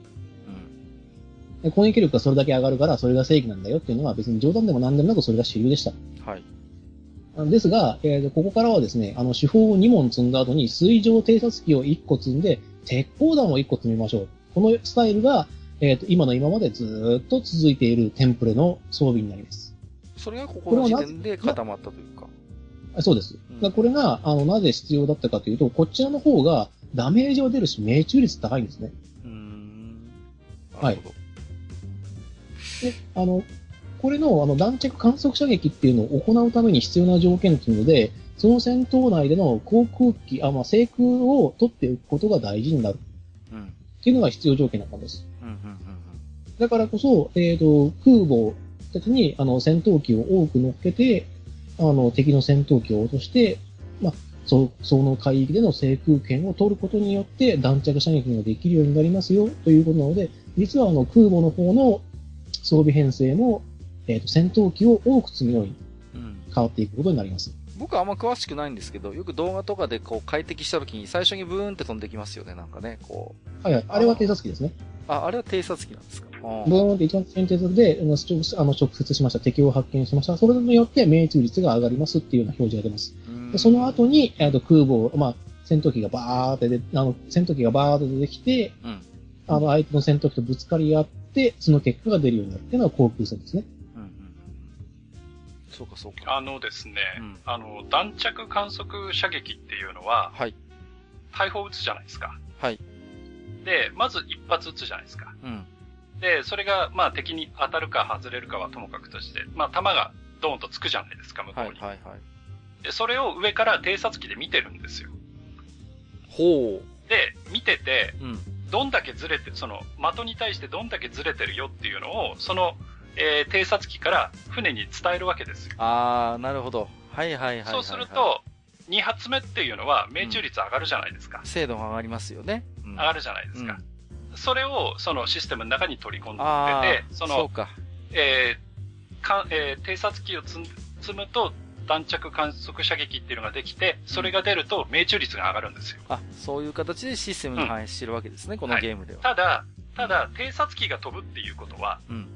で攻撃力がそれだけ上がるから、それが正義なんだよっていうのは別に冗談でも何でもなくそれが主流でした。はい。ですが、えー、ここからはですね、あの、手法を2問積んだ後に水上偵察機を1個積んで、鉄鋼弾を1個積みましょう。このスタイルが、えっ、ー、と、今の今までずっと続いているテンプレの装備になります。それがここの時点で固まったというか。そうです。うん、これが、あの、なぜ必要だったかというと、こちらの方がダメージは出るし、命中率高いんですね。うん。はい。で、あの、これの、あの、弾着観測射撃っていうのを行うために必要な条件っていうので、その戦闘内での航空機、あ、まあ、制空を取っておくことが大事になる。うん。っていうのが必要条件だったんです。うん、うん、うん。だからこそ、えっ、ー、と、空母たちに、あの、戦闘機を多く乗っけて、あの、敵の戦闘機を落として、まあ、そその海域での制空権を取ることによって弾着射撃ができるようになりますよということなので、実はあの空母の方の装備編成も、えっ、ー、と、戦闘機を多く積むように変わっていくことになります。僕はあんま詳しくないんですけど、よく動画とかでこう快適した時に最初にブーンって飛んできますよね、なんかね、こう。はいはい。あれは偵察機ですね。あ、あれは偵察機なんですか？ブーンって一番先偵察で、あの、直接しました。敵を発見しました。それによって命中率が上がりますっていうような表示が出ます。でその後に、えっと、空母、まあ、戦闘機がバーってで、あの、戦闘機がバーって出てきて、うん、あの、相手の戦闘機とぶつかり合って、その結果が出るようになるっていうのは航空戦ですね。そうかそうか。あのですね、うん、あの、弾着観測射撃っていうのは、はい。大砲撃つじゃないですか。はい。で、まず一発撃つじゃないですか。うん。で、それが、まあ敵に当たるか外れるかはともかくとして、まあ弾がドーンとつくじゃないですか、向こうに。はいはいはい。で、それを上から偵察機で見てるんですよ。ほう。で、見てて、うん、どんだけずれて、その、的に対してどんだけずれてるよっていうのを、その、えー、偵察機から船に伝えるわけですよ。ああ、なるほど。はいはいはい、はい、そうすると、2発目っていうのは命中率上がるじゃないですか。うん、精度が上がりますよね。うん、上がるじゃないですか。うん、それをそのシステムの中に取り込んでて、その、そ。えー、かえー、偵察機を積むと、弾着観測射撃っていうのができて、それが出ると命中率が上がるんですよ。あ、そういう形でシステムに反映してるわけですね、このゲームでは。はい、ただ、ただ、偵察機が飛ぶっていうことは、うん、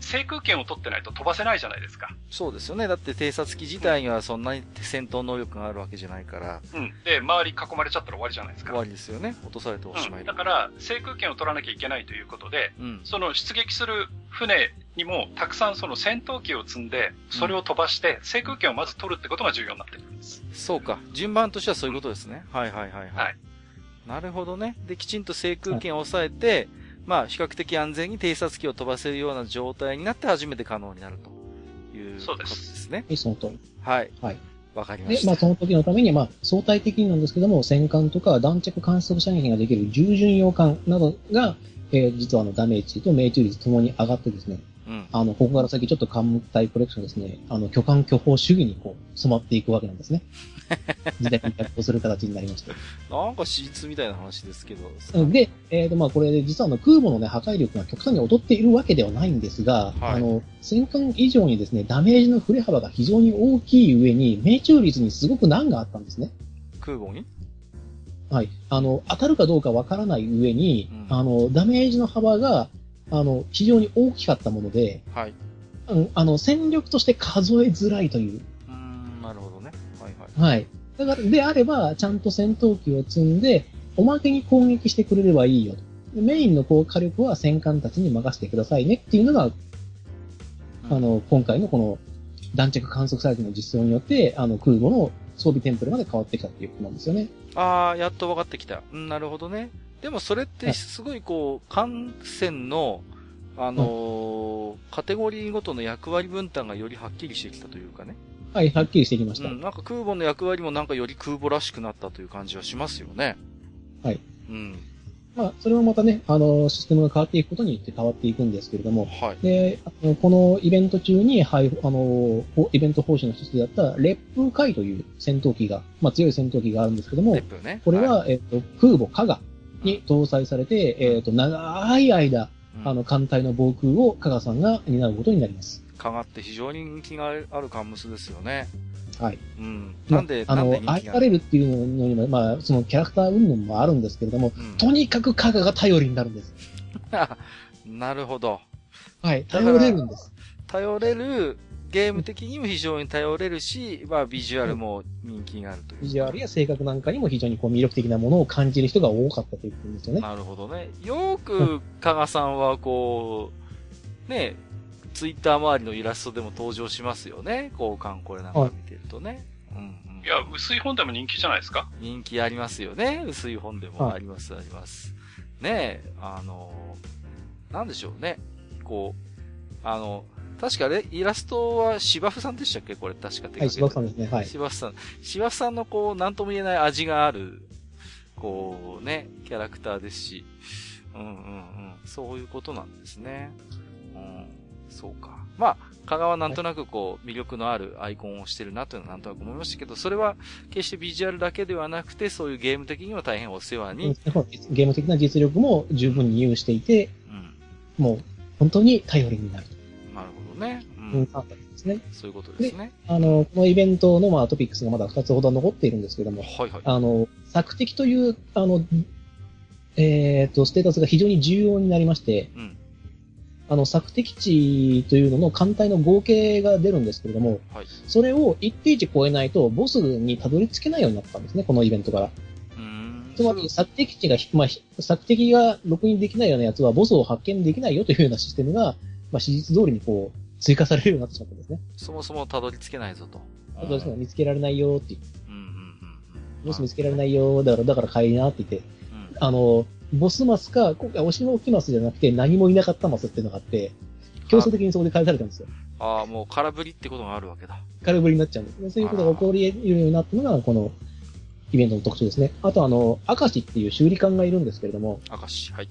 制空権を取ってないと飛ばせないじゃないですか。そうですよね。だって偵察機自体にはそんなに戦闘能力があるわけじゃないから。うん。で、周り囲まれちゃったら終わりじゃないですか。終わりですよね。落とされておしまい、うん、だから、制空権を取らなきゃいけないということで、うん、その出撃する船にもたくさんその戦闘機を積んで、それを飛ばして、制空権をまず取るってことが重要になってくるんです。そうか。順番としてはそういうことですね。はいはいはいはい。はい。なるほどね。で、きちんと制空権を抑えて、はいまあ、比較的安全に偵察機を飛ばせるような状態になって初めて可能になるということですね。その通り。はい。はい。わかりました。で、まあ、その時のために、まあ、相対的になんですけども、戦艦とか弾着観測射撃ができる従順用艦などが、えー、実はあの、ダメージと命中率ともに上がってですね、うん、あの、ここから先ちょっと艦隊コレクションですね、あの、巨艦巨砲主義にこう、染まっていくわけなんですね。[laughs] 時代に逆行する形になりまして。なんか史実みたいな話ですけど。で、えっ、ー、と、まあこれ、実はあの空母のね、破壊力が極端に劣っているわけではないんですが、はい、あの、戦艦以上にですね、ダメージの振れ幅が非常に大きい上に、命中率にすごく難があったんですね。空母に？はい。あの、当たるかどうかわからない上に、うん、あの、ダメージの幅が、あの、非常に大きかったもので、はい。あの、戦力として数えづらいという。はい。だから、であれば、ちゃんと戦闘機を積んで、おまけに攻撃してくれればいいよメインのこう火力は戦艦たちに任せてくださいねっていうのが、うん、あの、今回のこの弾着観測サイトの実装によって、あの、空母の装備テンプルまで変わってきたっていうことなんですよね。ああ、やっと分かってきた。うん、なるほどね。でもそれってすごいこう、艦船の、あのーうん、カテゴリーごとの役割分担がよりはっきりしてきたというかね。はい、はっきりしてきました。うん、なんか空母の役割もなんかより空母らしくなったという感じはしますよね。はい。うん。まあ、それもまたね、あの、システムが変わっていくことによって変わっていくんですけれども、はい。で、あのこのイベント中に、はい、あの、イベント方針の一つであった、烈風海という戦闘機が、まあ、強い戦闘機があるんですけども、烈風ね。これは、はい、えっと、空母加賀に搭載されて、うん、えっと、長い間、あの、艦隊の防空を加賀さんが担うことになります。加賀って非常に人気があるカンムスですよね。はい。うん。なんで、あの、愛されるっていうのにも、まあ、そのキャラクター云々もあるんですけれども、うん、とにかく加賀が頼りになるんです。[laughs] なるほど。はい、頼れるんです。頼れる、ゲーム的にも非常に頼れるし、まあ、ビジュアルも人気があるという、ビジュアルや性格なんかにも非常にこう魅力的なものを感じる人が多かったということですよね。なるほどね。よく、加賀さんはこう、ね、ツイッター周りのイラストでも登場しますよね。交換これなんか見てるとね。うん、いや、薄い本でも人気じゃないですか？人気ありますよね。薄い本でもあります、あります。ねえ、あの、なんでしょうね。こう、あの、確かね、イラストは芝生さんでしたっけ？これ確か手はい、芝生さんですね。はい。芝生さん。芝生さんのこう、なんとも言えない味がある、こうね、キャラクターですし、うんうんうん。そういうことなんですね。うん、そうか。まあ、香川なんとなくこう、魅力のあるアイコンをしてるなというのはなんとなく思いましたけど、それは決してビジュアルだけではなくて、そういうゲーム的にも大変お世話に。ゲーム的な実力も十分に有していて、うん、もう本当に頼りになる。なるほどね。うん。ですね。そういうことですね。あの、このイベントのまあトピックスがまだ2つほど残っているんですけども、はいはい。あの、作敵という、あの、えっ、ー、と、ステータスが非常に重要になりまして、うん。あの、索敵値というのの艦隊の合計が出るんですけれども、はい、それを一定値超えないと、ボスにたどり着けないようになったんですね、このイベントから。つまり、索敵値が、まあ、索敵がろくにできないようなやつは、ボスを発見できないよというようなシステムが、まあ、史実通りにこう、追加されるようになってしまったんですね。そもそもたどり着けないぞと。たどり着けない、見つけられないよっていう。うんうんうん。ボス見つけられないよ、だから、だから帰りなって言って、うん、あの、ボスマスか、今回、おしのきマスじゃなくて、何もいなかったマスっていうのがあって、強制的にそこで返されたんですよ。ああ、もう空振りってことがあるわけだ。空振りになっちゃうんですね。そういうことが起こり得るようになったのが、この、イベントの特徴ですね。あと、あの、明石っていう修理官がいるんですけれども。明石、はい。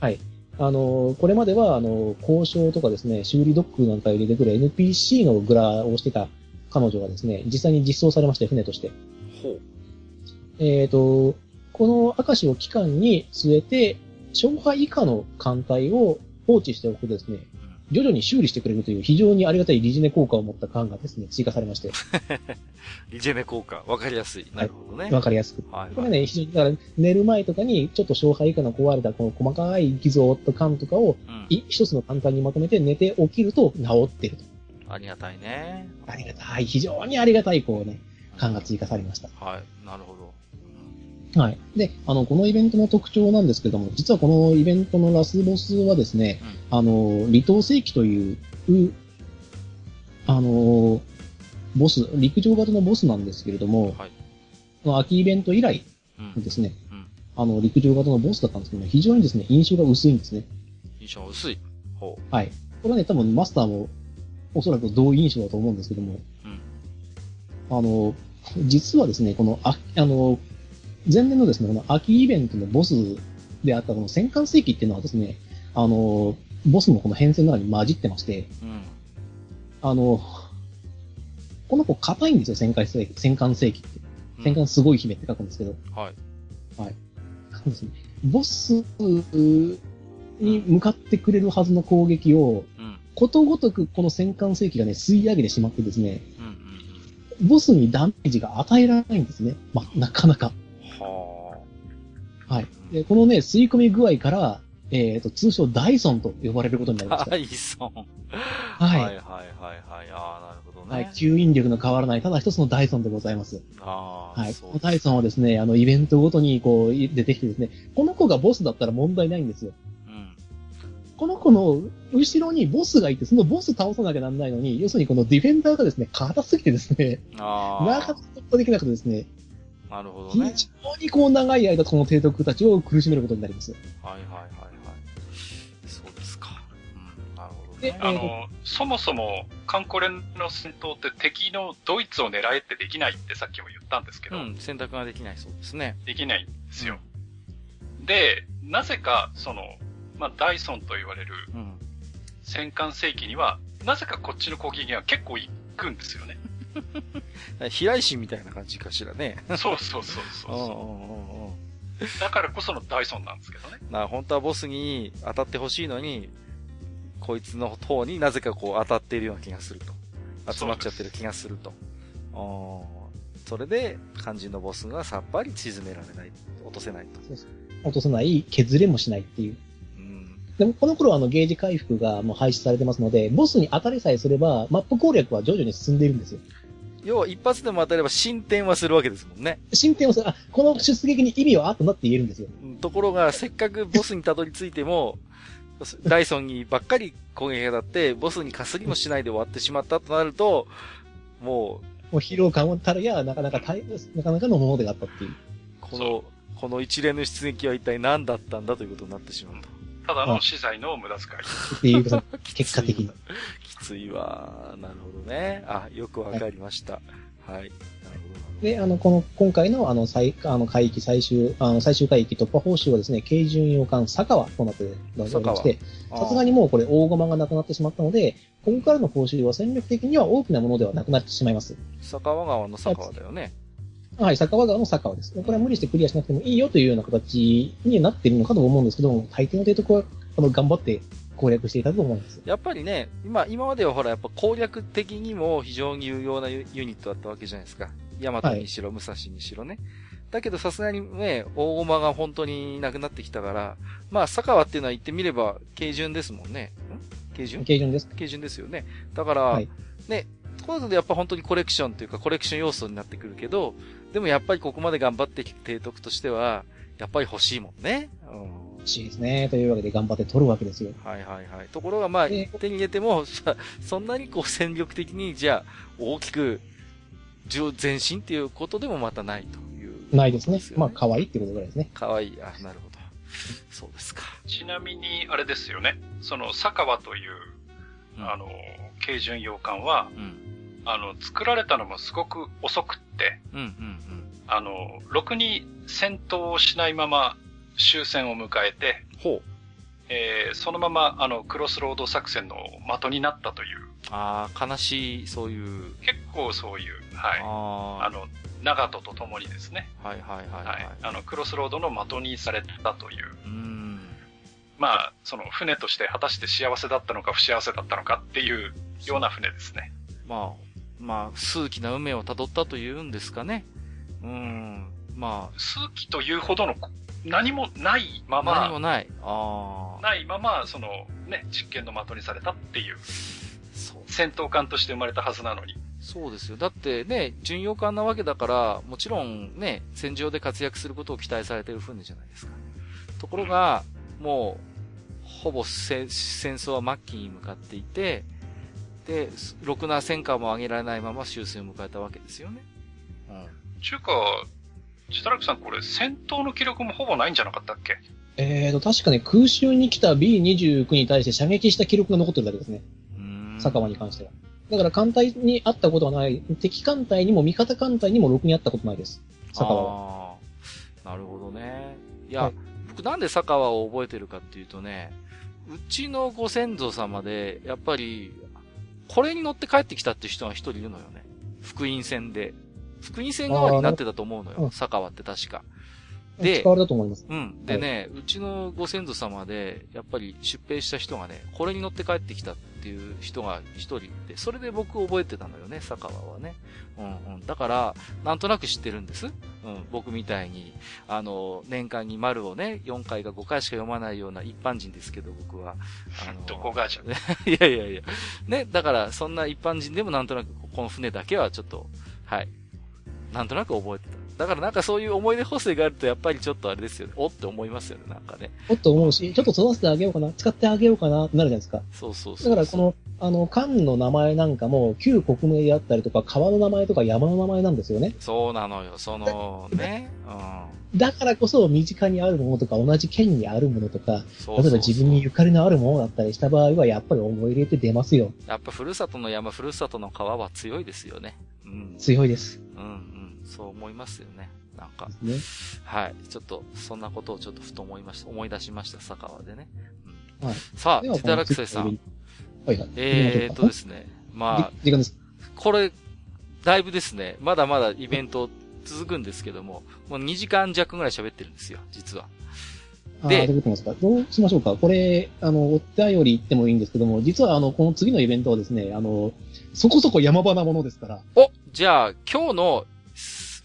はい。あの、これまでは、あの、交渉とかですね、修理ドックなんか入れてくる NPC のグラをしてた彼女がですね、実際に実装されまして、船として。ほう。えっ、ー、と、この明石を機関に据えて、勝敗以下の艦隊を放置しておくとですね、徐々に修理してくれるという非常にありがたいリジネ効果を持った艦がですね、追加されまして。リジネ効果、わかりやすい。なるほどね。わ、かりやすく。はい、これね、非常に、だから寝る前とかに、ちょっと勝敗以下の壊れたこの細かい偽造と艦とかを、うん、一つの艦隊にまとめて寝て起きると治ってると。ありがたいね。ありがたい。非常にありがたい、こうね、艦が追加されました。はい。なるほど。はい。で、あの、このイベントの特徴なんですけども、実はこのイベントのラスボスはですね、うん、あの、離島世紀という、あの、ボス、陸上型のボスなんですけれども、はい、この秋イベント以来ですね、うんうん、あの、陸上型のボスだったんですけども、非常にですね、印象が薄いんですね。印象が薄いほう。はい。これはね、多分マスターもおそらく同印象だと思うんですけども、あの、実はですね、この、あ、あの、前年のですね、この秋イベントのボスであったこの戦艦世紀っていうのはですね、あの、ボスのこの変遷の中に混じってまして、うん、あの、この子硬いんですよ、戦艦世紀戦艦世紀って。戦艦すごい姫って書くんですけど。はい。はい。ですね。ボスに向かってくれるはずの攻撃を、うん、ことごとくこの戦艦世紀がね、吸い上げてしまってですね、うんうんうん、ボスにダメージが与えられないんですね。まなかなか。はあ。はい。で、このね、吸い込み具合から、えっ、ー、と、通称ダイソンと呼ばれることになりました。[laughs] ダイソン。はい。はいはいはいはい。ああ、なるほどね。はい。吸引力の変わらない、ただ一つのダイソンでございます。ああ。はい。このダイソンはですね、あの、イベントごとにこう、出てきてですね、この子がボスだったら問題ないんですよ。うん。この子の後ろにボスがいて、そのボス倒さなきゃなんないのに、要するにこのディフェンダーがですね、硬すぎてですね、ああ。なかなか突破できなくてですね、なるほどね。非常にこう長い間この提督たちを苦しめることになります。はいはいはいはい。そうですか。うん、なるほど、ね。で、あの、そもそも、カンコレの戦闘って敵のドイツを狙えってできないってさっきも言ったんですけど。うん、選択ができないそうですね。できないんですよ。うん、で、なぜか、その、まあ、ダイソンと言われる、戦艦世紀には、なぜかこっちの攻撃が結構行くんですよね。[laughs] 平石みたいな感じかしらね。そうそうそうそうだからこそのダイソンなんですけどね。な、本当はボスに当たってほしいのに、こいつの方になぜかこう当たっているような気がすると。集まっちゃってる気がすると。それで、肝心のボスがさっぱり沈められない、落とせないと。そうそう落とせない、削れもしないっていう。うん、でも、この頃はあのゲージ回復がもう廃止されてますので、ボスに当たりさえすれば、マップ攻略は徐々に進んでいるんですよ。要は一発でも当たれば進展はするわけですもんね。進展はする。あ、この出撃に意味はあったなって言えるんですよ。ところが、せっかくボスにたどり着いても、ダイソンにばっかり攻撃が当たって、ボスにかすりもしないで終わってしまったとなると、もう、もう疲労感をたるや、なかなか大、なかなかのものであったっていう。この、この一連の出撃は一体何だったんだということになってしまうと。ただの資材の無駄遣い。っていう、[laughs] 結果的に。きついわ。なるほどね。あ、よくわかりました。はい、はいで、あの、この、今回の、あの、最、あの、海域最終、あの、最終海域突破報酬はですね、軽巡洋艦佐川となっておりまして、さすがにもうこれ大駒がなくなってしまったので、ここからの報酬は戦略的には大きなものではなくなってしまいます。佐川川の佐川だよね。はい、佐川川の佐川です。これは無理してクリアしなくてもいいよというような形になっているのかと思うんですけども、大抵の提督は、あの、頑張って攻略していたと思います。やっぱりね、今、今まではほら、やっぱ攻略的にも非常に有用なユニットだったわけじゃないですか。ヤマトにしろ、武蔵にしろね。だけどさすがにね、大駒が本当になくなってきたから、まあ、佐川っていうのは言ってみれば、軽順ですもんね。ん？軽順軽順です。軽順ですよね。だから、はい、ね、こういうのでやっぱ本当にコレクションというかコレクション要素になってくるけど、でもやっぱりここまで頑張ってきて提督としては、やっぱり欲しいもんね。うん。欲しいですね。というわけで頑張って取るわけですよ。はいはいはい。ところがまあ、手に入れても、[laughs] そんなにこう戦力的に、じゃあ、大きく前進っていうことでもまたないという、ね、ないですね。まあ、可愛いってことぐらいですね。可愛い。あ、なるほど。そうですか。ちなみに、あれですよね。その、佐川という、うん、あの、軽巡洋艦は、うん、あの、作られたのもすごく遅くって、うんうんうん、あの、ろくに戦闘をしないまま終戦を迎えて、ほう。えー、そのまま、あの、クロスロード作戦の的になったという。ああ、悲しい、そういう。結構そういう、はい。ああの、長門と共にですね。はいはいはい、はい、はい。あの、クロスロードの的にされたという。うん。まあ、その船として果たして幸せだったのか不幸せだったのかっていうような船ですね。まあ、まあ、数奇な運命を辿ったというんですかね。うん。まあ。数奇というほどの何もないまま。何もない。ああ。ないまま、その、ね、実験の的にされたっていう。戦闘艦として生まれたはずなのに。そうですよ。だってね、巡洋艦なわけだから、もちろんね、戦場で活躍することを期待されてる船じゃないですか。ところが、もう、ほぼ戦争は末期に向かっていて、で、ろくな戦果も上げられないまま終戦を迎えたわけですよね。うん。ちゅうか、シタラクさんこれ戦闘の記録もほぼないんじゃなかったっけ？えーと、確かね、空襲に来た B29 に対して射撃した記録が残ってるだけですね。佐川に関しては。だから艦隊にあったことはない、敵艦隊にも味方艦隊にもろくにあったことないです。佐川は。なるほどね。いや、はい、僕なんで佐川を覚えてるかっていうとね、うちのご先祖様で、やっぱり、これに乗って帰ってきたって人が一人いるのよね。福音戦で。福音戦代わりになってたと思うのよ。佐川って確か。で、使われたと思います。うん。でね、はい、うちのご先祖様で、やっぱり出兵した人がね、これに乗って帰ってきたっていう人が一人いて、それで僕覚えてたのよね、佐川はね。うんうん。だから、なんとなく知ってるんです。うん。僕みたいに、あの、年間に丸をね、4回か5回しか読まないような一般人ですけど、僕は。あの、どこがじゃ [laughs] いやいやいや。ね、だから、そんな一般人でもなんとなく、この船だけはちょっと、はい。なんとなく覚えてた。だからなんかそういう思い出補正があると、やっぱりちょっとあれですよね。おって思いますよね、なんかね。おって思うし、ちょっと育ててあげようかな、使ってあげようかなってなるじゃないですか。そうそうそうだからこの、あの、艦の名前なんかも、旧国名であったりとか、川の名前とか山の名前なんですよね。そうなのよ、その、ね。うん。だからこそ、身近にあるものとか、同じ県にあるものとか、例えば自分にゆかりのあるものだったりした場合は、やっぱり思い入れて出ますよ。やっぱ、ふるさとの山、ふるさとの川は強いですよね。うん。強いです。うんうん。そう思いますよね。なんか。ね。はい。ちょっと、そんなことをちょっとふと思いました。思い出しました、佐川でね。うん、はい。さあ、ジタラクサイさん。はいはい。えーっとですね。まあ、時間です。これ、だいぶですね、まだまだイベント続くんですけども、もう2時間弱ぐらい喋ってるんですよ、実は。で、どうどうしましょうか？これ、あの、お便り言ってもいいんですけども、実はあの、この次のイベントはですね、あの、そこそこ山場なものですから。おじゃあ、今日の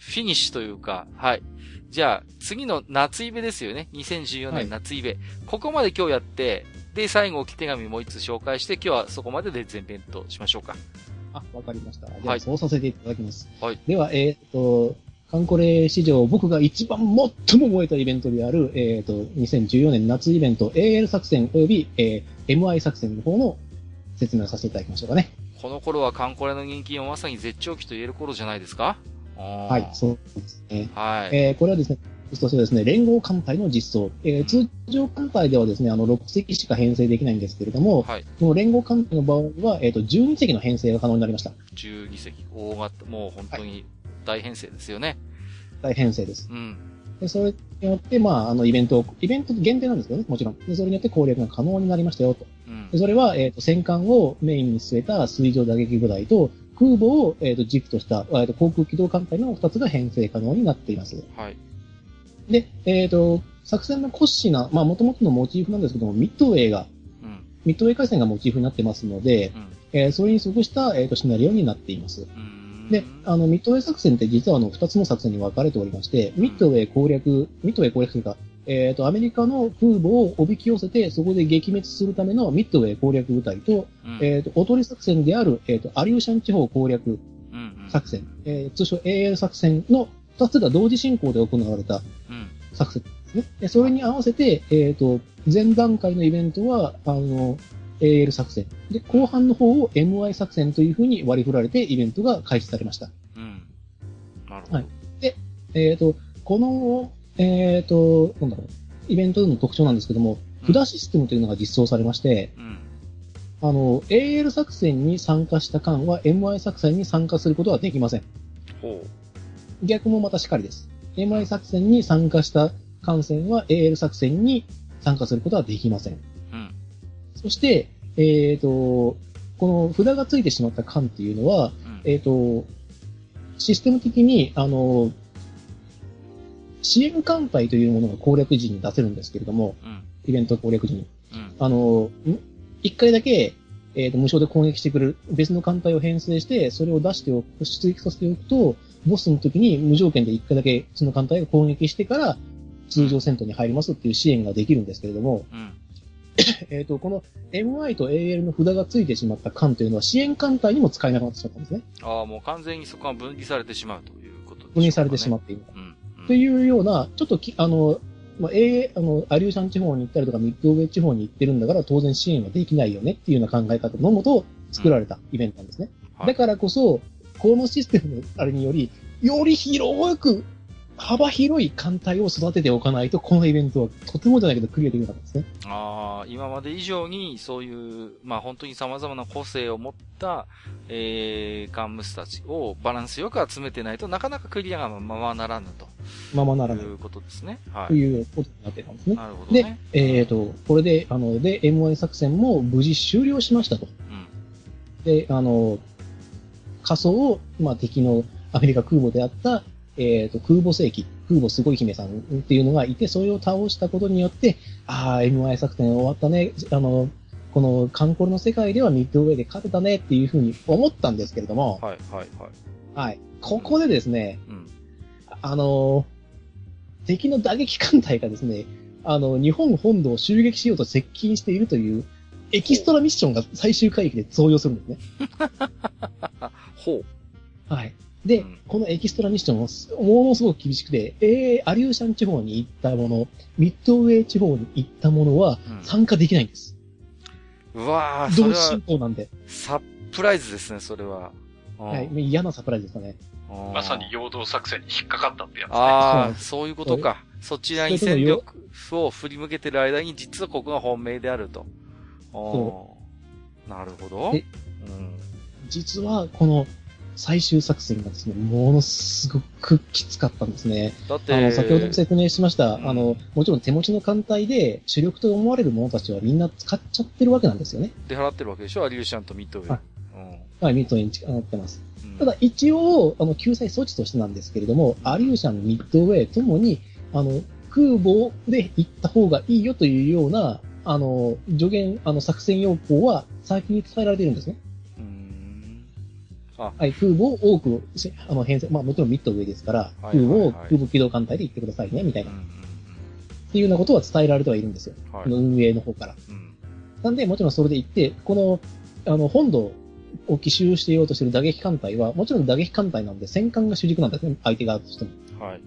フィニッシュというか、はい。じゃあ、次の夏イベですよね。2014年夏イベ。はい、ここまで今日やって、で、最後、置き手紙もう一つ紹介して、今日はそこまでで全編としましょうか。あ、わかりました。では、そうさせていただきます。はい。では、えっ、ー、と、カンコレ史上僕が一番最も燃えたイベントである、えっ、ー、と、2014年夏イベント AL 作戦及び、えー、MI 作戦の方の説明をさせていただきましょうかね。この頃はカンコレの人気をまさに絶頂期と言える頃じゃないですか？はい、そうですね。はい。えー、これはですね、そしてですね、連合艦隊の実装。えー、通常艦隊ではですね、あの、6隻しか編成できないんですけれども、はい、この連合艦隊の場合は、えっ、ー、と、12隻の編成が可能になりました。12隻。大型、もう本当に大編成ですよね。はい、大編成です。うん。で、それによって、まあ、あの、イベントイベント限定なんですけどね、もちろん。で、それによって攻略が可能になりましたよ、と。うん、でそれは、えっ、ー、と、戦艦をメインに据えた水上打撃部隊と、空母を、えーと、軸とした、えーと、航空機動艦隊の2つが編成可能になっています。はい。で、えっ、ー、と、作戦の骨子な、まあ、もともとのモチーフなんですけども、ミッドウェイが、うん、ミッドウェイ回線がモチーフになってますので、うん、えー、それに即した、えーと、シナリオになっています。で、あの、ミッドウェイ作戦って実はあの、2つの作戦に分かれておりまして、ミッドウェイ攻略、ミッドウェイ攻略というか、えっ、ー、と、アメリカの空母をおびき寄せて、そこで撃滅するためのミッドウェイ攻略部隊と、うん、えっ、ー、と、おとり作戦である、えっ、ー、と、アリューシャン地方攻略作戦、うんうん、えー、通称 AL 作戦の2つが同時進行で行われた作戦ですね。でそれに合わせて、えっ、と、前段階のイベントは、あの、AL 作戦。で、後半の方を MI 作戦というふうに割り振られてイベントが開始されました。うん。なるほど。はい。で、えっ、と、このえっ、ー、と、なんだろう、イベントの特徴なんですけども、札システムというのが実装されまして、うん、あの、AL 作戦に参加した艦は MI 作戦に参加することはできません。逆もまたしかりです。MI 作戦に参加した艦船は AL 作戦に参加することはできません。うん、そして、えっ、ー、と、この札がついてしまった艦っていうのは、うん、えっ、と、システム的に、あの、支援艦隊というものが攻略時に出せるんですけれども、うん、イベント攻略時に。うん、あの、一回だけ、えっ、ー、と、無償で攻撃してくれる別の艦隊を編成して、それを出しておく、出撃させておくと、ボスの時に無条件で一回だけその艦隊が攻撃してから、通常戦闘に入りますっていう支援ができるんですけれども、うん、[coughs] えっと、この MI と AL の札がついてしまった艦というのは支援艦隊にも使えなくなってしまったんですね。ああ、もう完全にそこが分離されてしまうということですね。分離されてしまっている。うんというような、ちょっとき、あの、まあ、えあの、アリューシャン地方に行ったりとか、ミッドウェイ地方に行ってるんだから、当然支援はできないよねっていうような考え方のもと作られたイベントなんですね。うんはい、だからこそ、このシステムのあれにより、より広く幅広い艦隊を育てておかないと、このイベントはとてもじゃないけどクリアできなかったですね。ああ、今まで以上にそういう、まあ本当に様々な個性を持った、えー、カンムスたちをバランスよく集めてないとなかなかクリアがままならぬと。ままならぬ。ということですね。はい。ということになってたんですね。なるほど、ね、で、えっ、ー、と、これで、あの、で、M1 作戦も無事終了しましたと。うん。で、あの、仮想を、まあ敵のアメリカ空母であった、えっ、ー、と、空母世紀、空母すごい姫さんっていうのがいて、それを倒したことによって、ああ、MI 作戦終わったね、あの、このカンコルの世界ではミッドウェイで勝てたねっていうふうに思ったんですけれども、はい、はい、はい。はい。ここでですね、うん、あの、敵の打撃艦隊がですね、あの、日本本土を襲撃しようと接近しているという、エキストラミッションが最終回帰で増用するんですね。[laughs] ほう。はい。で、うん、このエキストラミッションもものすごく厳しくて、えー、アリューシャン地方に行ったもの、ミッドウェイ地方に行ったものは参加できないんです。うわぁ、同時進行なんで。サプライズですね、それは。はい、嫌なサプライズですかね。まさに陽動作戦に引っかかったってやつね。ああ、そういうことか。そちらに戦力を振り向けてる間に、実はここが本命であると。そなるほど。うん、実は、この、最終作戦がですね、ものすごくきつかったんですね。だって、あの、先ほど説明しました、うん、あの、もちろん手持ちの艦隊で主力と思われる者たちはみんな使っちゃってるわけなんですよね。で、払ってるわけでしょ？アリューシャンとミッドウェイ。はい、うん、はい、ミッドウェイになってます。うん、ただ、一応、あの、救済措置としてなんですけれども、アリューシャン、ミッドウェイともに、あの、空母で行った方がいいよというような、あの、助言、あの、作戦要項は先に伝えられているんですね。はい、空母を多く、あの、編成、まあもちろんミッド上ですから、空母を空母機動艦隊で行ってくださいね、みたいな。っていうようなことは伝えられてはいるんですよ。はい、の運営の方から。うん、なんで、もちろんそれで行って、この、あの、本土を奇襲していようとしている打撃艦隊は、もちろん打撃艦隊なので戦艦が主軸なんですね、相手側としても。はい。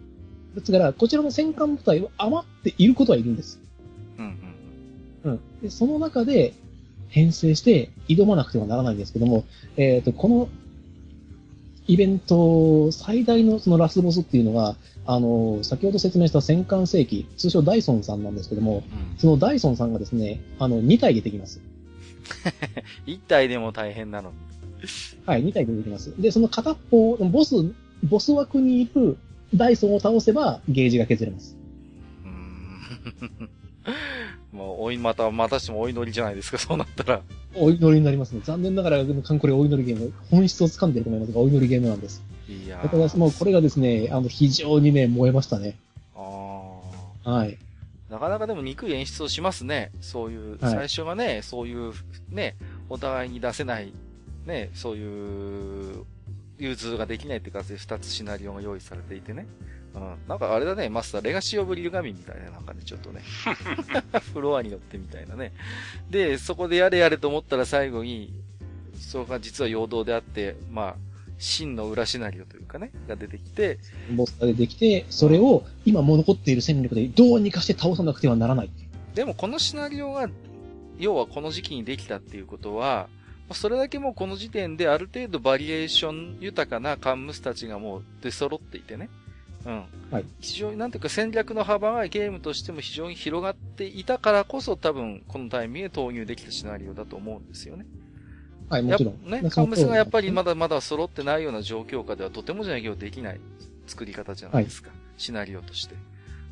ですから、こちらの戦艦部隊は余っていることはいるんです。うん、うん。うん。で、その中で、編成して挑まなくてはならないんですけども、えっ、ー、と、このイベント最大のそのラスボスっていうのが、あの、先ほど説明した戦艦世紀、通称ダイソンさんなんですけども、うん、そのダイソンさんがですね、あの、2体出てきます。[laughs] 1体でも大変なの。はい、2体出てきます。で、その片方、ボス、ボス枠にいるダイソンを倒せばゲージが削れます。うん。もう、おい、また、またしてもお祈りじゃないですか、そうなったら。お祈りになりますね。残念ながら、カンコレお祈りゲーム、本質を掴んでると思いますが、お祈りゲームなんです。いやだからもうこれがですね、あの、非常にね、燃えましたね。ああ。はい。なかなかでも憎い演出をしますね。そういう、はい、最初がね、そういう、ね、お互いに出せない、ね、そういう、融通ができないって形で二つシナリオが用意されていてね。うん。なんかあれだね、マスター、レガシーオブリルガミみたいな、なんかね、ちょっとね。[laughs] フロアに乗ってみたいなね。で、そこでやれやれと思ったら最後に、それが実は陽動であって、まあ、真の裏シナリオというかね、が出てきて。ボスが出てきて、それを今も残っている戦力でどうにかして倒さなくてはならない。でもこのシナリオが、要はこの時期にできたっていうことは、それだけもうこの時点である程度バリエーション豊かなカンムスたちがもう出揃っていてね。うん。はい。非常になんていうか戦略の幅がゲームとしても非常に広がっていたからこそ多分このタイミングで投入できたシナリオだと思うんですよね。はい、もちろん。ね、カンムスがやっぱりまだまだ揃ってないような状況下ではとてもじゃないけどできない作り方じゃないですか。はい、シナリオとして。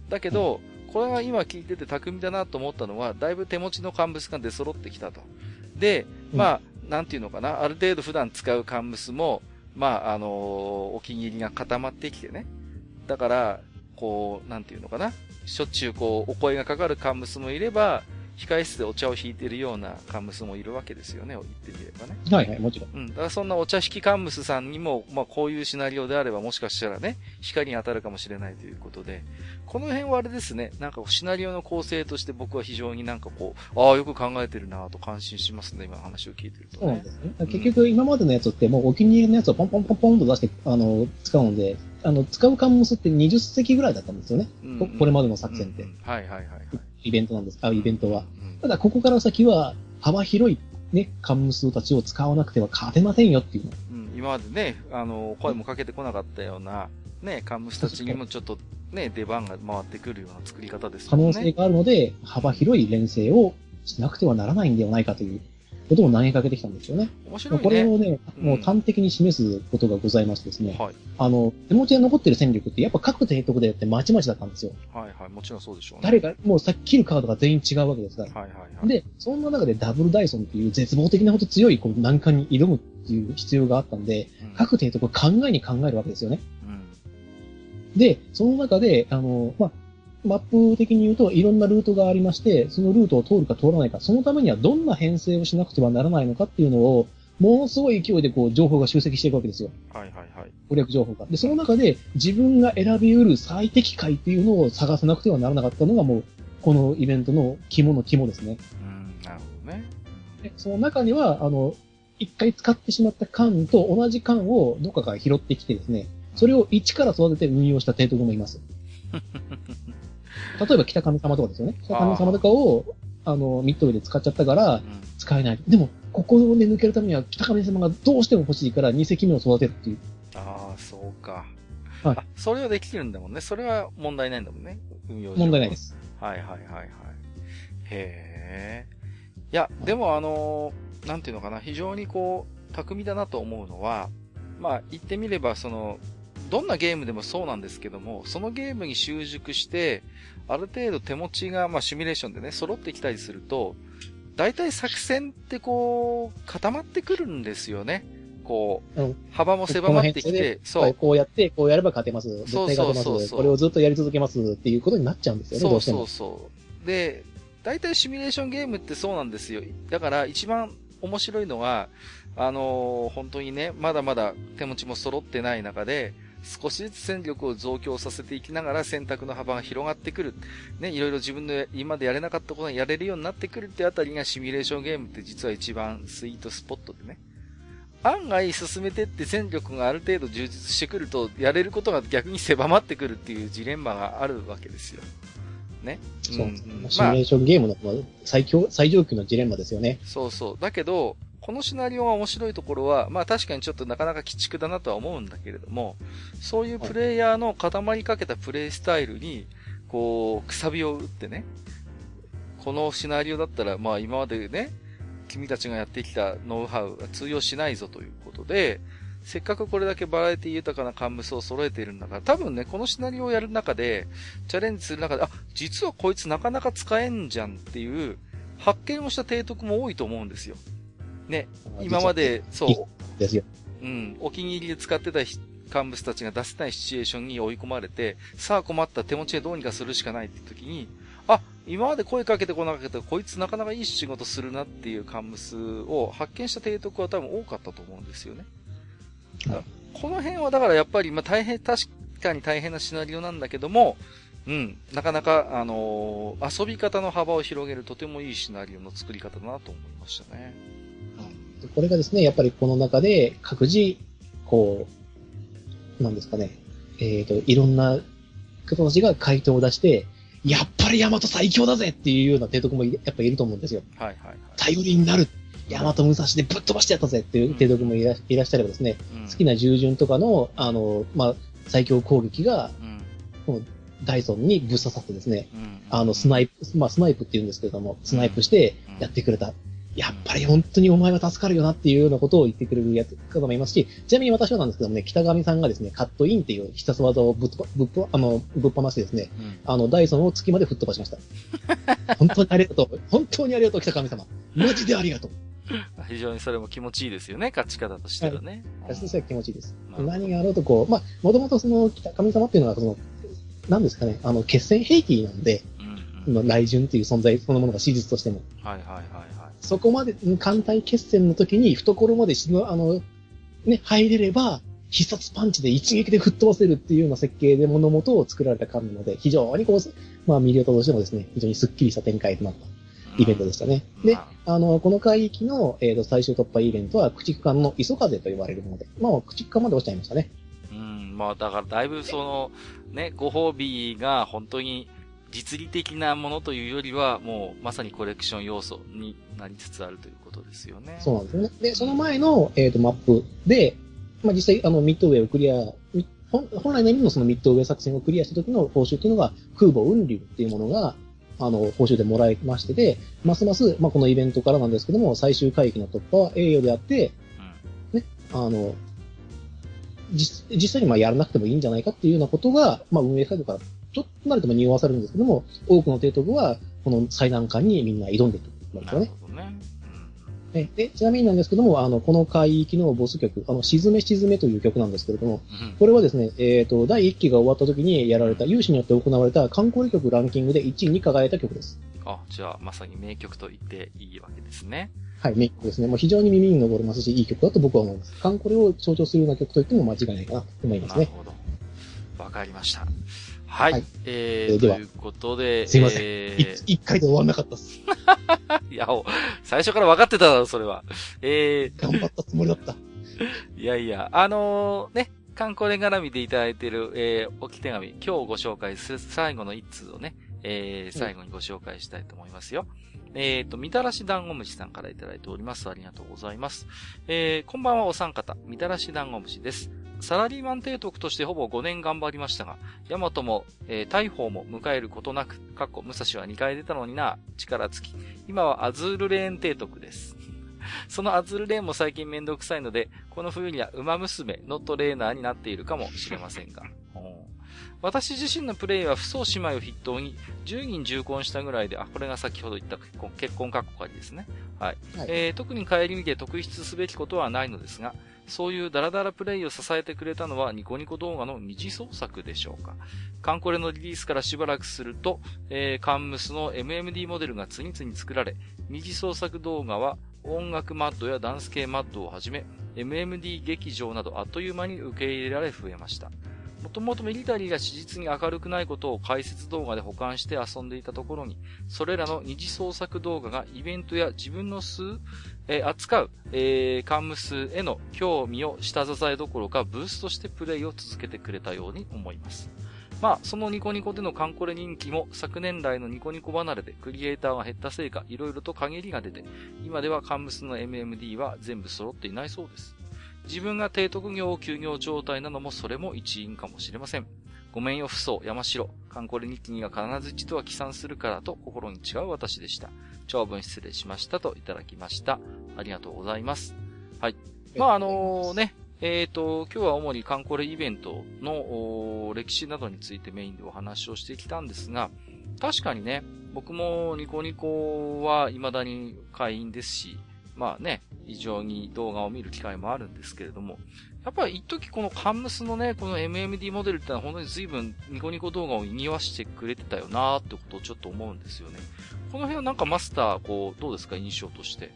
だけど、これが今聞いてて巧みだなと思ったのは、だいぶ手持ちのカンムスが出揃ってきたと。で、まあ、なんていうのかな、ある程度普段使うカンムスも、まあ、あのー、お気に入りが固まってきてね。だから、こう、なんていうのかな、しょっちゅうこう、お声がかかるカンムスもいれば、控室でお茶を引いてるようなカンムスもいるわけですよね、言ってみればね。はいはい、もちろん。うん。だからそんなお茶引きカンムスさんにも、まあこういうシナリオであればもしかしたらね、光に当たるかもしれないということで、この辺はあれですね、なんかシナリオの構成として僕は非常になんかこう、ああ、よく考えてるなと感心しますね、今話を聞いてると、ね、そうなんですね。結局今までのやつってもうお気に入りのやつをポンポンポンポンと出して、あの、使うので、あの、使うカンムスって20席ぐらいだったんですよね。うんうん、これまでの作戦って、うんうん。はいはいはい、はい。イベントなんです。あ、イベントは。うんただ、ここから先は、幅広いね、カンムスたちを使わなくては勝てませんよっていう。うん、今までね、あの、声もかけてこなかったような、ね、カンムスたちにもちょっとね、出番が回ってくるような作り方ですね。可能性があるので、幅広い連成をしなくてはならないんではないかということを投げかけてきたんですよね。面白いね。これをね、もう端的に示すことがございましてですね。はい。あの、手持ちで残ってる戦力ってやっぱ各提督でやってまちまちだったんですよ。はいはい、もちろんそうでしょうね。誰か、もうさっき切るカードが全員違うわけですから。はいはいはい。で、そんな中でダブルダイソンっていう絶望的なほど強いこう難関に挑むっていう必要があったんで、うん、各提督を考えに考えるわけですよね。うん。で、その中で、あの、まあ、マップ的に言うといろんなルートがありまして、そのルートを通るか通らないか、そのためにはどんな編成をしなくてはならないのかっていうのを、ものすごい勢いでこう情報が集積していくわけですよ。はいはいはい。攻略情報が。で、その中で自分が選び得る最適解っていうのを探さなくてはならなかったのがもう、このイベントの肝の肝ですね。うん、なるほどね。で、その中には、あの、一回使ってしまった缶と同じ缶をどっかから拾ってきてですね、それを一から育てて運用した提督もいます。[laughs] 例えば北神様とかですよね。北神様とかを、あの、ミッドウェイで使っちゃったから、使えない。でも、ここで抜けるためには北神様がどうしても欲しいから2隻目を育てるっていう。ああ、そうか。はい。それはできてるんだもんね。それは問題ないんだもんね。運用問題ないです。はいはいはいはい。へえ。いや、でもあのー、なんていうのかな、非常にこう、巧みだなと思うのは、まあ、言ってみれば、その、どんなゲームでもそうなんですけども、そのゲームに習熟して、ある程度手持ちが、まあ、シミュレーションでね、揃ってきたりすると、大体作戦ってこう、固まってくるんですよね。こう、うん、幅も狭まってきて、そう。こうやって、こうやれば勝てます。絶対勝てます。そうそうそうこれをずっとやり続けますっていうことになっちゃうんですよね、そうそうそうで、大体シミュレーションゲームってそうなんですよ。だから一番面白いのは、あのー、本当にね、まだまだ手持ちも揃ってない中で、少しずつ戦力を増強させていきながら選択の幅が広がってくる。ね、いろいろ自分の今までやれなかったことがやれるようになってくるってあたりがシミュレーションゲームって実は一番スイートスポットでね。案外進めてって戦力がある程度充実してくると、やれることが逆に狭まってくるっていうジレンマがあるわけですよ。ね。そう。うん、シミュレーションゲームの最強、最上級のジレンマですよね。そうそう。だけど、このシナリオが面白いところは、まあ確かにちょっとなかなか鬼畜だなとは思うんだけれども、そういうプレイヤーの固まりかけたプレイスタイルに、こう、くさびを打ってね、このシナリオだったら、まあ今までね、君たちがやってきたノウハウが通用しないぞということで、せっかくこれだけバラエティ豊かなカンムスを揃えているんだから、多分ね、このシナリオをやる中で、チャレンジする中で、あ、実はこいつなかなか使えんじゃんっていう、発見をした提督も多いと思うんですよ。ね、今まで、そう。ですよ。うん、お気に入りで使ってた幹部たちが出せないシチュエーションに追い込まれて、さあ困った手持ちでどうにかするしかないって時に、あ、今まで声かけてこなかったこいつなかなかいい仕事するなっていう幹部数を発見した提督は多分多かったと思うんですよね。この辺はだからやっぱり、まあ大変、確かに大変なシナリオなんだけども、うん、なかなか、あのー、遊び方の幅を広げるとてもいいシナリオの作り方だなと思いましたね。これがですね、やっぱりこの中で各自、こう、なんですかね、えっ、ー、と、いろんな方たちが回答を出して、やっぱりヤマト最強だぜっていうような提督もやっぱいると思うんですよ。はいはい、はい。頼りになる。ヤマト武蔵でぶっ飛ばしてやったぜっていう提督もいら,、いらっしゃればですね、うん、好きな従順とかの、あの、まあ、最強攻撃が、うん、このダイソンにぶっ刺さってですね、うん、あの、スナイプ、まあ、スナイプって言うんですけれども、スナイプしてやってくれた。やっぱり本当にお前は助かるよなっていうようなことを言ってくれるやつ方もいますし、ちなみに私はなんですけどもね、北上さんがですね、カットインっていう必殺技をぶっぶっあの、ぶっ放してですね、うん、あの、ダイソンを月まで吹っ飛ばしました。[laughs] 本当にありがとう。本当にありがとう、北上様。マジでありがとう。非常にそれも気持ちいいですよね、勝ち方としてはね。はい、としては気持ちいいです。何があろうとこう、まあ、もともとその北上様っていうのは、その、なんですかね、あの、決戦兵器なんで、うんうん、内順っていう存在そのものが史実としても。はいはいはい。そこまで、艦隊決戦の時に懐まで死ぬ、あの、ね、入れれば、必殺パンチで一撃で吹っ飛ばせるっていうような設計で物事を作られた艦なので、非常にこう、まあ、ミリオタとしてもですね、非常にスッキリした展開となったイベントでしたね。で、あの、この海域の、えー、と最終突破イベントは、駆逐艦の磯風と呼ばれるもので、まあ、駆逐艦まで落ちちゃいましたね。うん、まあ、だからだいぶその、ね、ご褒美が本当に実利的なものというよりは、もうまさにコレクション要素になりつつあるということですよね。そうなんですね。で、その前の、えっ、ー、と、マップで、まあ、実際、あの、ミッドウェイをクリア、本本来の意味のそのミッドウェイ作戦をクリアした時の報酬っていうのが、空母雲流っていうものが、あの、報酬でもらいましてで、ますます、まあ、このイベントからなんですけども、最終回帰の突破は栄誉であって、うん、ね、あの、実実際にまあやらなくてもいいんじゃないかっていうようなことが、まあ、運営サイドからちょっとなると匂わされるんですけども、多くの提督は、この最難関にみんな挑んでいくんですよね。なるほどね。で、ちなみになんですけども、あの、この海域のボス曲、あの、沈め沈めという曲なんですけれども、うん、これはですね、えっ、ー、と、第1期が終わった時にやられた、有志によって行われた観光曲ランキングで1位に輝いた曲です。あ、じゃあ、まさに名曲と言っていいわけですね。はい、名曲ですね。もう非常に耳に残りますし、いい曲だと僕は思います。観光を象徴するような曲と言っても間違いないかなと思いますね。なるほど。わかりました。はい。はい、えー、ということで、すいません。えー、一回で終わんなかったっす。[laughs] いや、最初から分かってただろ、それは。えー、頑張ったつもりだった。[laughs] いやいや、あのー、ね、観光で絡みでいただいている、えー、置き手紙、今日ご紹介する最後の一通をね、えー、最後にご紹介したいと思いますよ。うん、えっ、ー、と、みたらし団子虫さんからいただいております。ありがとうございます。えー、こんばんはお三方、みたらし団子虫です。サラリーマン提督としてほぼ5年頑張りましたが、ヤマトも、えー、大砲も迎えることなく、過去、武蔵は2回出たのにな、力尽き。今はアズールレーン提督です。[laughs] そのアズールレーンも最近めんどくさいので、この冬には馬娘、ノットレーナーになっているかもしれませんが。[laughs] 私自身のプレイは、不相姉妹を筆頭に、10人重婚したぐらいで、あ、これが先ほど言った結婚、結婚格好仮ですね。はい。はい、えー、特に帰り見て特筆すべきことはないのですが、そういうダラダラプレイを支えてくれたのはニコニコ動画の二次創作でしょうか。カンコレのリリースからしばらくすると、えー、カンムスの MMD モデルが次々に作られ、二次創作動画は音楽マッドやダンス系マッドをはじめ、MMD 劇場などあっという間に受け入れられ増えました。もともとミリタリーが史実に明るくないことを解説動画で保管して遊んでいたところに、それらの二次創作動画がイベントや自分の数、えー、扱う、えー、カンムスへの興味を下支えどころかブーストしてプレイを続けてくれたように思います。まあ、そのニコニコでのカンコレ人気も昨年来のニコニコ離れでクリエイターが減ったせいか、いろいろと限りが出て、今ではカンムスの MMD は全部揃っていないそうです。自分が低徳業休業状態なのもそれも一因かもしれません。ごめんよ、不相、山城。カンコレ日記には必ず一度は帰参するからと心に違う私でした。長文失礼しましたといただきました。ありがとうございます。はい。まあ、あのね、えっ、ー、と、今日は主にカンコレイベントの歴史などについてメインでお話をしてきたんですが、確かにね、僕もニコニコは未だに会員ですし、まあね、非常に動画を見る機会もあるんですけれども、やっぱり一時このカンムスのね、この MMD モデルってのは本当に随分ニコニコ動画を賑わしてくれてたよなーってことをちょっと思うんですよね。この辺はなんかマスター、こう、どうですか印象として？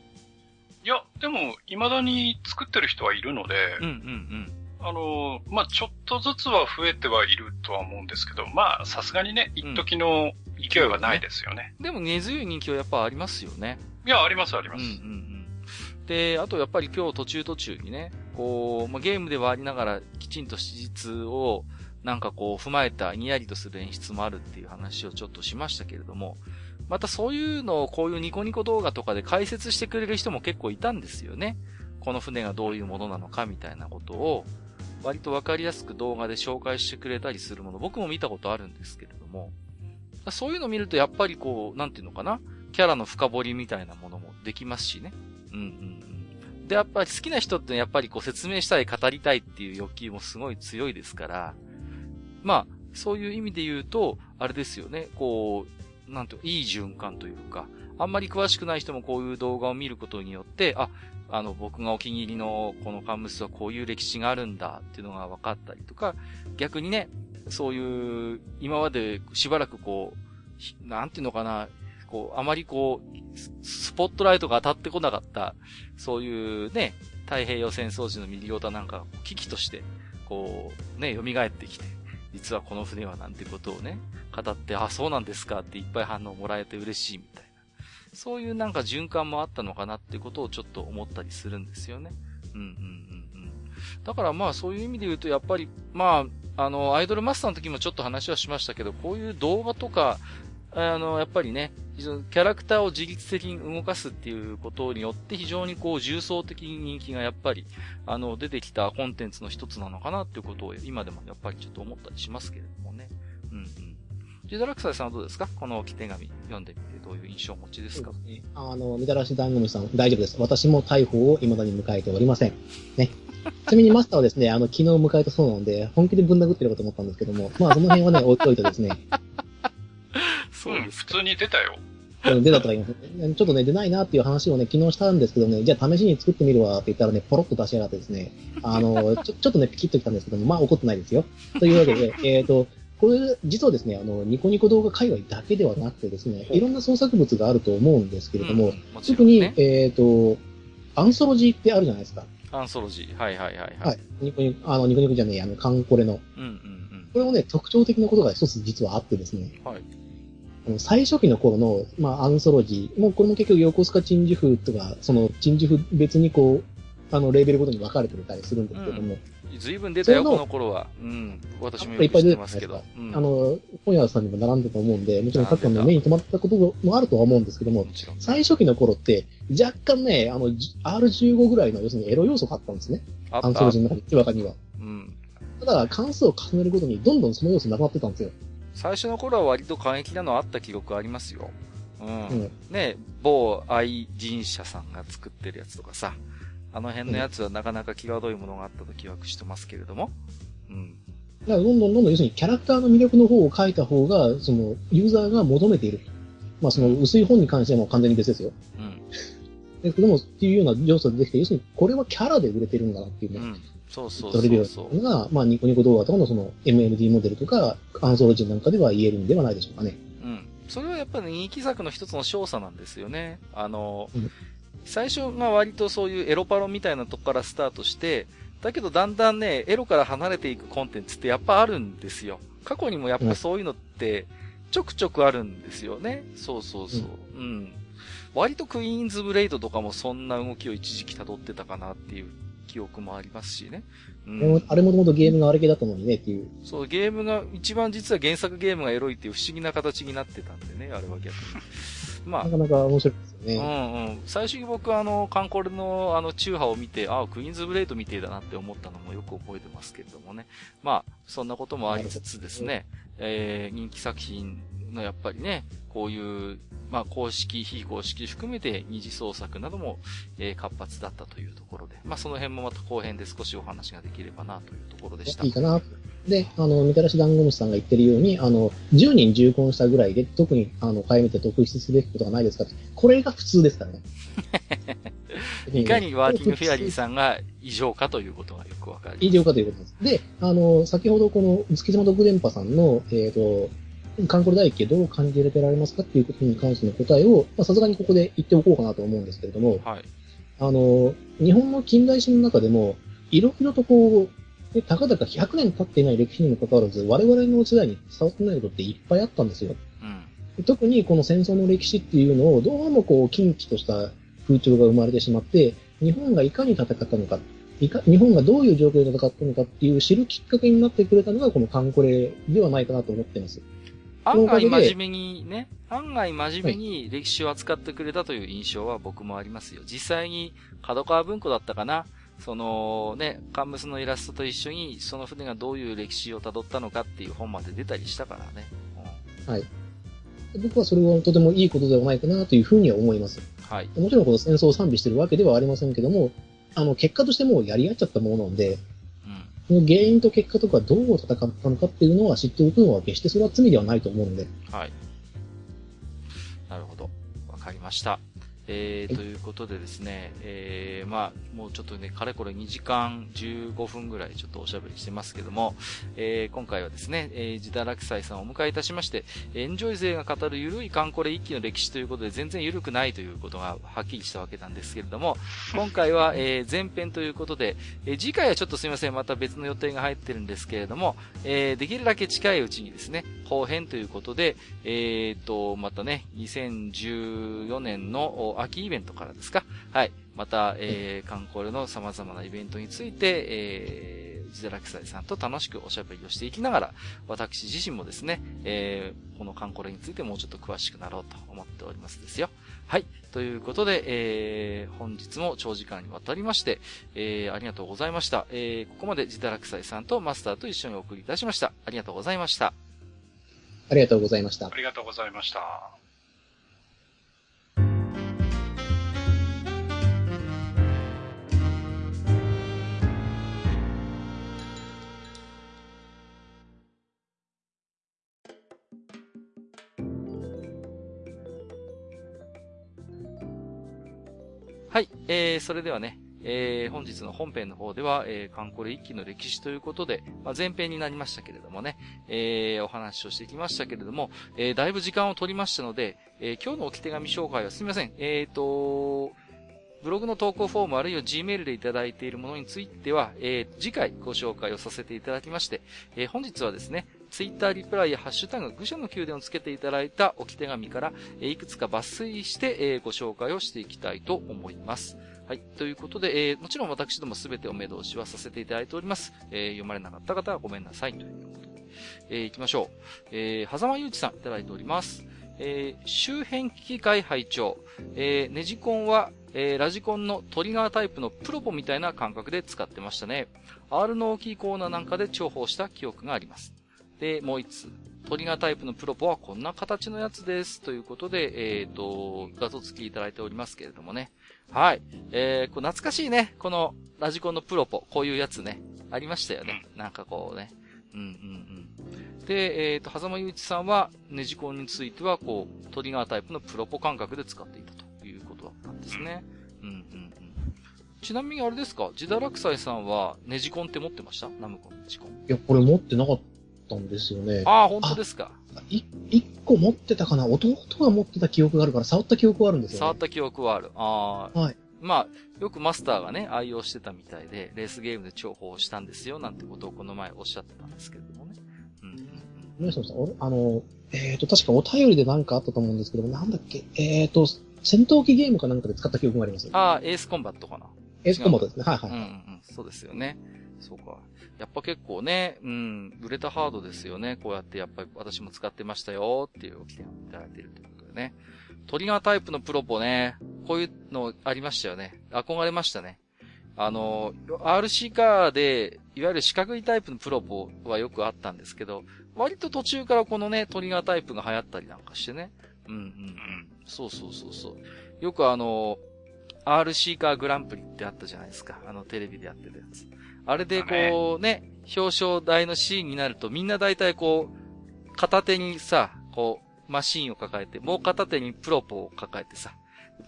いや、でも、未だに作ってる人はいるので、うんうんうん。あの、まあ、ちょっとずつは増えてはいるとは思うんですけど、まあ、さすがにね、一時の勢いはないですよね。うん、でも根強い人気はやっぱありますよね。いや、ありますあります。うんうんうん。で、あとやっぱり今日途中途中にね、こう、まあ、ゲームではありながらきちんと史実をなんかこう踏まえたにやりとする演出もあるっていう話をちょっとしましたけれども、またそういうのをこういうニコニコ動画とかで解説してくれる人も結構いたんですよね。この船がどういうものなのかみたいなことを、割とわかりやすく動画で紹介してくれたりするもの、僕も見たことあるんですけれども、そういうのを見るとやっぱりこう、なんていうのかな、キャラの深掘りみたいなものもできますしね。うんうん。で、やっぱり好きな人ってやっぱりこう説明したい、語りたいっていう欲求もすごい強いですから、まあ、そういう意味で言うと、あれですよね、こう、なんていういい循環というか、あんまり詳しくない人もこういう動画を見ることによって、あ、あの、僕がお気に入りのこのカンムスはこういう歴史があるんだっていうのが分かったりとか、逆にね、そういう、今までしばらくこう、なんていうのかな、こう、あまりこう、スポットライトが当たってこなかった、そういうね、太平洋戦争時のミリオタなんか、危機として、こう、ね、蘇ってきて、実はこの船はなんてことをね、語って、あ、そうなんですかっていっぱい反応もらえて嬉しいみたいな。そういうなんか循環もあったのかなってことをちょっと思ったりするんですよね。うんうんうんうん。だからまあそういう意味で言うとやっぱり、まあ、あの、アイドルマスターの時もちょっと話はしましたけど、こういう動画とか、あの、やっぱりね、非常にキャラクターを自律的に動かすっていうことによって非常にこう重層的に人気がやっぱり、あの、出てきたコンテンツの一つなのかなっていうことを今でもやっぱりちょっと思ったりしますけれどもね。うんうん。ジダラクサイさんはどうですか？この置き手紙読んでみてどういう印象をお持ちですか、ね、あの、みたらし団組さん大丈夫です。私も逮捕を未だに迎えておりません。ね。ちなみにマスターはですね、あの、昨日迎えたそうなので、本気でぶん殴ってるかと思ったんですけども、まあその辺はね、置いといてですね、そうです、普通に出たよ。出たとか言います。ちょっとね、出ないなっていう話をね、昨日したんですけどね、じゃあ試しに作ってみるわって言ったらね、ポロッと出しやがってですね、あの、ちょ、[laughs] ちょっとね、ピキッときたんですけども、まあ怒ってないですよ。というわけで、[laughs] えっ、ー、と、これ、実はですね、あの、ニコニコ動画界隈だけではなくてですね、いろんな創作物があると思うんですけれども、うんもね、特に、えっ、ー、と、アンソロジーってあるじゃないですか。アンソロジー。はいはいはい、はい。はい。ニコニコ、あの、ニコニコじゃねえ、あの、カンコレの。うんうんうん。これもね、特徴的なことが一つ実はあってですね。はい。最初期の頃の、まあ、アンソロジー、もうこれも結局横須賀鎮守風とか、その鎮守風別にこう、あの、レーベルごとに分かれてたりするんですけども。うん、随分出たよ、この頃は。うん。私もよく知ってますけど。うん、あの、本屋さんにも並んでたと思うんで、もちろん各館の目に留まったこともあるとは思うんですけども、最初期の頃って、若干ね、あの、R15 ぐらいの、要するにエロ要素があったんですね。アンソロジーの中に、手かには。うん。だから、関数を重ねるごとに、どんどんその要素なくなってたんですよ。最初の頃は割と過激なのあった記録ありますよ。うん。うん、ね、某愛人社さんが作ってるやつとかさ、あの辺のやつはなかなか際どいものがあったと記憶してますけれども。うん。だからどんどんどんどん要するにキャラクターの魅力の方を書いた方が、その、ユーザーが求めている。まあその薄い本に関してはもう完全に別ですよ。うん。ですけども、っていうような要素ができて、要するにこれはキャラで売れてるんだなっていうね。うんそうそうそうそう。が、まあ、ニコニコ動画とかのその MMD モデルとか、アンソロジーなんかでは言えるんではないでしょうかね。うん。それはやっぱり人気作の一つの少佐なんですよね。あの、うん、最初が割とそういうエロパロみたいなとこからスタートして、だけどだんだんね、エロから離れていくコンテンツってやっぱあるんですよ。過去にもやっぱそういうのってちょくちょくあるんですよね。そうそうそう。うん、うん割とクイーンズブレイドとかもそんな動きを一時期辿ってたかなっていう記憶もありますしね。うん、あれもともとゲームがあれ系だったのにねっていう。そう、ゲームが、一番実は原作ゲームがエロいっていう不思議な形になってたんでね、あれは逆に。[laughs] まあ。なかなか面白いですよね。うんうん。最初に僕はあの、カンコレのあの、中波を見て、ああ、クイーンズブレイドみてえだなって思ったのもよく覚えてますけれどもね。まあ、そんなこともありつつですね、えー、人気作品のやっぱりね、こういう、まあ、公式、非公式含めて二次創作なども、えー、活発だったというところで、まあ、その辺もまた後編で少しお話ができればなというところでした。いいかな。で、あの、みたらし団子虫さんが言ってるように、あの、10人重婚したぐらいで、特に、あの、買い見て特筆すべきことがないですかこれが普通ですからね。[laughs] いかにワーキングフェアリーさんが異常かということがよくわかる。異常かということです。で、あの、先ほどこの、月島独電波さんの、えっ、ー、と、カンコレ大輝どう感じられますかっていうことに関しての答えを、さすがにここで言っておこうかなと思うんですけれども、はい。あの、日本の近代史の中でも、いろいろとこう、で、たかだか100年経っていない歴史にもかかわらず、我々の時代に伝わってないことっていっぱいあったんですよ。うん、特にこの戦争の歴史っていうのを、どうもこう、近畿とした風潮が生まれてしまって、日本がいかに戦ったのか、いか日本がどういう状況で戦ったのかっていう知るきっかけになってくれたのが、このカンコレではないかなと思ってます。案外真面目にね、案外真面目に歴史を扱ってくれたという印象は僕もありますよ。実際に角川文庫だったかなそのね、カンムスのイラストと一緒に、その船がどういう歴史を辿ったのかっていう本まで出たりしたからね。うん、はい。僕はそれはとてもいいことではないかなというふうには思います。はい。もちろんこの戦争を賛美してるわけではありませんけども、あの、結果としてもうやり合っちゃったものなんで、その原因と結果とかどう戦ったのかっていうのは知っておくのは決してそれは罪ではないと思うんで。はい。なるほど。わかりました。えー、ということでですね、えー、まあ、もうちょっとね、かれこれ2時間15分ぐらいちょっとおしゃべりしてますけども、えー、今回はですね、えー、ジダラクサイさんをお迎えいたしまして、エンジョイ勢が語るゆるいカンコレ一期の歴史ということで全然ゆるくないということがはっきりしたわけなんですけれども、今回は、[laughs] えー、前編ということで、えー、次回はちょっとすいません、また別の予定が入ってるんですけれども、えー、できるだけ近いうちにですね、後編ということで、えー、と、またね、2014年の秋イベントからですか？はい。また、えー、観光の様々なイベントについて、えー、ジゼラキサイさんと楽しくおしゃべりをしていきながら、私自身もですね、えー、この観光についてもうちょっと詳しくなろうと思っておりますですよ。はい。ということで、えー、本日も長時間にわたりまして、えー、ありがとうございました。えー、ここまでジダラクサイさんとマスターと一緒にお送りいたしました。ありがとうございました。ありがとうございました。ありがとうございました。はい、えー、それではね、えー、本日の本編の方では、えー、カンコレ一期の歴史ということで、まあ、前編になりましたけれどもね、えー、お話をしてきましたけれども、えー、だいぶ時間を取りましたので、えー、今日の置き手紙紹介はすみません、えーと、ブログの投稿フォームあるいは Gmail でいただいているものについては、えー、次回ご紹介をさせていただきまして、えー、本日はですね、ツイッターリプライやハッシュタグ、愚者の宮殿をつけていただいた置き手紙から、えいくつか抜粋して、えご紹介をしていきたいと思います。はい。ということで、えー、もちろん私どもすべてお目通しはさせていただいております。えー、読まれなかった方はごめんなさい。ということで。えー、行きましょう。えー、狭間祐一さんいただいております。えー、周辺機器会拝聴えー、ネジコンは、えー、ラジコンのトリガータイプのプロポみたいな感覚で使ってましたね。R の大きいコーナーなんかで重宝した記憶があります。で、もう一つ。トリガータイプのプロポはこんな形のやつです。ということで、えっ、ー、と、画像付きいただいておりますけれどもね。はい。えー、こう懐かしいね。このラジコンのプロポ。こういうやつね。ありましたよね。なんかこうね。うんうんうん。で、えっ、ー、と、狭間祐一さんは、ネジコンについては、こう、トリガータイプのプロポ感覚で使っていたということだったんですね。うんうんうん。ちなみにあれですか？ジダラクサイさんは、ネジコンって持ってました？ナムコンネジコン。いや、これ持ってなかったんですよね。ああ、本当ですか。一個持ってたかな弟が持ってた記憶があるから、触った記憶はあるんですよ、ね。触った記憶はある。ああ。はい。まあ、よくマスターがね、愛用してたみたいで、レースゲームで重宝したんですよ、なんてことをこの前おっしゃってたんですけれどもね。うん。皆さん、あの、えっ、ー、と、確かお便りで何かあったと思うんですけども、なんだっけ、えっ、ー、と、戦闘機ゲームかなんかで使った記憶があります。ああ、エースコンバットかな。エスコモトですね。はいはい。うんうん。そうですよね。そうか。やっぱ結構ね、うん、売れたハードですよね。こうやってやっぱり私も使ってましたよっていうおきていただいてるということでね。トリガータイプのプロポね、こういうのありましたよね。憧れましたね。あの、RC カーで、いわゆる四角いタイプのプロポはよくあったんですけど、割と途中からこのね、トリガータイプが流行ったりなんかしてね。うんうんうん。そうそうそうそう。よくあの、RC カーグランプリってあったじゃないですか。あのテレビでやってるやつ。あれでこうね、表彰台のシーンになるとみんな大体こう、片手にさ、こう、マシンを抱えて、もう片手にプロポを抱えてさ、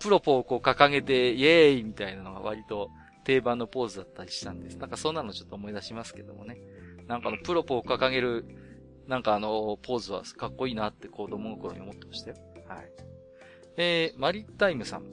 プロポをこう掲げて、イエーイみたいなのが割と定番のポーズだったりしたんです。なんかそんなのちょっと思い出しますけどもね。なんかの、プロポを掲げる、なんかあの、ポーズはかっこいいなって子供の頃に思ってましたよ。はい。えー、マリタイムさん。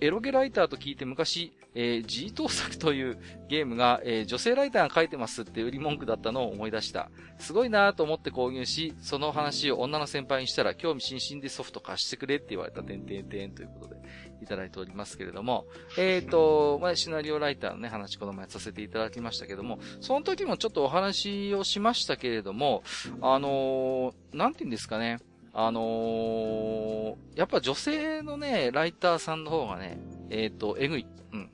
エロゲライターと聞いて昔、えー、G 盗作というゲームが、えー、女性ライターが書いてますって売り文句だったのを思い出した。すごいなと思って購入し、その話を女の先輩にしたら、興味津々でソフト貸してくれって言われた、てんてんてんということで、いただいておりますけれども、えっ、ー、と、まあ、シナリオライターのね、話この前させていただきましたけども、その時もちょっとお話をしましたけれども、あのー、なんて言うんですかね、あのー、やっぱ女性のね、ライターさんの方がね、えっ、ー、と、えぐい。うん。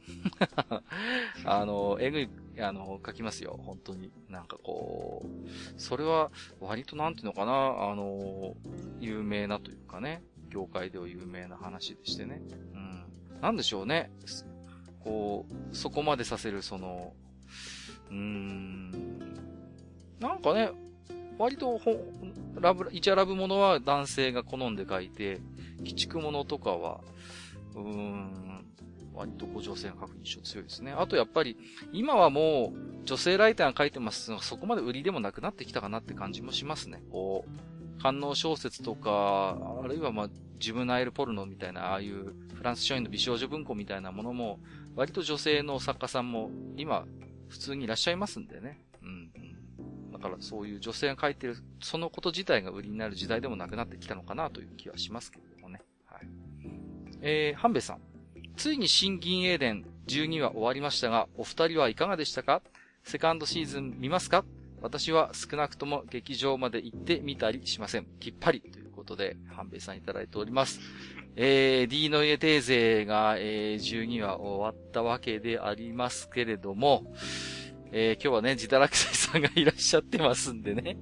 [laughs] あの、えぐい、あの、書きますよ。本当に。なんかこう、それは、割となんていうのかな、あの、有名なというかね、業界では有名な話でしてね。うん。なんでしょうね。こう、そこまでさせる、その、うーん、なんかね、割とほ、ラブ、イチャラブものは男性が好んで書いて、鬼畜ものとかは、うーん、割とこう女性が書く印象強いですね。あとやっぱり、今はもう、女性ライターが書いてますのが、そこまで売りでもなくなってきたかなって感じもしますね。こう、観音小説とか、あるいはまあ、ジムナイルポルノみたいな、ああいうフランス書院の美少女文庫みたいなものも、割と女性の作家さんも今、普通にいらっしゃいますんでね。うん、だからそういう女性が書いてる、そのこと自体が売りになる時代でもなくなってきたのかなという気はしますけど。えー、ハンベさん。ついに新銀英伝12話終わりましたが、お二人はいかがでしたか？セカンドシーズン見ますか？私は少なくとも劇場まで行ってみたりしません。きっぱりということで、半兵衛さんいただいております。えー、D の家テーゼが、えー、12話終わったわけでありますけれども、えー、今日はね、自堕落斎さんがいらっしゃってますんでね。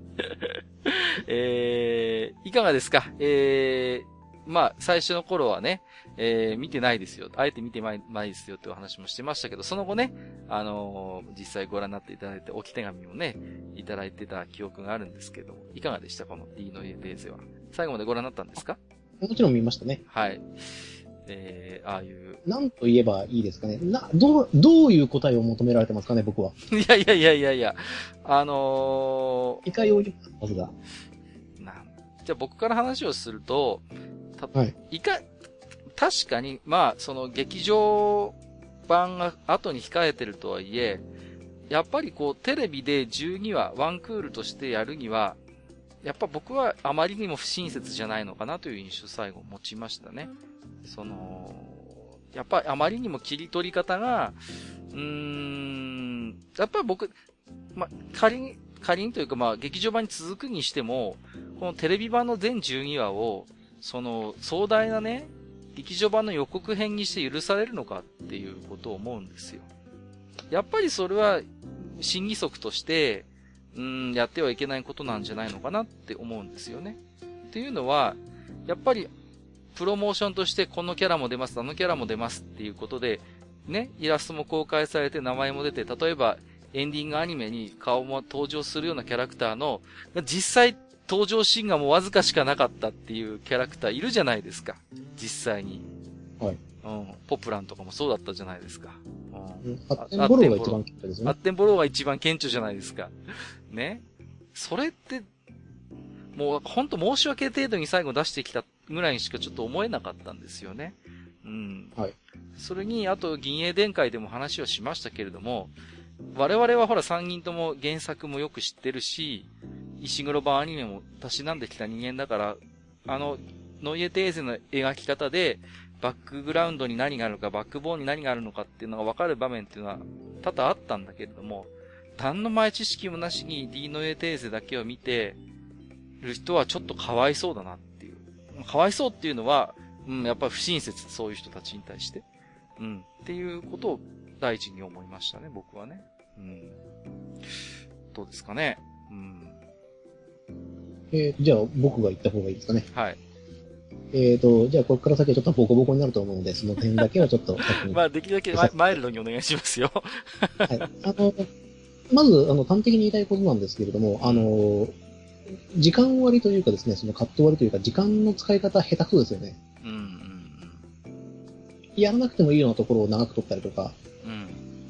[laughs] えー、いかがですか？えー、まあ、最初の頃はね、えー、見てないですよ。あえて見てないですよってお話もしてましたけど、その後ね、あのー、実際ご覧になっていただいて、置き手紙もね、いただいてた記憶があるんですけど、いかがでした？この D のレーゼは。最後までご覧になったんですか？もちろん見ましたね。はい。えー、ああいう。なんと言えばいいですかね。な、どう、どういう答えを求められてますかね、僕は。いやいやいやいやいや、あのー、いかようにますが。な、じゃあ僕から話をすると、た、はい。いか、確かに、まあ、その劇場版が後に控えてるとはいえ、やっぱりこう、テレビで12話、ワンクールとしてやるには、やっぱ僕はあまりにも不親切じゃないのかなという印象最後持ちましたね。その、やっぱあまりにも切り取り方が、うーん、やっぱり僕、ま仮に、仮にというかまあ、劇場版に続くにしても、このテレビ版の全12話を、その、壮大なね、劇場版の予告編にして許されるのかっていうことを思うんですよ。やっぱりそれは、審議則として、うん、やってはいけないことなんじゃないのかなって思うんですよね。っていうのは、やっぱり、プロモーションとしてこのキャラも出ます、あのキャラも出ますっていうことで、ね、イラストも公開されて名前も出て、例えばエンディングアニメに顔も登場するようなキャラクターの、実際登場シーンがもうわずかしかなかったっていうキャラクターいるじゃないですか。実際に。はい。うん。ポプランとかもそうだったじゃないですか。うん。アッテンボローが一番顕著ですね。アッテンボローが一番顕著じゃないですか。ね。それって、もうほんと申し訳程度に最後出してきたぐらいにしかちょっと思えなかったんですよね。うん。はい。それに、あと、銀英伝会でも話をしましたけれども、我々はほら3人とも原作もよく知ってるし、石黒版アニメもたしなんできた人間だから、あの、ノイエテーゼの描き方で、バックグラウンドに何があるのか、バックボーンに何があるのかっていうのが分かる場面っていうのは多々あったんだけれども、何の前知識もなしに D の A テーゼだけを見てる人はちょっとかわいそうだなっていう。かわいそうっていうのは、うん、やっぱり不親切、そういう人たちに対して。うん、っていうことを第一に思いましたね、僕はね。うん。どうですかね。うん。えー、じゃあ僕が言った方がいいですかね。はい。えっ、ー、と、じゃあここから先はちょっとボコボコになると思うので、その点だけはちょっと [laughs] まあ、できるだけマイルドにお願いしますよ。はい。あの、まず、あの、端的に言いたいことなんですけれども、あの、時間割というかですね、そのカット割というか、時間の使い方下手くそですよね。うん、うん、やらなくてもいいようなところを長く取ったりとか、うん、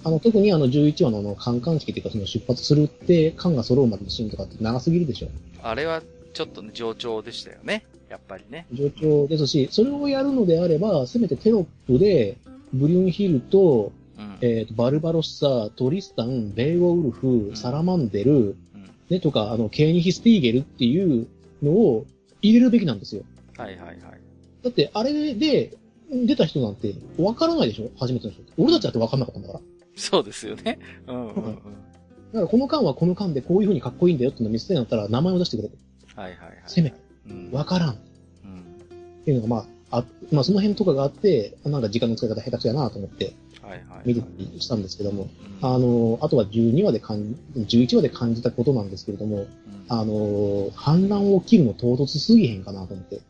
あの、特にあの11話のあの、カンカン式というか、その出発するって、缶が揃うまでのシーンとかって長すぎるでしょ。あれは、ちょっとね、上調でしたよね。やっぱりね。上調ですし、それをやるのであれば、せめてテロップで、ブリュンヒルと、うん、えっ、ー、と、バルバロッサ、トリスタン、ベイオウルフ、うん、サラマンデル、うん、ね、とか、あの、ケーニヒスティーゲルっていうのを入れるべきなんですよ。はいはいはい。だって、あれで、出た人なんて、わからないでしょ？初めての人って。俺たちだってわかんなかったんだから。そうですよね。うんうんうん。だからこの間はこの間でこういう風にかっこいいんだよってのを見せたいんだったら名前を出してくれ。はいはいはい。せめて。わ、からん。うん。っていうのがまあ、あ、まあその辺とかがあって、なんか時間の使い方下手くそやなと思って、はいはい。見てたりしたんですけども、あの、あとは12話で感じ、11話で感じたことなんですけれども、あの、反乱を切るの唐突すぎへんかなと思って。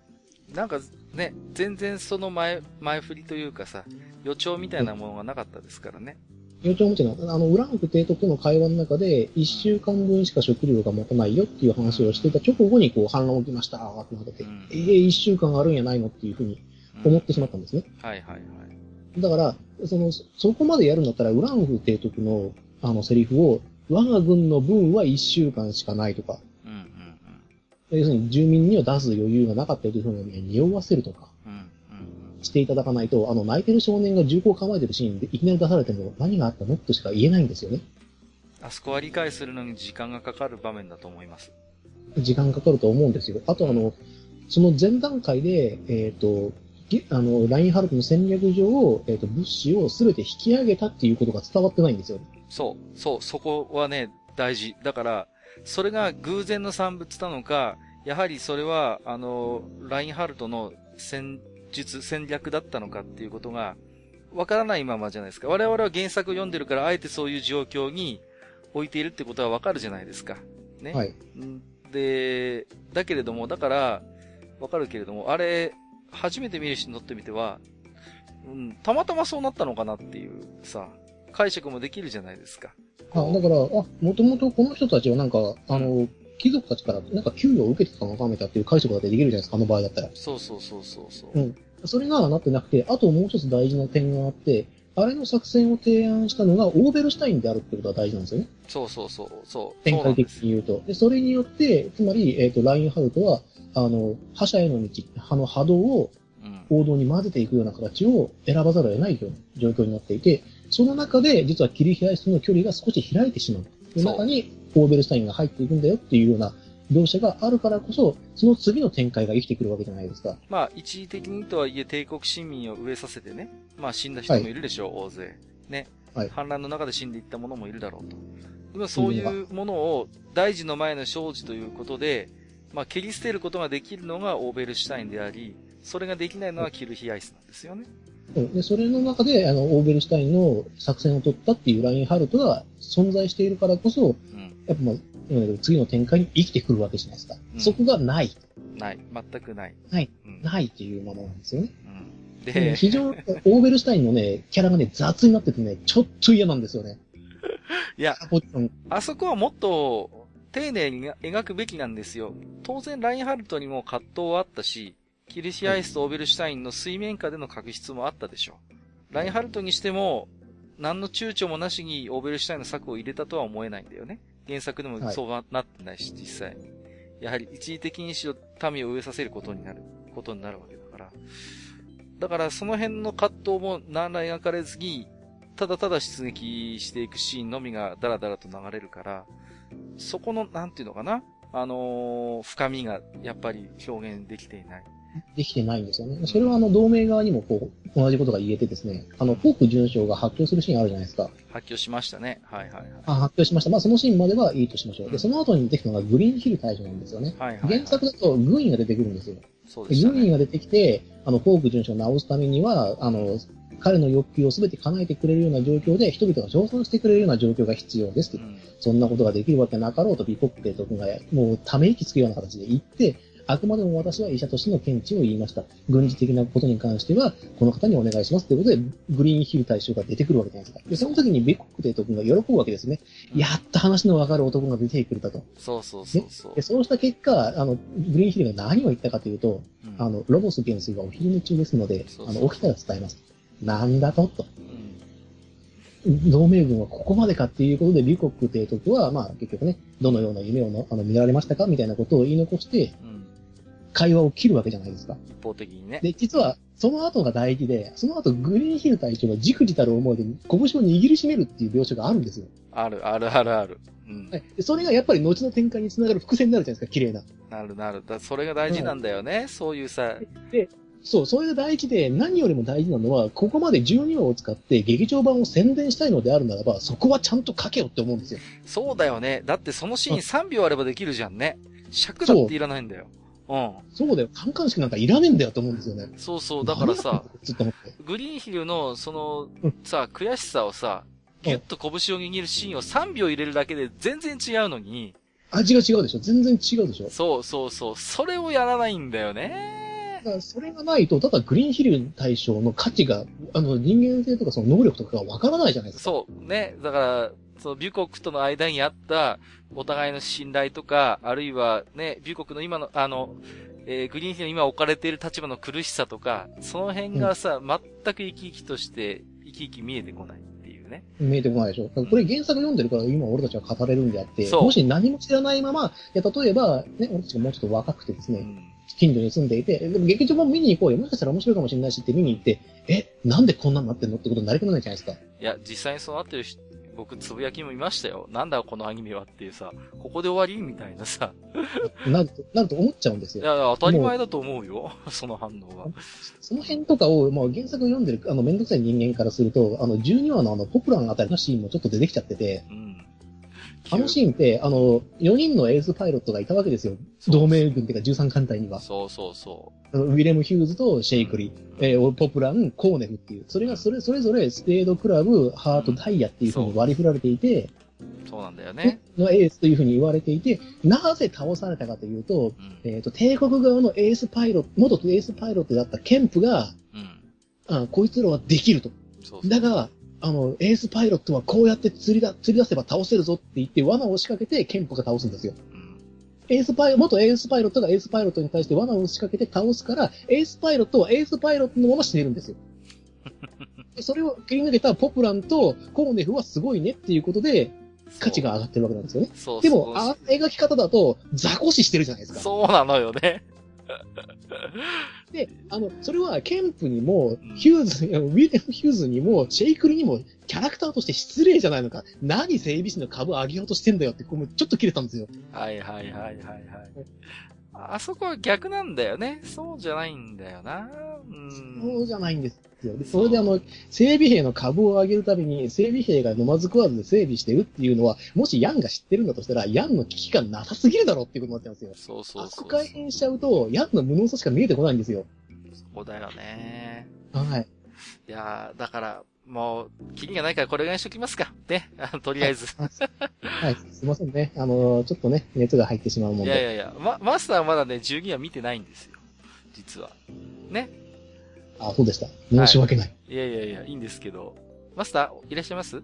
なんか、ね、全然その前、前振りというかさ、予兆みたいなものがなかったですからね。予兆もちろん、あの、ウランク提督との会話の中で、一週間分しか食料が持たないよっていう話をしていた直後に、こう、反乱起きました、ってなって。て、うん、ええー、一週間あるんやないのっていうふうに思ってしまったんですね。うん、はいはいはい。だから、その、そこまでやるんだったら、ウランフ提督の、あの、セリフを、我が軍の分は一週間しかないとか、うんうんうん、要するに住民には出す余裕がなかったというふうに匂わせるとか、していただかないと、あの、泣いてる少年が銃口を構えてるシーンでいきなり出されても何があったの？としか言えないんですよね。あそこは理解するのに時間がかかる場面だと思います。時間かかると思うんですよ。あとあの、その前段階で、えっ、ー、と、あの、ラインハルトの戦略上、えっ、ー、と、物資を全て引き上げたっていうことが伝わってないんですよ。そう、そう、そこはね、大事。だから、それが偶然の産物なのか、やはりそれは、あの、ラインハルトの戦術、戦略だったのかっていうことが、わからないままじゃないですか。我々は原作を読んでるから、あえてそういう状況に置いているってことはわかるじゃないですか。ね。はい。で、だけれども、だから、わかるけれども、あれ、初めて見る人にとってみては、うん、たまたまそうなったのかなっていうさ、解釈もできるじゃないですか。あ、だから、あ、もともとこの人たちはなんか、あの、貴族たちからなんか給与を受けてたのかめたっていう解釈ができるじゃないですか、あの場合だったら。そうそうそうそうそう。うん。それがなってなくて、あともう一つ大事な点があって、あれの作戦を提案したのがオーベルシュタインであるってことは大事なんですよね。そうそうそう。そう展開的に言うと。でそれによって、つまり、えっ、ー、と、ラインハルトは、あの、覇者への道、あの波動を王道に混ぜていくような形を選ばざるを得ないような状況になっていて、その中で実は切り開すの距離が少し開いてしまう。その中にオーベルスタインが入っていくんだよっていうような描写があるからこそ、その次の展開が生きてくるわけじゃないですか。まあ、一時的にとはいえ帝国市民を飢えさせてね、まあ死んだ人もいるでしょう、はい、大勢。ね。はい。反乱の中で死んでいった者もいるだろうと。でもそういうものを大事の前の生じということで、まあ、蹴り捨てることができるのがオーベルシュタインであり、それができないのはキルヒアイスなんですよね。で、それの中で、あの、オーベルシュタインの作戦を取ったっていうラインハルトが存在しているからこそ、うん、やっぱまあ、次の展開に生きてくるわけじゃないですか。うん、そこがない。ない。全くない。ない。うん、ないっていうものなんですよね。うん、で、非常に、オーベルシュタインのね、キャラがね、雑になっててね、ちょっと嫌なんですよね。いや、あそこはもっと、丁寧に描くべきなんですよ。当然、ラインハルトにも葛藤はあったし、キルシアイスとオーベルシュタインの水面下での確執もあったでしょう。ラインハルトにしても、何の躊躇もなしにオーベルシュタインの策を入れたとは思えないんだよね。原作でもそうなってないし、実際に。やはり一時的にしろ民を飢えさせることになる、ことになるわけだから。だからその辺の葛藤も何ら描かれずに、ただただ出撃していくシーンのみがダラダラと流れるから、そこの、なんていうのかな？あのー、深みがやっぱり表現できていない。できてないんですよね。それはあの、同盟側にもこう、同じことが言えてですね、あの、フォーク準将が発狂するシーンあるじゃないですか。発狂しましたね。はいはいはい。あ、発狂しました。まあそのシーンまではいいとしましょう。で、その後に出てきたのがグリーンヒル大将なんですよね。はいはい、はい、原作だと軍医が出てくるんですよ。そうですね。軍医が出てきて、あの、フォーク準将を直すためには、あの、彼の欲求を全て叶えてくれるような状況で、人々が称賛してくれるような状況が必要ですうん、そんなことができるわけなかろうと、ビコック提督が、もうため息つくような形で言って、あくまでも私は医者としての見地を言いました。軍事的なことに関しては、この方にお願いしますということで、グリーンヒル大将が出てくるわけじゃないですか。で、その時にビコック提督が喜ぶわけですね。やっと話のわかる男が出てくれたと。そうそうそうそう。で、そうした結果、あの、グリーンヒルが何を言ったかというと、うん、あの、ロボス元帥がお昼寝中ですので、そうそうあの、起きたら伝えます。なんだと、と。同盟軍はここまでかっていうことで、李国提督は、まあ結局ね、どのような夢をのあの見られましたかみたいなことを言い残して、会話を切るわけじゃないですか。一方的にね。で、実は、その後が大事で、その後グリーンヒル隊長がじくじたる思いで拳を握りしめるっていう描写があるんですよ。ある、ある、ある、ある。うん。でそれがやっぱり後の展開につながる伏線になるじゃないですか、綺麗な。なる、なる。だそれが大事なんだよね、そういうさ。で、そう、それが大事で、何よりも大事なのは、ここまで12話を使って劇場版を宣伝したいのであるならば、そこはちゃんと書けよって思うんですよ。そうだよね。だってそのシーン3秒あればできるじゃんね。尺だっていらないんだよ。うん。そうだよ。カンカン式なんかいらねえんだよと思うんですよね。そうそう。だからさ、グリーンヒルの、その、さ、悔しさをさ、ぎゅっと拳を握るシーンを3秒入れるだけで全然違うのに。味が違うでしょ全然違うでしょそうそうそう。それをやらないんだよね。だからそれがないと、ただグリーンヒル対象の価値が、あの人間性とかその能力とかがわからないじゃないですか。そう。ね。だから、その、ビュコクとの間にあった、お互いの信頼とか、あるいはね、ビュコクの今の、あの、えー、グリーンヒルの今置かれている立場の苦しさとか、その辺がさ、うん、全く生き生きとして、生き生き見えてこないっていうね。見えてこないでしょ。これ原作読んでるから今俺たちは語れるんであって、もし何も知らないまま、いや、例えば、ね、俺たちがもうちょっと若くてですね、うん近所に住んでいて、でも劇場も見に行こうよ。もしかしたら面白いかもしれないしって見に行って、え、なんでこんなになってんのってことになりかねないじゃないですか。いや、実際にそうなってる人、僕、つぶやきも見ましたよ。なんだこのアニメはっていうさ、ここで終わりみたいなさ。なると、なると思っちゃうんですよ。いや、当たり前だと思うよ。[laughs] その反応は。その辺とかを、まあ、原作を読んでる、あの、めんどくさい人間からすると、あの、12話のあの、ポプランあたりのシーンもちょっと出てきちゃってて、うんあのシーンって、あの、4人のエースパイロットがいたわけですよ。同盟軍っていうか13艦隊には。そうそうそう。ウィレム・ヒューズとシェイクリ、うん、えー、ポプラン、コーネフっていう。それがそれ、それぞれスペードクラブ、ハート、ダイヤっていうふうに割り振られていて、そうなんだよね。のエースというふうに言われていて、なぜ倒されたかというと、うん、えっ、ー、と、帝国側のエースパイロット、元エースパイロットだったケンプが、うん、あこいつらはできると。そうそうだが、あの、エースパイロットはこうやって釣りだ、釣り出せば倒せるぞって言って罠を仕掛けて、ケンプが倒すんですよ。エースパイ、元エースパイロットがエースパイロットに対して罠を仕掛けて倒すから、エースパイロットはエースパイロットのまま死ねるんですよ。[laughs] それを切り抜けたポプランとコーネフはすごいねっていうことで、価値が上がってるわけなんですよね。そうでも、あ描き方だと、雑魚視してるじゃないですか。そうなのよね。で、あの、それは、ケンプにも、ヒューズ、[laughs] ウィレム・ヒューズにも、シェイクルにも、キャラクターとして失礼じゃないのか。何整備士の株を上げようとしてんだよって、これちょっと切れたんですよ。はいはいはいはいはい。あそこは逆なんだよね。そうじゃないんだよな。うん。そうじゃないんですよ。で、それであの、整備兵の株を上げるたびに、整備兵が飲まず食わずで整備してるっていうのは、もしヤンが知ってるんだとしたら、ヤンの危機感なさすぎるだろうっていうことになってますよ。そうそうそうそう。改変しちゃうと、ヤンの無能さしか見えてこないんですよ。そこだよね。はい。いやだから、もう、キリがないからこれぐらいにしときますか。ね。[laughs] とりあえず。はい、はい。すいませんね。あのー、ちょっとね、熱が入ってしまうもんで。いやいやいや、ま、マスターはまだね、12話見てないんですよ。実は。ね。あ、そうでした。申し訳ない。はい、いやいやいや、いいんですけど。マスター、いらっしゃいます？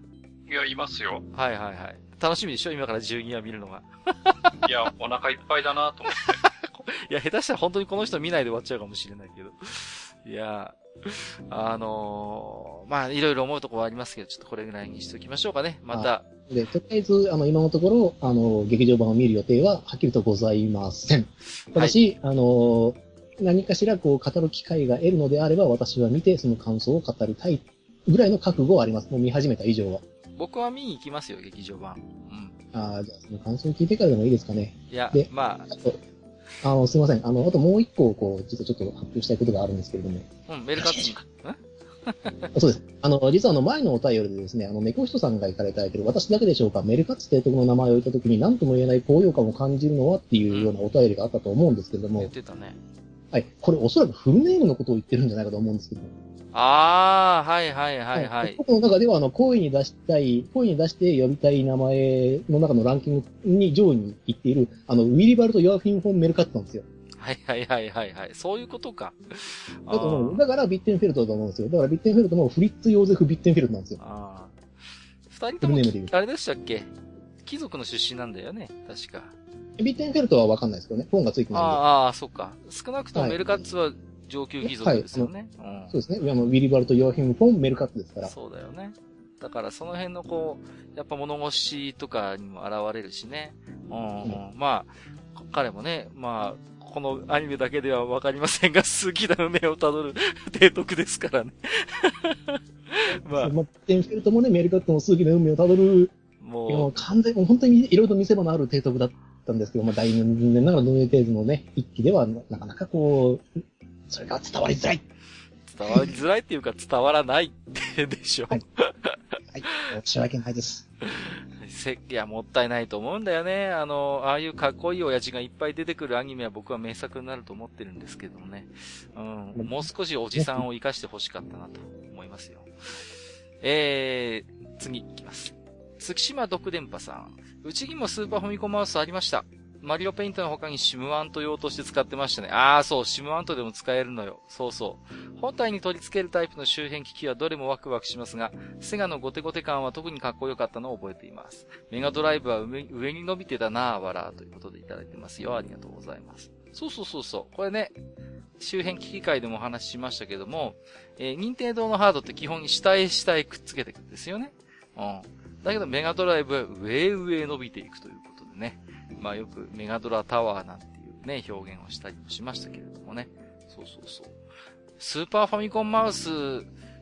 いや、いますよ。はいはいはい。楽しみでしょ？今から12話見るのが。[laughs] いや、お腹いっぱいだなと思って。[laughs] いや、下手したら本当にこの人見ないで終わっちゃうかもしれないけど。いや、あのー、まあ、いろいろ思うところはありますけど、ちょっとこれぐらいにしておきましょうかね。また。で、とりあえず、あの、今のところ、あの、劇場版を見る予定は、はっきりとございません。ただし、はい、あの、何かしらこう語る機会が得るのであれば、私は見てその感想を語りたいぐらいの覚悟はあります。もう見始めた以上は。僕は見に行きますよ、劇場版。うん。ああ、じゃあその感想を聞いてからでもいいですかね。いや、まあ、あと、あの、すいません。あの、あともう一個、こう、実はちょっと発表したいことがあるんですけれども。うん、メルカツ。[laughs] そうです。あの、実はあの、前のお便りでですね、あの、猫人さんが行かれたいけど、私だけでしょうか、メルカツ提督の名前を言ったときに何とも言えない高揚感を感じるのはっていうようなお便りがあったと思うんですけれども。言ってたね。はい。これおそらくフルネームのことを言ってるんじゃないかと思うんですけど。ああ、はいはいはいはい。僕の中では、あの、声に出したい、声に出して呼びたい名前の中のランキングに上位に行っている、あの、ウィリバルト・ヨアフィン・フォン・メルカットなんですよ。はいはいはいはいはい。そういうことか。だと思う。だからビッテンフェルトだと思うんですよ。だからビッテンフェルトもフリッツ・ヨーゼフ・ビッテンフェルトなんですよ。ああ。二人とも、あれでしたっけ？貴族の出身なんだよね。確か。ビッテンフェルトはわかんないですけどね。フォンがついてないんで。ああ、そっか。少なくともメルカッツは上級貴族ですよね。はいうん、そうですね。あの、ウィリバルト・ヨアヒム・フォン・メルカッツですから。そうだよね。だからその辺のこう、やっぱ物腰とかにも現れるしね。うん、うん、まあ、彼もね、まあ、このアニメだけではわかりませんが、[laughs] 好きな運命をたどる提督ですからね。[laughs] まあ。まあ、テンフェルトもね、メルカットも好きな運命をたどる、もう、完全、もう本当にいろいろと見せ場のある提督だったんですけど、まあ、大年ながらノーテーズのね、一期では、なかなかこう、それが伝わりづらい。伝わりづらいっていうか伝わらないってでしょ。はい。はい。申し訳ないです。せ、いや、もったいないと思うんだよね。あの、ああいうかっこいい親父がいっぱい出てくるアニメは僕は名作になると思ってるんですけどね。うん、もう少しおじさんを活かしてほしかったなと思いますよ。えー、次行きます。月島独電波さん。うちにもスーパーファミコンマウスありました。マリオペイントの他にシムワント用として使ってましたね。ああ、そう、シムワントでも使えるのよ。そうそう。本体に取り付けるタイプの周辺機器はどれもワクワクしますが、セガのゴテゴテ感は特にかっこよかったのを覚えています。メガドライブは上に伸びてたなぁ、わらということでいただいてますよ。ありがとうございます。そうそうそうそう。これね、周辺機器会でもお話ししましたけども、えー、任天堂のハードって基本に下へ下へくっつけていくんですよね。うん。だけどメガドライブは上上伸びていくということでね。まあよくメガドラタワーなんていうね、表現をしたりもしましたけれどもね。そうそうそう。スーパーファミコンマウス、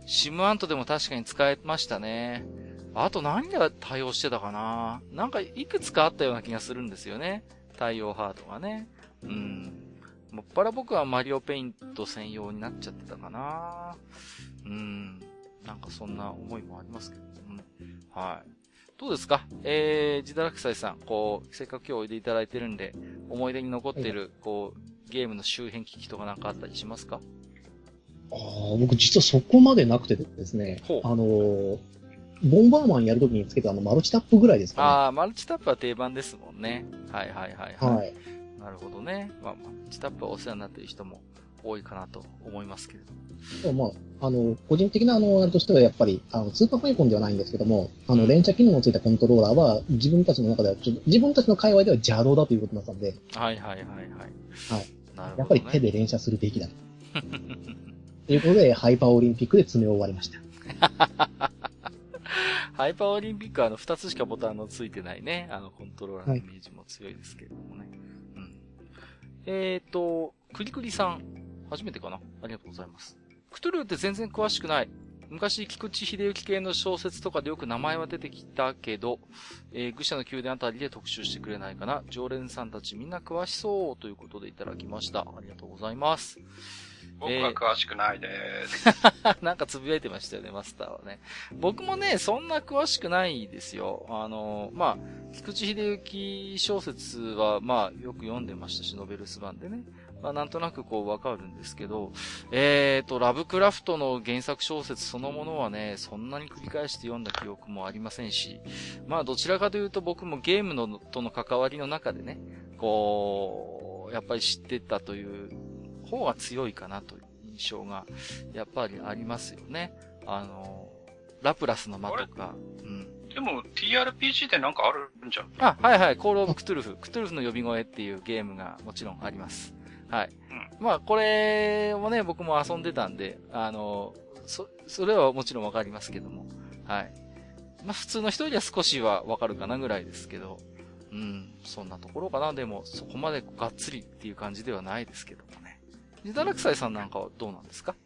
シムアントでも確かに使えましたね。あと何が対応してたかななんかいくつかあったような気がするんですよね。対応ハードがね。うん。もっぱら僕はマリオペイント専用になっちゃってたかなうん。なんかそんな思いもありますけど、ね、はい。どうですか？えー、ジダラクサイさん、こう、せっかく今日おいでいただいてるんで、思い出に残ってる、こう、ゲームの周辺機器とかなんかあったりしますか？ああ、僕実はそこまでなくてですね、あのー、ボンバーマンやるときにつけたあのマルチタップぐらいですかね。ああ、マルチタップは定番ですもんね。はいはいはいはい。はい、なるほどね。まあ、マルチタップはお世話になっている人も多いかなと思いますけれども。まあ、あの、個人的なあの、あれとしてはやっぱり、あの、スーパーファイコンではないんですけども、あの、連射機能のついたコントローラーは、自分たちの中では、ちょっと、自分たちの界隈では邪道だということだったんで。はいはいはいはい。はい。なるほど、ね、やっぱり手で連射するべきだと。ということで、ハイパーオリンピックで詰め終わりました。[laughs] ハイパーオリンピックはあの、二つしかボタンのついてないね、あの、コントローラーのイメージも強いですけれどもね。はい、うん。えっ、ー、と、クリクリさん、初めてかなありがとうございます。クトゥルーって全然詳しくない。昔、菊池秀幸系の小説とかでよく名前は出てきたけど、えー、愚者の宮殿あたりで特集してくれないかな。常連さんたちみんな詳しそうということでいただきました。ありがとうございます。僕は詳しくないです。[laughs] なんかつぶやいてましたよね、マスターはね。僕もね、そんな詳しくないですよ。あの、まあ、菊池秀幸小説は、まあ、よく読んでましたし、ノベルス版でね。まあ、なんとなくこうわかるんですけど、えーと、ラブクラフトの原作小説そのものはね、そんなに繰り返して読んだ記憶もありませんし、まあどちらかというと僕もゲームのとの関わりの中でね、こう、やっぱり知ってたという方が強いかなという印象が、やっぱりありますよね。あの、ラプラスの魔とか、うん。でも TRPG でなんかあるんじゃんあ、はいはい。コールオブクトゥルフ。クトゥルフの呼び声っていうゲームがもちろんあります。はい。うん、まあ、これもね、僕も遊んでたんで、あの、そ、それはもちろんわかりますけども。はい。まあ、普通の人よりは少しはわかるかなぐらいですけど、うん、そんなところかな。でも、そこまでがっつりっていう感じではないですけどもね。ジダラクサイさんなんかはどうなんですか？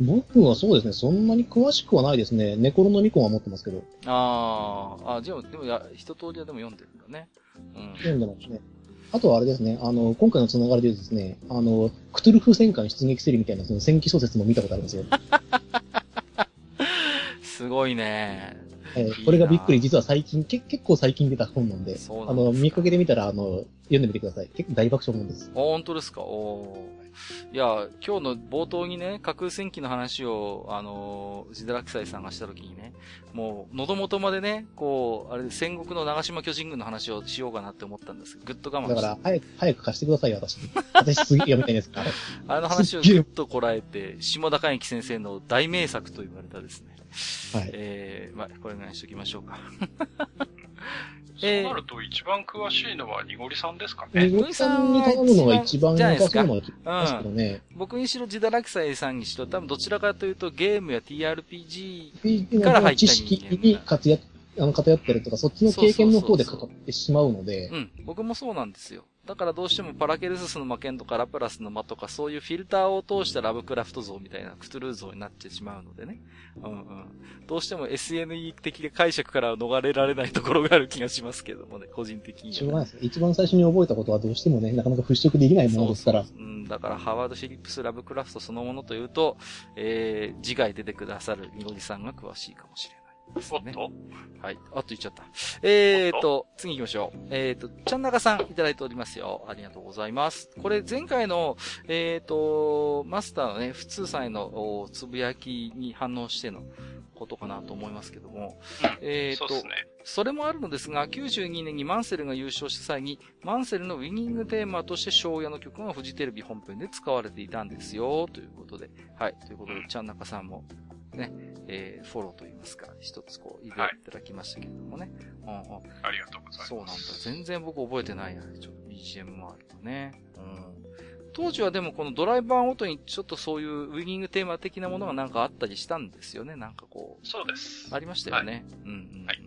僕はそうですね、そんなに詳しくはないですね。ネコロノミコンは持ってますけど。ああ、あ、じゃあ、でもや、一通りはでも読んでるんだね。うん。読んでますね。あとはあれですね、あの、今回のつながりでですね、あの、クトゥルフ戦艦出撃するみたいな、その戦記小説も見たことあるんですよ。[laughs] すごいね。えー、これがびっくり、実は最近、け結構最近出た本なんで、あの、見かけで見たら、あの、読んでみてください。結構大爆笑なんです。あ、本当ですか？おいや、今日の冒頭にね、架空戦記の話を、あのー、ジダラクサイさんがした時にね、もう、喉元までね、こう、あれ、戦国の長島巨人軍の話をしようかなって思ったんですぐっと我慢して。だから、早く、早く貸してくださいよ、私。私すげえ読みたいですから。[laughs] あの話をぐっとこらえて、下田寛之先生の大名作と言われたですね。はい。えー、まあ、これぐらいにしときましょうか。そうなると一番詳しいのはニゴリさんですかね。ニゴリさんに頼むのが一番詳しいのはですけどね。僕にしろジダラクサイさんにしろ多分どちらかというとゲームや TRPG から入った知識に活躍、あの、偏ってるとか、そっちの経験の方で語ってしまうので。うん、僕もそうなんですよ。だからどうしてもパラケルススの魔剣とかラプラスの魔とかそういうフィルターを通したラブクラフト像みたいなクトゥルー像になってしまうのでね。うんうん。どうしても SNE 的で解釈から逃れられないところがある気がしますけどもね、個人的に、しょうがないです。一番最初に覚えたことはどうしてもね、なかなか払拭できないものですから。そうそううん、だからハワード・シリップス・ラブクラフトそのものというと、えー、次回出てくださるみのりさんが詳しいかもしれない。ですね。はい。あっと言っちゃった。えーと、次行きましょう。えーと、ちゃんなかさんいただいておりますよ。ありがとうございます。これ前回の、えーと、マスターのね、普通さんへのつぶやきに反応してのことかなと思いますけども。えーと、そね、それもあるのですが、92年にマンセルが優勝した際に、マンセルのウィニングテーマとして昭和の曲がフジテレビ本編で使われていたんですよ、ということで。はい。ということで、ちゃんなかさんもね、えー、フォローといいますか、一つこう、入れいただきましたけどもね。はい、うんうん。ありがとうございます。そうなんだ。全然僕覚えてないや。ちょっと BGM もあるとね。うん。当時はでもこのドライバーごとにちょっとそういうウィニングテーマ的なものがなんかあったりしたんですよね。なんかこう。そうです。ありましたよね。はい、うんうん、うん。はい。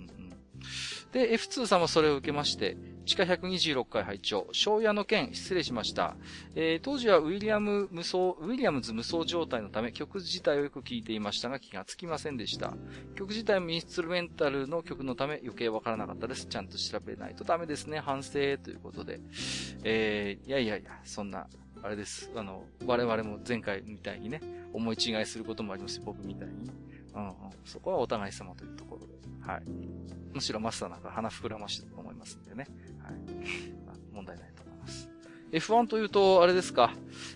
で、F2 さんもそれを受けまして、地下126回拝聴庄屋の件、失礼しました。えー、当時はウィリアム無双、ウィリアムズ無双状態のため曲自体をよく聴いていましたが気がつきませんでした。曲自体もインストルメンタルの曲のため余計わからなかったです。ちゃんと調べないとダメですね。反省ということで。えー、いやいやいや、そんな、あれです。あの、我々も前回みたいにね、思い違いすることもあります僕みたいに。うんうん。そこはお互い様というところで。はい。むしろマスターなんか鼻膨らましてたと思いますんでね。はい。[laughs] まあ、問題ないと思います。F1 というと、あれですか？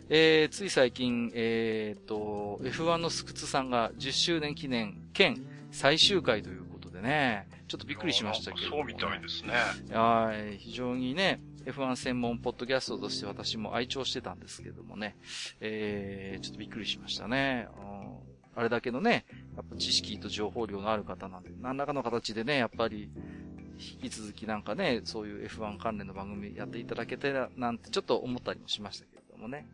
えー、つい最近、えー、と、F1 のスクツさんが10周年記念兼最終回ということでね、ちょっとびっくりしましたけど、ね、そうみたいですね。はい、非常にね、F1 専門ポッドキャストとして私も愛聴してたんですけどもね、えー、ちょっとびっくりしましたね。あれだけのね、やっぱ知識と情報量のある方なんで、何らかの形でね、やっぱり、引き続きなんかね、そういう F1 関連の番組やっていただけたらなんてちょっと思ったりもしましたけれどもね。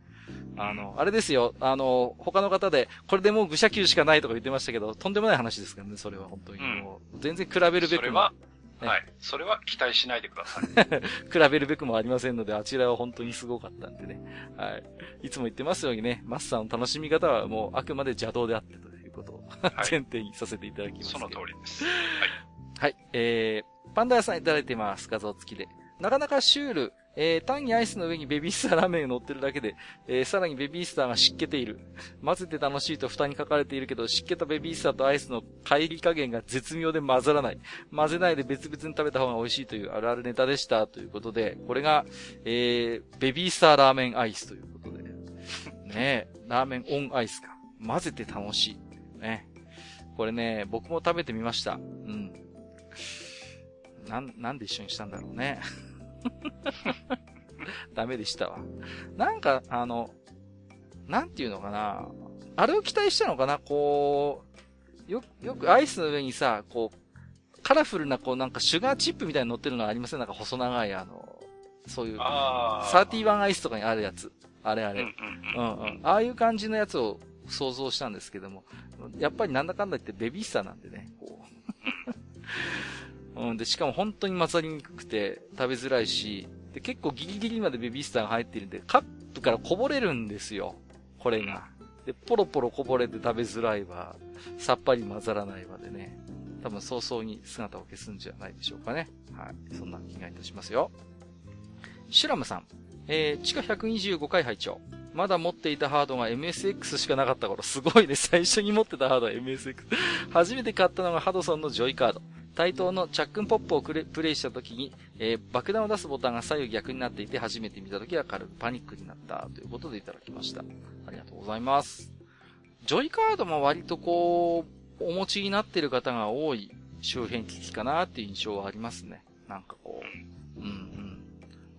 あの、あれですよ、あの、他の方で、これでもう愚者級しかないとか言ってましたけど、とんでもない話ですからね、それは本当に。もう全然比べるべくそれは、ね、はい。それは期待しないでください。[laughs] 比べるべくもありませんので、あちらは本当にすごかったんでね。はい。いつも言ってますようにね、マスターの楽しみ方はもうあくまで邪道であってということを、はい、前提にさせていただきます。その通りです。はい。はい。えー、パンダ屋さんいただいてます。画像付きで。なかなかシュール、えー、単にアイスの上にベビースターラーメンが乗ってるだけで、えー、さらにベビースターが湿気ている。混ぜて楽しいと蓋に書かれているけど、湿気たベビースターとアイスの帰り加減が絶妙で混ざらない。混ぜないで別々に食べた方が美味しいというあるあるネタでした。ということで、これが、えー、ベビースターラーメンアイスということで。ねラーメンオンアイスか。混ぜて楽しい。ね。これね、僕も食べてみました。うん。なん、なんで一緒にしたんだろうね。[laughs] ダメでしたわ。なんか、あの、なんていうのかな。あれを期待したのかなこう、よ、よくアイスの上にさ、こう、カラフルな、こうなんかシュガーチップみたいに乗ってるのありません？なんか細長い、あの、そういう、31アイスとかにあるやつ。あれあれ。うんうん。ああいう感じのやつを想像したんですけども、やっぱりなんだかんだ言ってベビースターなんでね、こう。うん、で、しかも本当に混ざりにくくて食べづらいし、で、結構ギリギリまでベビースターが入ってるんで、カップからこぼれるんですよ。これが。で、ポロポロこぼれて食べづらいわ。さっぱり混ざらないわでね。多分早々に姿を消すんじゃないでしょうかね。はい。そんな気がいたしますよ。シュラムさん。えー、地下125回拝聴まだ持っていたハードが MSX しかなかった頃、すごいね。最初に持ってたハードは MSX。初めて買ったのがハドソンのジョイカード。対等のチャックンポップをプレイした時に、えー、爆弾を出すボタンが左右逆になっていて初めて見た時は軽くパニックになったということでいただきました。ありがとうございます。ジョイカードも割とこう、お持ちになっている方が多い周辺機器かなっていう印象はありますね。なんかこう、うんうん。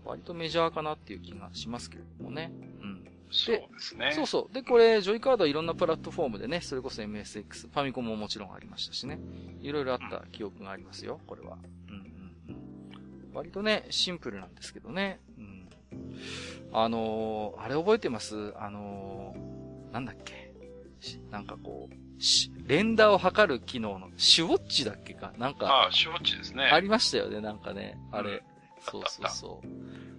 割とメジャーかなっていう気がしますけれどもね。うん。そうですね。そうそう。で、これ、ジョイカードはいろんなプラットフォームでね、それこそ MSX、ファミコンももちろんありましたしね。いろいろあった記憶がありますよ、これは。うんうんうん。割とね、シンプルなんですけどね。うん。あのー、あれ覚えてます？あのー、なんだっけ？なんかこう、し、連打を測る機能の、シュウォッチだっけか？なんか。ああ、シュウォッチですね。ありましたよね、なんかね。あれ。うん、そうそうそう。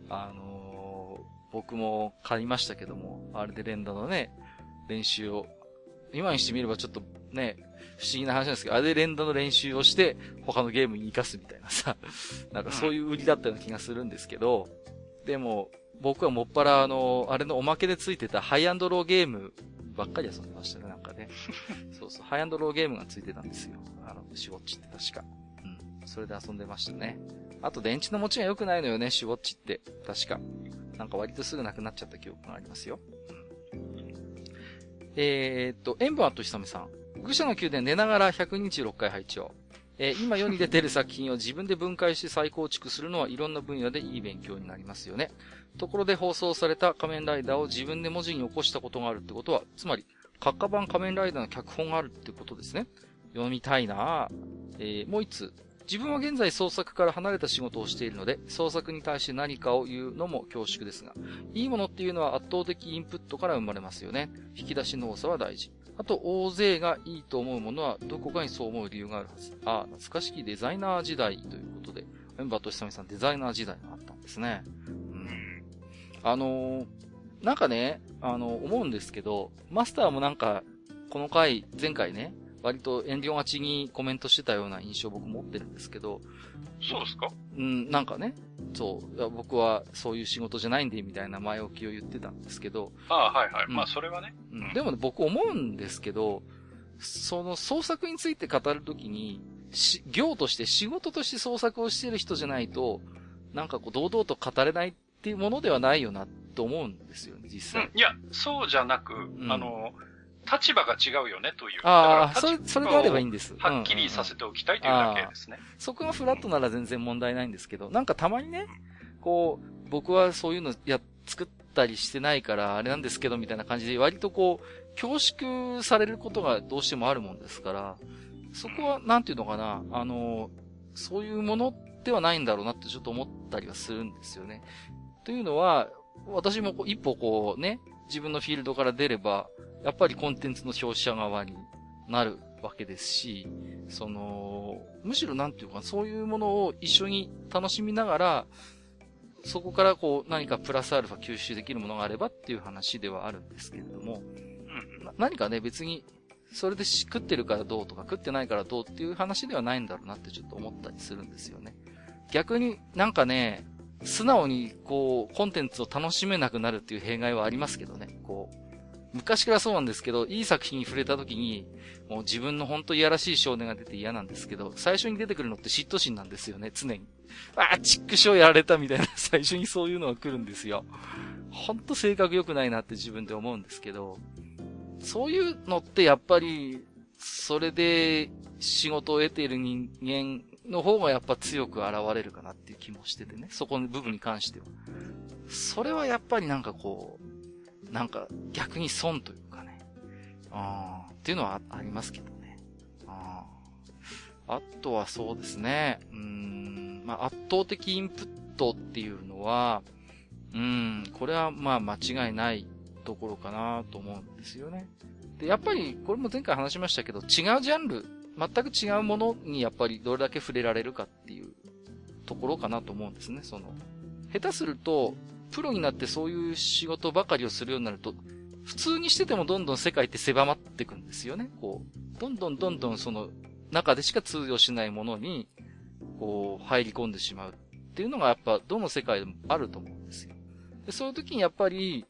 あの僕も買いましたけども、あれで連打のね、練習を、今にしてみればちょっとね、不思議な話なんですけど、あれで連打の練習をして、他のゲームに活かすみたいなさ、[laughs] なんかそういう売りだったような気がするんですけど、でも、僕はもっぱらあの、あれのおまけでついてたハイアンドローゲームばっかり遊んでましたね、なんかね。[laughs] そうそう、ハイアンドローゲームがついてたんですよ。あの、シュウォッチって確か。うん。それで遊んでましたね。あと電池の持ちが良くないのよね、シュウォッチって。確か。なんか割とすぐなくなっちゃった記憶がありますよ。えー、っと、塩分あとひさめさん。愚者の宮殿寝ながら126回配置を。えー、今世に出てる作品を自分で分解して再構築するのはいろんな分野でいい勉強になりますよね。ところで放送された仮面ライダーを自分で文字に起こしたことがあるってことは、つまり、閣下版仮面ライダーの脚本があるってことですね。読みたいなえー、もう一つ、自分は現在創作から離れた仕事をしているので、創作に対して何かを言うのも恐縮ですが、いいものっていうのは圧倒的インプットから生まれますよね。引き出しの多さは大事。あと、大勢がいいと思うものは、どこかにそう思う理由があるはず。ああ、懐かしきデザイナー時代ということで、メンバーとしさみさんデザイナー時代があったんですね。うん。あのー、なんかね、あの、思うんですけど、マスターもなんか、この回、前回ね、割と遠慮がちにコメントしてたような印象僕持ってるんですけど。そうですか？うん、なんかね、そう、僕はそういう仕事じゃないんで、みたいな前置きを言ってたんですけど。ああ、はいはい。うん、まあ、それはね。うん。でも、ね、僕思うんですけど、その創作について語るときに、し、業として仕事として創作をしてる人じゃないと、なんかこう、堂々と語れないっていうものではないよな、と思うんですよね、実際。うん、いや、そうじゃなく、うん、あの、立場が違うよねという。ああ、それ、それであればいいんです。はっきりさせておきたいというだけですね。そこがフラットなら全然問題ないんですけど、なんかたまにね、こう、僕はそういうのや、作ったりしてないから、あれなんですけど、みたいな感じで、割とこう、恐縮されることがどうしてもあるもんですから、そこは、なんていうのかな、あの、そういうものではないんだろうなってちょっと思ったりはするんですよね。というのは、私もこう一歩こうね、自分のフィールドから出れば、やっぱりコンテンツの消費者側になるわけですし、その、むしろなんていうか、そういうものを一緒に楽しみながら、そこからこう何かプラスアルファ吸収できるものがあればっていう話ではあるんですけれども、何かね、別に、それで食ってるからどうとか食ってないからどうっていう話ではないんだろうなってちょっと思ったりするんですよね。逆になんかね、素直にこう、コンテンツを楽しめなくなるっていう弊害はありますけどね。こう、昔からそうなんですけど、いい作品に触れた時に、もう自分の本当いやらしい少年が出て嫌なんですけど、最初に出てくるのって嫉妬心なんですよね、常に。ああ、チックショーやられたみたいな、[laughs] 最初にそういうのが来るんですよ。ほんと性格良くないなって自分で思うんですけど、そういうのってやっぱり、それで仕事を得ている人間の方がやっぱ強く現れるかなっていう気もしててね。そこの部分に関しては。それはやっぱりなんかこう、なんか逆に損というかね。ああっていうのはありますけどね。ああとはそうですね。うん、まあ、圧倒的インプットっていうのは、うん、これはまあ間違いないところかなと思うんですよね。で、やっぱり、これも前回話しましたけど、違うジャンル、全く違うものにやっぱりどれだけ触れられるかっていうところかなと思うんですね。その、下手すると、プロになってそういう仕事ばかりをするようになると、普通にしててもどんどん世界って狭まっていくんですよね。こう、どんどんどんどんその中でしか通用しないものに、こう、入り込んでしまうっていうのがやっぱどの世界でもあると思うんですよでそういう時にやっぱり、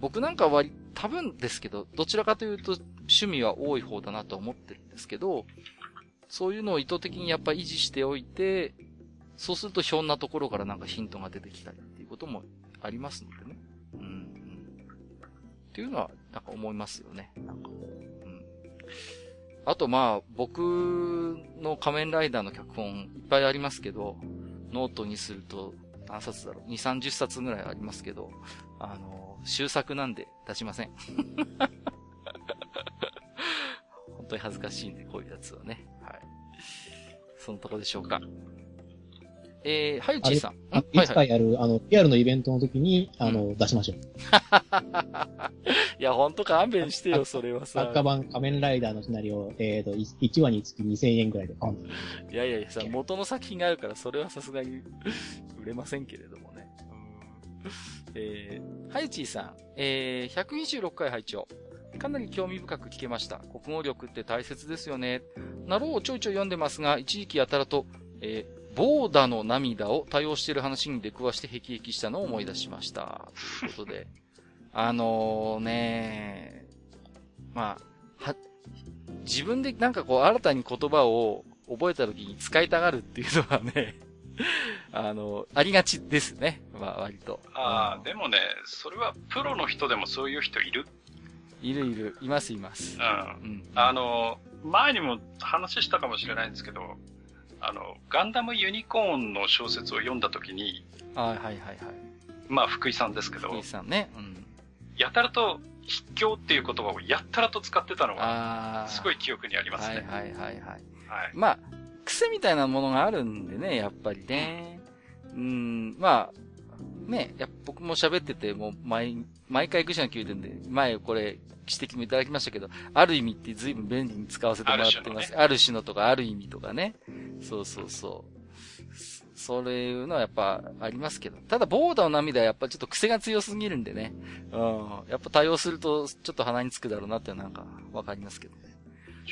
僕なんか割、多分ですけど、どちらかというと趣味は多い方だなと思ってるですけど、そういうのを意図的にやっぱ維持しておいて、そうするとひょんなところからなんかヒントが出てきたりっていうこともありますのでね。うん、うん。っていうのは、なんか思いますよね。なんか、うん。あとまあ、僕の仮面ライダーの脚本いっぱいありますけど、ノートにすると何冊だろう ?2、30冊ぐらいありますけど、あの、習作なんで出しません。本当に恥ずかしいんで、こういうやつはね。はい。そのとこでしょうか。えー、はゆちーさん。いつかやる、あの、リアルのイベントの時に、あの、出しましょう。[laughs] いや、ほんと勘弁してよ、それはさ。赤版仮面ライダーのシナリオ、えっ、ー、と、1話につき2000円くらいで買ういやいやいや、さ、元の作品があるから、それはさすがに [laughs] 売れませんけれどもね。えー、はゆちーさん、えー、126回拝聴かなり興味深く聞けました。国語力って大切ですよね。なろうをちょいちょい読んでますが、一時期やたらと、えー、ボーダの涙を多用している話に出くわして辟易したのを思い出しました。ということで。[laughs] あのー、ねまあ、は、自分でなんかこう新たに言葉を覚えた時に使いたがるっていうのはね [laughs] あの、ありがちですね。まあ割と。ああ、でもね、それはプロの人でもそういう人いるいるいる。いますいます。うん。うん、あの、前にも話したかもしれないんですけど、あの、ガンダムユニコーンの小説を読んだときに、はいはいはいはい。まあ、福井さんですけど、福井さんね。うん。やたらと、筆境っていう言葉をやったらと使ってたのが、すごい記憶にありますね。はいはいはいはい。はい、まあ、癖みたいなものがあるんでね、やっぱりね。うん、まあ、ね、や僕も喋ってて、もう毎、毎回愚者の宮殿で、前これ指摘もいただきましたけど、ある意味って随分便利に使わせてもらってます。ある種の、ね,、とか、ある意味とかね。そうそうそう。それいうのはやっぱありますけど。ただ、ボーダーの涙はやっぱちょっと癖が強すぎるんでね。うん。やっぱ対応するとちょっと鼻につくだろうなってなんかわかりますけどね。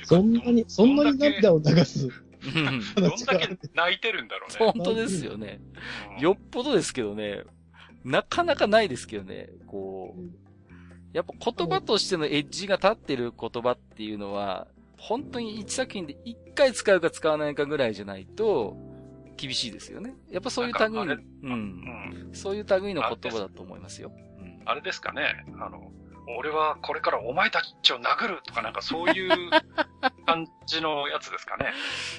そんなに、そんなに涙を流す。[laughs] どんだけ泣いてるんだろうね。本当ですよね。よっぽどですけどね。なかなかないですけどね。こう、やっぱ言葉としてのエッジが立ってる言葉っていうのは、本当に一作品で一回使うか使わないかぐらいじゃないと、厳しいですよね。やっぱそういう類の、うん、うん。そういう類の言葉だと思いますよ。うん、あれですかね、あの、俺はこれからお前たちを殴るとかなんかそういう [laughs] 感じのやつですかね。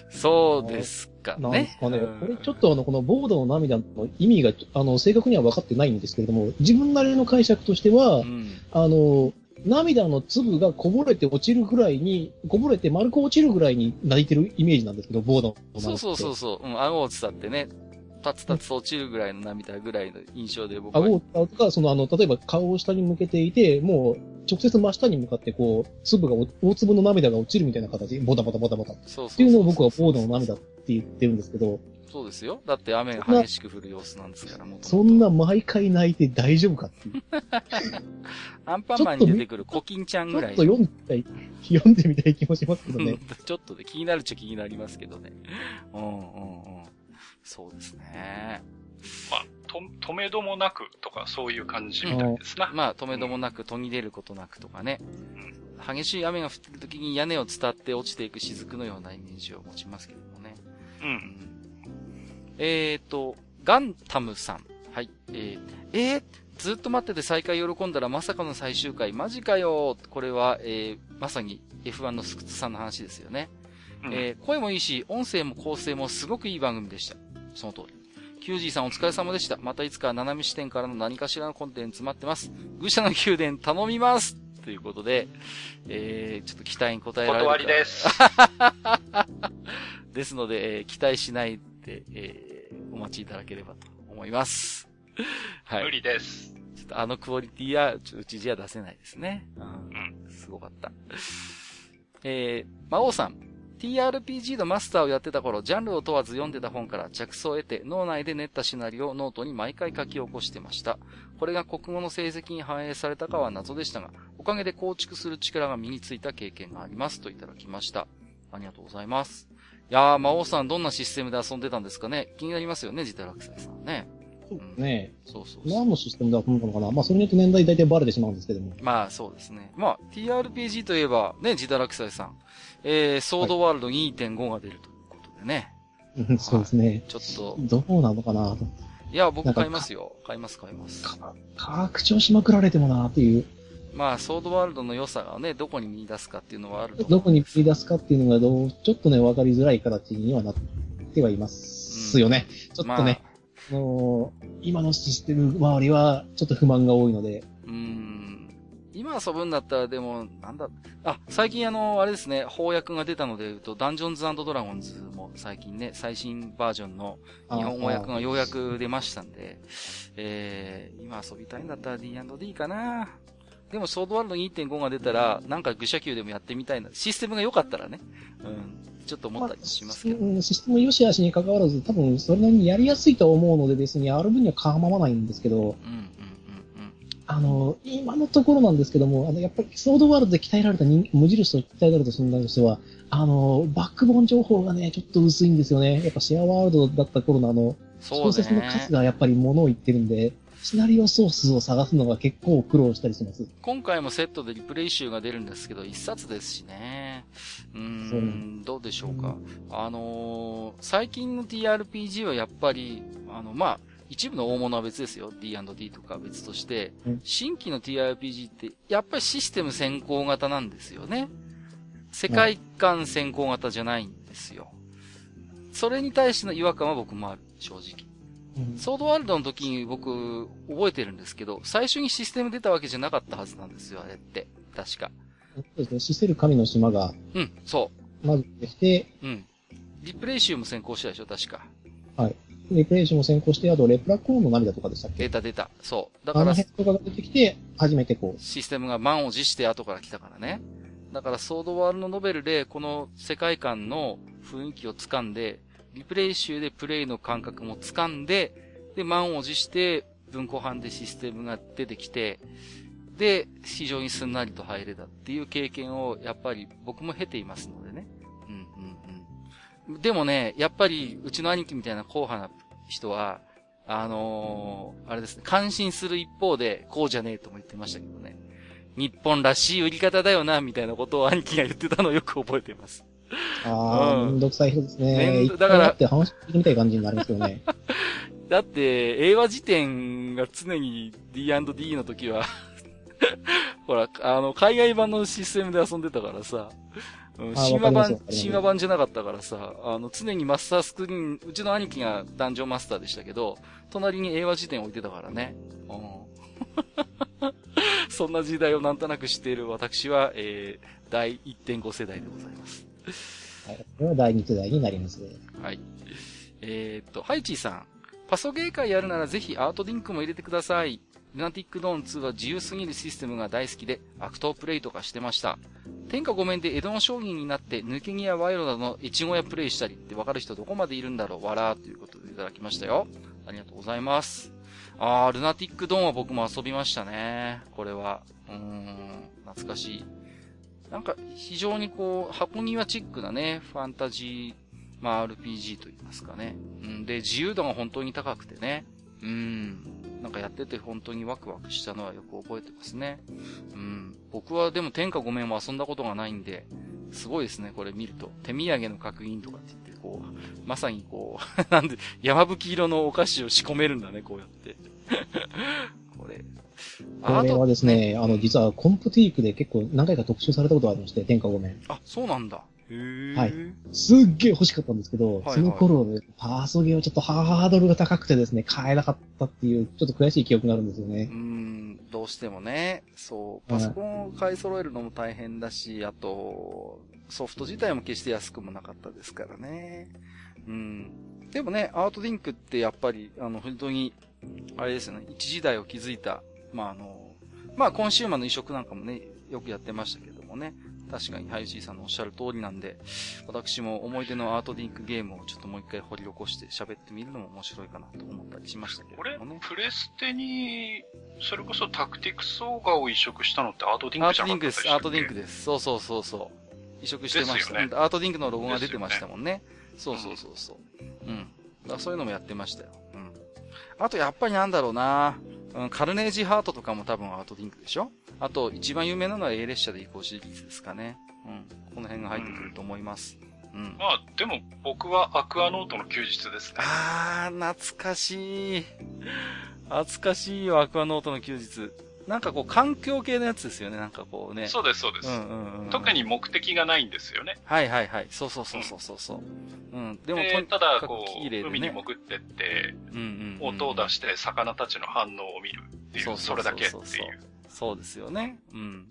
そうですかね。なんですかね。これちょっとあの、このボードの涙の意味が、あの、正確には分かってないんですけれども、自分なりの解釈としては、うん、あの、涙の粒がこぼれて落ちるぐらいに、こぼれて丸く落ちるぐらいに泣いてるイメージなんですけど、ボードのそうそうそうそう。うん、顎を伝ってね、タツタツ落ちるぐらいの涙ぐらいの印象で僕は。顎とか、そのあの、例えば顔を下に向けていて、もう、直接真下に向かってこう、粒が、大粒の涙が落ちるみたいな形、ボタボタボタボタ。そうそうっていうのを僕はボードの涙って言ってるんですけど、そうですよ。だって雨が激しく降る様子なんですから、もそんな毎回泣いて大丈夫かっていう。[laughs] アンパンマンに出てくるコキンちゃんぐらい。ちょっと読んでみたい、読んでみたい気もしますけどね。[laughs] ちょっとで気になるっちゃ気になりますけどね。うんうんうん。そうですね。まあ、と、止めどもなくとかそういう感じみたいですな。まあ、止めどもなく、途切れることなくとかね。うん、激しい雨が降ってる時に屋根を伝って落ちていく雫のようなイメージを持ちますけどもね。うん。えっ、ー、と、ガンタムさん。はい。えー、えー、ずっと待ってて再開喜んだらまさかの最終回、マジかよこれは、えー、まさに F1 のスクツさんの話ですよね。うん、えー、声もいいし、音声も構成もすごくいい番組でした。その通り。キュージーさんお疲れ様でした。またいつか斜め視点からの何かしらのコンテンツ待ってます。愚者の宮殿頼みますということで、えー、ちょっと期待に応えられる断りです。[laughs] ですので、えー、期待しないで、えーお待ちいただければと思います。[laughs] はい。無理です。ちょっとあのクオリティは、うちじゃ出せないですね。うん。うん、すごかった。えー、魔王さん。TRPG のマスターをやってた頃、ジャンルを問わず読んでた本から着想を得て、脳内で練ったシナリオをノートに毎回書き起こしてました。これが国語の成績に反映されたかは謎でしたが、おかげで構築する力が身についた経験がありますといただきました。ありがとうございます。いやー、魔王さんどんなシステムで遊んでたんですかね気になりますよね、ジタラクサイさんね。そうね。そうそう何のシステムだと思うのかなまあ、それによって年代大体バレてしまうんですけども。まあ、そうですね。まあ、TRPG といえば、ね、ジダラクサイさん。えー、ソードワールド2.5が出るということでね。はい、そうですね。ちょっと。どうなのかなと。いや、僕買いますよ。買います、買います。拡張しまくられてもなっていう。まあ、ソードワールドの良さがね、どこに見出すかっていうのはあるとどこに見出すかっていうのがどう、ちょっとね、わかりづらい形にはなってはいますよね。うん、ちょっとね、まあ、の今のシステム周りはちょっと不満が多いので。うん。今遊ぶんだったらでも、なんだ、あ、最近あの、あれですね、翻訳が出たので言うと、ダンジョンズドラゴンズも最近ね、最新バージョンの日本語訳がようやく出ましたんで、[laughs] えー、今遊びたいんだったら D&D かなでも、ソードワールド2.5が出たら、なんか愚者級でもやってみたいな。システムが良かったらね。うん。ちょっと思ったりしますけど。まあ、システム良し悪しに関わらず、多分それなりにやりやすいと思うので、別にある分には構わないんですけど、うんうんうんうん。あの、今のところなんですけども、あの、やっぱりソードワールドで鍛えられた人無印と鍛えられた存在としては、あの、バックボーン情報がね、ちょっと薄いんですよね。やっぱシェアワールドだった頃のあの、小説の数がやっぱり物を言ってるんで、シナリオソースを探すのが結構苦労したりします。今回もセットでリプレイ集が出るんですけど、一冊ですしね。うん、どうでしょうか。あのー、最近の TRPG はやっぱり、あの、まあ、一部の大物は別ですよ。D&D とか別として、新規の TRPG って、やっぱりシステム先行型なんですよね。世界観先行型じゃないんですよ。それに対しての違和感は僕もある、正直。ソードワールドの時に僕、覚えてるんですけど、最初にシステム出たわけじゃなかったはずなんですよ、あれって。確か。そうですね、シセル神の島が。うん、そう。まずできて、うん。リプレイ集も先行したでしょ、確か。はい。リプレイ集も先行して、あと、レプラコーンの涙とかでしたっけ？出た出た。そう。だから。あの辺とかが出てきて、初めてこう。システムが満を持して後から来たからね。だから、ソードワールドノベルで、この世界観の雰囲気を掴んで、リプレイ集でプレイの感覚も掴んで、で、満を持して文庫版でシステムが出てきて、で、非常にすんなりと入れたっていう経験を、やっぱり僕も経ていますのでね。うんうんうん。でもね、やっぱり、うちの兄貴みたいな硬派な人は、あのー、あれですね、感心する一方で、こうじゃねえとも言ってましたけどね。日本らしい売り方だよな、みたいなことを兄貴が言ってたのをよく覚えています。ああ、うん、めんどくさい人ですね。だから。って話聞いてみたい感じになりますよね。[laughs] だって、英和辞典が常に D&D の時は [laughs] ほら、あの、海外版のシステムで遊んでたからさ、神話版、神話版じゃなかったからさ、あの、常にマスタースクリーン、うちの兄貴がダンジョンマスターでしたけど、隣に英和辞典置いてたからね。うん、[laughs] そんな時代をなんとなく知っている私は、えー、第1.5世代でございます。はい。これは第2世代になりますね。はい。えー、っと、ハイチーさん。パソゲー会やるならぜひアートリンクも入れてください。ルナティックドーン2は自由すぎるシステムが大好きで、アクトプレイとかしてました。天下御免で江戸の将棋になって、抜け毛や賄賂などの越後屋プレイしたりってわかる人どこまでいるんだろうわらーということでいただきましたよ。ありがとうございます。あー、ルナティックドーンは僕も遊びましたね。これは。うーん、懐かしい。なんか、非常にこう、箱庭チックなね、ファンタジーまあ RPG と言いますかね。うん、で、自由度が本当に高くてね。うん。なんかやってて本当にワクワクしたのはよく覚えてますね。うん。僕はでも天下御免も遊んだことがないんで、すごいですね、これ見ると。手土産の角印とかって言って、こう、まさにこう、[laughs] なんで、山吹色のお菓子を仕込めるんだね、こうやって。[laughs] これ。これはですね、ねあの、実はコンプティークで結構何回か特集されたことがありまして、天下御免。あ、そうなんだ。はい。すっげえ欲しかったんですけど、はいはい、その頃、ね、パーソゲーはちょっとハードルが高くてですね、買えなかったっていう、ちょっと悔しい記憶があるんですよね。うん、どうしてもね、そう、パソコンを買い揃えるのも大変だし、あと、ソフト自体も決して安くもなかったですからね。うん。でもね、アートリンクってやっぱり、あの、本当に、あれですよね、一時代を築いた、まあ、あの、まあ、コンシューマーの移植なんかもね、よくやってましたけどもね。確かに、ハイジーさんのおっしゃる通りなんで、私も思い出のアートディンクゲームをちょっともう一回掘り起こして喋ってみるのも面白いかなと思ったりしましたけどね。これ、プレステに、それこそタクティクスオーガを移植したのってアートディンクじゃなかったアートディンクです、アートディンクです。そうそうそうそう。移植してました。ね、アートディンクのロゴが出てましたもんね。ねそうそうそうそう。うん。だそういうのもやってましたよ。うん。あとやっぱりなんだろうな、うん、カルネージハートとかも多分アートディンクでしょ？あと、一番有名なのは A 列車で移行シリーズですかね。うん。この辺が入ってくると思います。うん。まあ、でも僕はアクアノートの休日ですね。あー、懐かしい。懐かしいよ、アクアノートの休日。なんかこう、環境系のやつですよね、なんかこうね。そうです、そうです。うんうんうん、特に目的がないんですよね。はいはいはい。そうそうそうそうそう。うん。でもとただ、こう、ね、海に潜ってって、うんうんうん、音を出して魚たちの反応を見るっていう、それだけっていう。そうですよね。うん。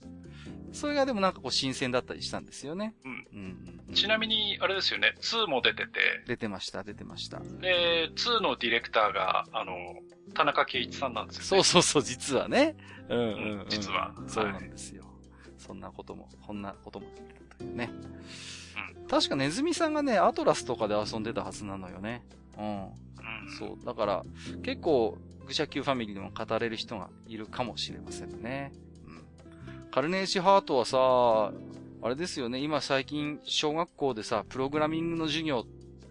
それがでもなんかこう新鮮だったりしたんですよね。うん。うんうん、ちなみに、あれですよね、2も出てて。出てました、出てました。で、2のディレクターが、あの、田中圭一さんなんですよね。そうそうそう、実はね。うんうん、うん、実は。そうなんですよ。はい、そんなことも、こんなことも出てたというね。うん。確かネズミさんがね、アトラスとかで遊んでたはずなのよね。うん。うん、そう。だから、結構、愚者級ファミリーでも語れる人がいるかもしれませんね。カルネージハートはさ、あれですよね、今最近小学校でさ、プログラミングの授業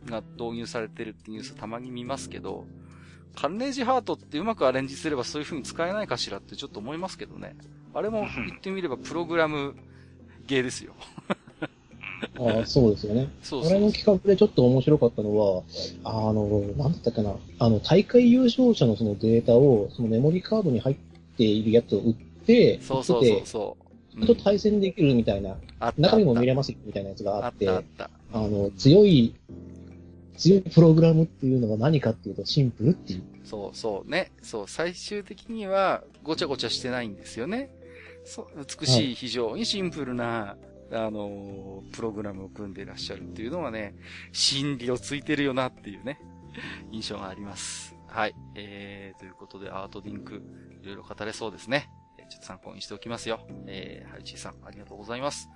が導入されてるってニュースたまに見ますけど、カルネージハートってうまくアレンジすればそういう風に使えないかしらってちょっと思いますけどね。あれも言ってみればプログラムゲーですよ。ああ、そうですよね。そうそう。あれの企画でちょっと面白かったのは、あの、なんだったかな、あの、大会優勝者のそのデータを、そのメモリカードに入っているやつを売っ、そうそうそうそう。と対戦できるみたいな、中身も見れますみたいなやつがあって、ああの、強い、強いプログラムっていうのが何かっていうとシンプルっていう。そうそうね。そう、最終的にはごちゃごちゃしてないんですよね。そう、美しい、非常にシンプルな、あのプログラムを組んでいらっしゃるっていうのはね、心理をついてるよなっていうね、印象があります。はい。えー、ということで、アートリンク、いろいろ語れそうですね。ちょっと参考にしておきますよ。えー、はい、ちいさん、ありがとうございます。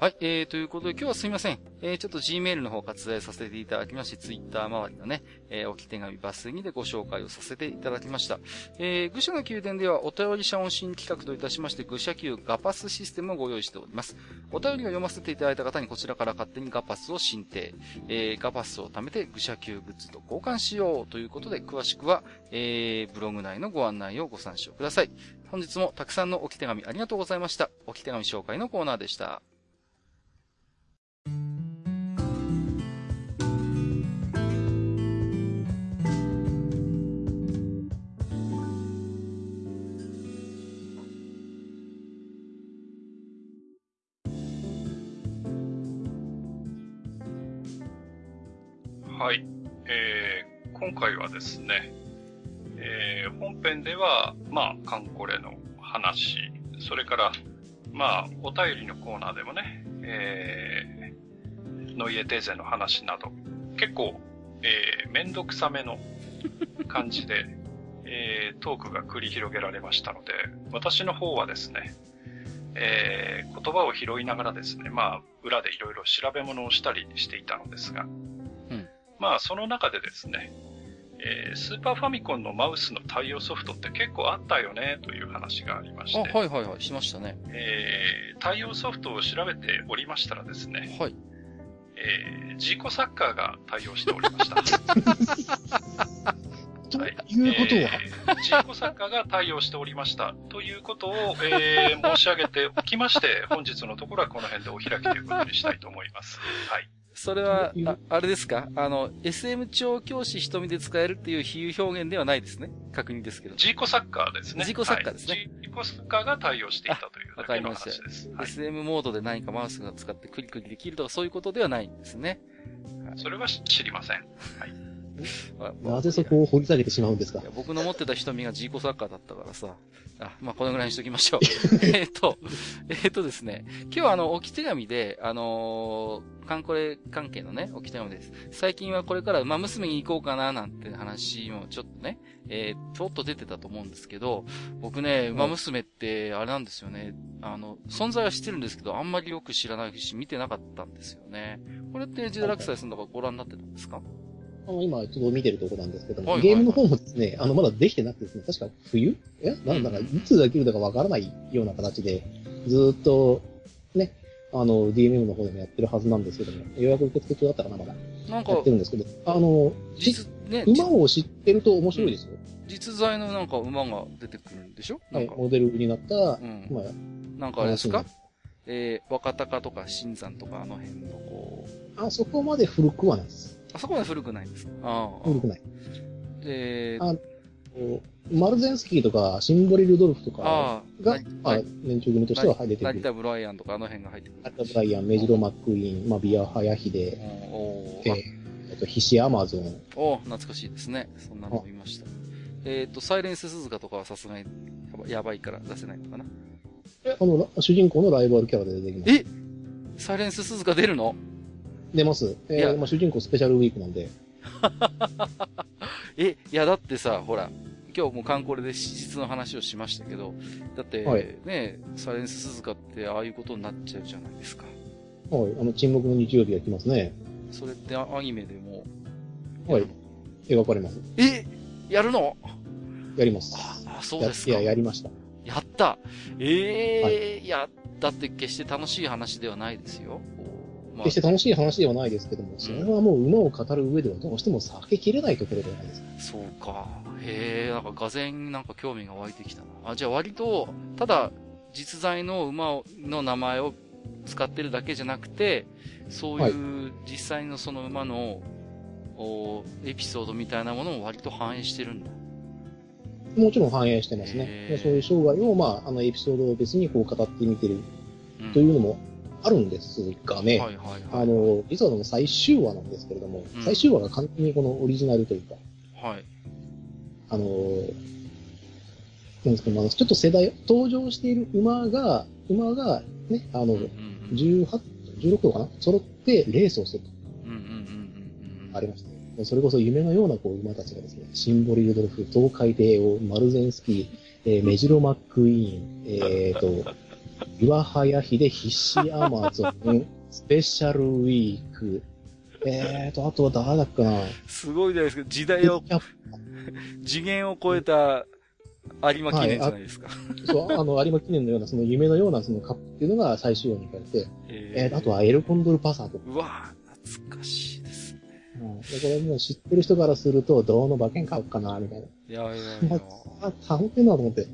はい、えー、ということで今日はすみません。えー、ちょっと Gmail の方割愛させていただきまして、Twitter 周りのね、えー、置き手紙バスにでご紹介をさせていただきました。えー、愚者の宮殿ではお便り者音新企画といたしまして、愚者級ガパスシステムをご用意しております。お便りを読ませていただいた方にこちらから勝手にガパスを申請、えー、ガパスを貯めて愚者級グッズと交換しようということで、詳しくは、えー、ブログ内のご案内をご参照ください。本日もたくさんの置き手紙ありがとうございました。置き手紙紹介のコーナーでした。はい。えー、今回はですね、えー、本編では、まあ、カンコレの話、それから、まあ、お便りのコーナーでもね、えー、ノイエテーゼの話など、結構、えー、めんどくさめの感じで、[laughs] えー、トークが繰り広げられましたので、私の方はですね、えー、言葉を拾いながらですね、まあ、裏でいろいろ調べ物をしたりしていたのですが、うん、まあ、その中でですね、えー、スーパーファミコンのマウスの対応ソフトって結構あったよねという話がありまして。あ、はいはいはい、しましたね。えー、対応ソフトを調べておりましたらですね。はい。えー、ジーコサッカーが対応しておりました。[laughs] ということは、えー、ジーコサッカーが対応しておりました。ということを、えー、申し上げておきまして、本日のところはこの辺でお開きということにしたいと思います。はい。それは、ああれですか？あの、SM 調教師瞳で使えるっていう比喩表現ではないですね。確認ですけど。ジーコサッカーですね。ジーコサッカーですね。はい、ジーコサッカーが対応していたというわかりました。はい、SM モードで何かマウスが使ってクリクリできるとかそういうことではないんですね。それは知りません。はい。なぜそこを掘り下げてしまうんですか？僕の持ってた瞳がジーコサッカーだったからさ。あ、まあ、このぐらいにしときましょう。[laughs] えっと、えっとですね。今日はあの、置き手紙で、あのー、カンコレ関係のね、置き手紙です。最近はこれから馬娘に行こうかな、なんて話もちょっとね、えー、ちょっと出てたと思うんですけど、僕ね、馬娘って、あれなんですよね。あの、存在は知ってるんですけど、あんまりよく知らないし、見てなかったんですよね。これってジダラクサイさんとかご覧になってたんですか？あの、今、ちょっと見てるところなんですけども、はいはいゲームの方もですね、あの、まだできてなくてですね、確か冬？え？なんだか、いつできるのかわからないような形で、ずっと、ね、あの、DMM の方でもやってるはずなんですけども、予約受付中だったかな、まだ。なんか、やってるんですけど、あの、実、ね、馬を知ってると面白いですよ。実在のなんか馬が出てくるんでしょ？はい、モデルになった、うん、まあ、なんかあれですか？えー、若鷹とか新山とかあの辺のこう。あそこまで古くはないです。あそこまで古くないんですか？ああ。古くない。で、あマルゼンスキーとか、シンボリ・ルドルフとかが、まあ、年長組としては入ってくる。成田ブライアンとかあの辺が入ってくる。成田ブライアン、メジロ・マックイーン、まあ、ビア・ハヤヒデ、えー、と、ヒシ・アマゾン。お懐かしいですね。そんなの見ました。えっ、ー、と、サイレンス・鈴鹿とかはさすがにやばいから出せないのかな？え、あの、主人公のライバルキャラで出てきます。え？サイレンス・鈴鹿出るの？出ます。えー、まあ、主人公スペシャルウィークなんで。[laughs] え、いや、だってさ、ほら、今日もカンコレで史実の話をしましたけど、だって、はい、ね、サイレンス鈴鹿ってああいうことになっちゃうじゃないですか。はい、あの、沈黙の日曜日やってますね。それってアニメでも。はい。描かれます。えやるの？やります。あ、そうですか。いや、やりました。やったええーはい、いや、だって決して楽しい話ではないですよ。まあ、決して楽しい話ではないですけども、それはもう馬を語る上ではどうしても避けきれないところではないですか。そうか。へえ、なんか画前なんか興味が湧いてきたな。あ、じゃあ割と、ただ、実在の馬の名前を使ってるだけじゃなくて、そういう実際のその馬の、おエピソードみたいなものも割と反映してるんだ。もちろん反映してますね。そういう生涯を、まあ、あのエピソードを別にこう語ってみてるというのもあるんですがね、はいはいはい、あの、実はの最終話なんですけれども、うん、最終話が完全にこのオリジナルというか、はい。あの、なんですか、まあ、ちょっと世代、登場している馬が、馬がね、あの、うんうんうん、18、16頭かな？揃ってレースをすると。うんうんうんうん、ありましたね。それこそ夢のようなこう馬たちがですね、シンボリ・ルドルフ、東海帝王、マルゼンスキー、えー、メジロ・マックイーン、えーと、岩早秀、必死アマゾン、スペシャルウィーク、えーと、あとは誰だっけな？すごいじゃないですか。時代を、次元を超えた有馬記念じゃないですか。はい、そう、あの、有馬記念のような、その夢のようなそのカップっていうのが最終話に書かれて、えー、あとはエルコンドルパサーとか。うわ懐かしいですね。うん。で、これもう知ってる人からすると、どの馬券買うかな、みたいな。いやいやいや。あ、[laughs] 買うってんなと思って。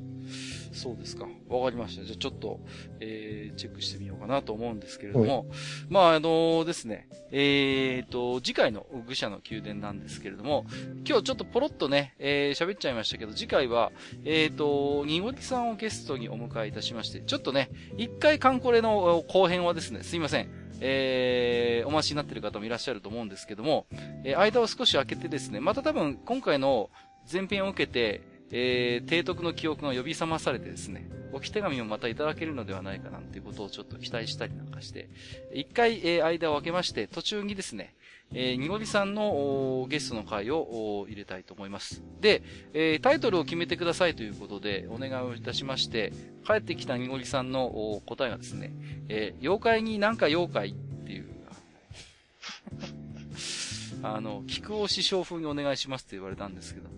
そうですか。わかりました。じゃあちょっと、えー、チェックしてみようかなと思うんですけれども、まあ、あのー、ですね、えーと、次回の愚者の宮殿なんですけれども、今日ちょっとポロッとね、えー、喋っちゃいましたけど、次回は、えーと、にごりさんをゲストにお迎えいたしまして、ちょっとね、一回カンコレの後編はですね、すいません。えー、お待ちになっている方もいらっしゃると思うんですけども、えー、間を少し空けてですね、また多分今回の前編を受けて、えー、提督の記憶が呼び覚まされてですね、置き手紙をまたいただけるのではないかなんていうことをちょっと期待したりなんかして、一回、えー、間を空けまして、途中にですね、えー、にごりさんのゲストの回を入れたいと思います。で、えー、タイトルを決めてくださいということでお願いをいたしまして、帰ってきたにごりさんの答えがですね、えー、妖怪になんか妖怪あの、菊尾師匠風にお願いしますって言われたんですけど、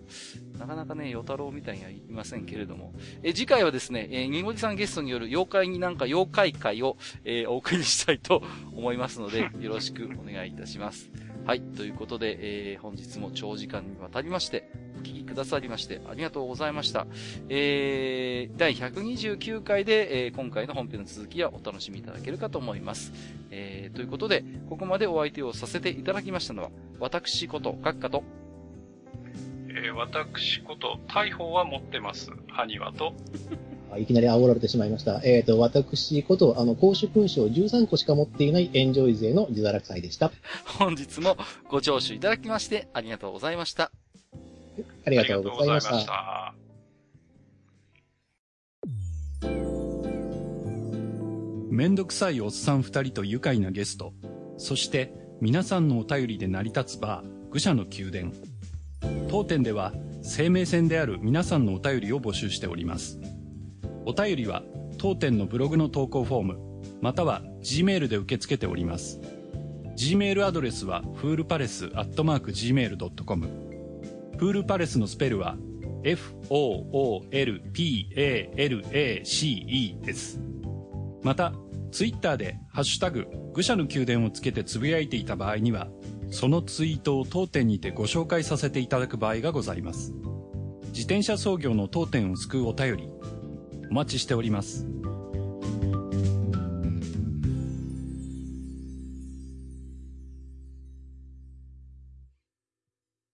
なかなかね、与太郎みたいにはいませんけれども、え、次回はですね、えにごじさんゲストによる妖怪になんか妖怪会を、えー、お送りしたいと思いますので、[laughs] よろしくお願いいたします。はい、ということで、えー、本日も長時間にわたりまして、お聞きくださりましてありがとうございました。えー、第129回で、えー、今回の本編の続きはお楽しみいただけるかと思います。えー、ということで、ここまでお相手をさせていただきましたのは、私こと、閣下と、えー、私こと、大砲は持ってます。埴輪と。[laughs] いきなり煽られてしまいました。えっ、ー、と、私こと、あの、公主勲章13個しか持っていないエンジョイ勢の自堕落祭でした。[laughs] 本日もご聴取いただきましてありがとうございました。ありがとうございました。しためんどくさいおっさん二人と愉快なゲスト、そして皆さんのお便りで成り立つバー、愚者の宮殿。当店では生命線である皆さんのお便りを募集しております。お便りは当店のブログの投稿フォーム、または Gmail で受け付けております。Gmail アドレスはフールパレスアットマーク Gmail.com ールパレスアットマーク Gmail.com フールパレスのスペルは FOOLPALACE です。また、ツイッターでハッシュタグ愚者の宮殿をつけてつぶやいていた場合には、そのツイートを当店にてご紹介させていただく場合がございます。自転車操業の当店を救うお便り、お待ちしております。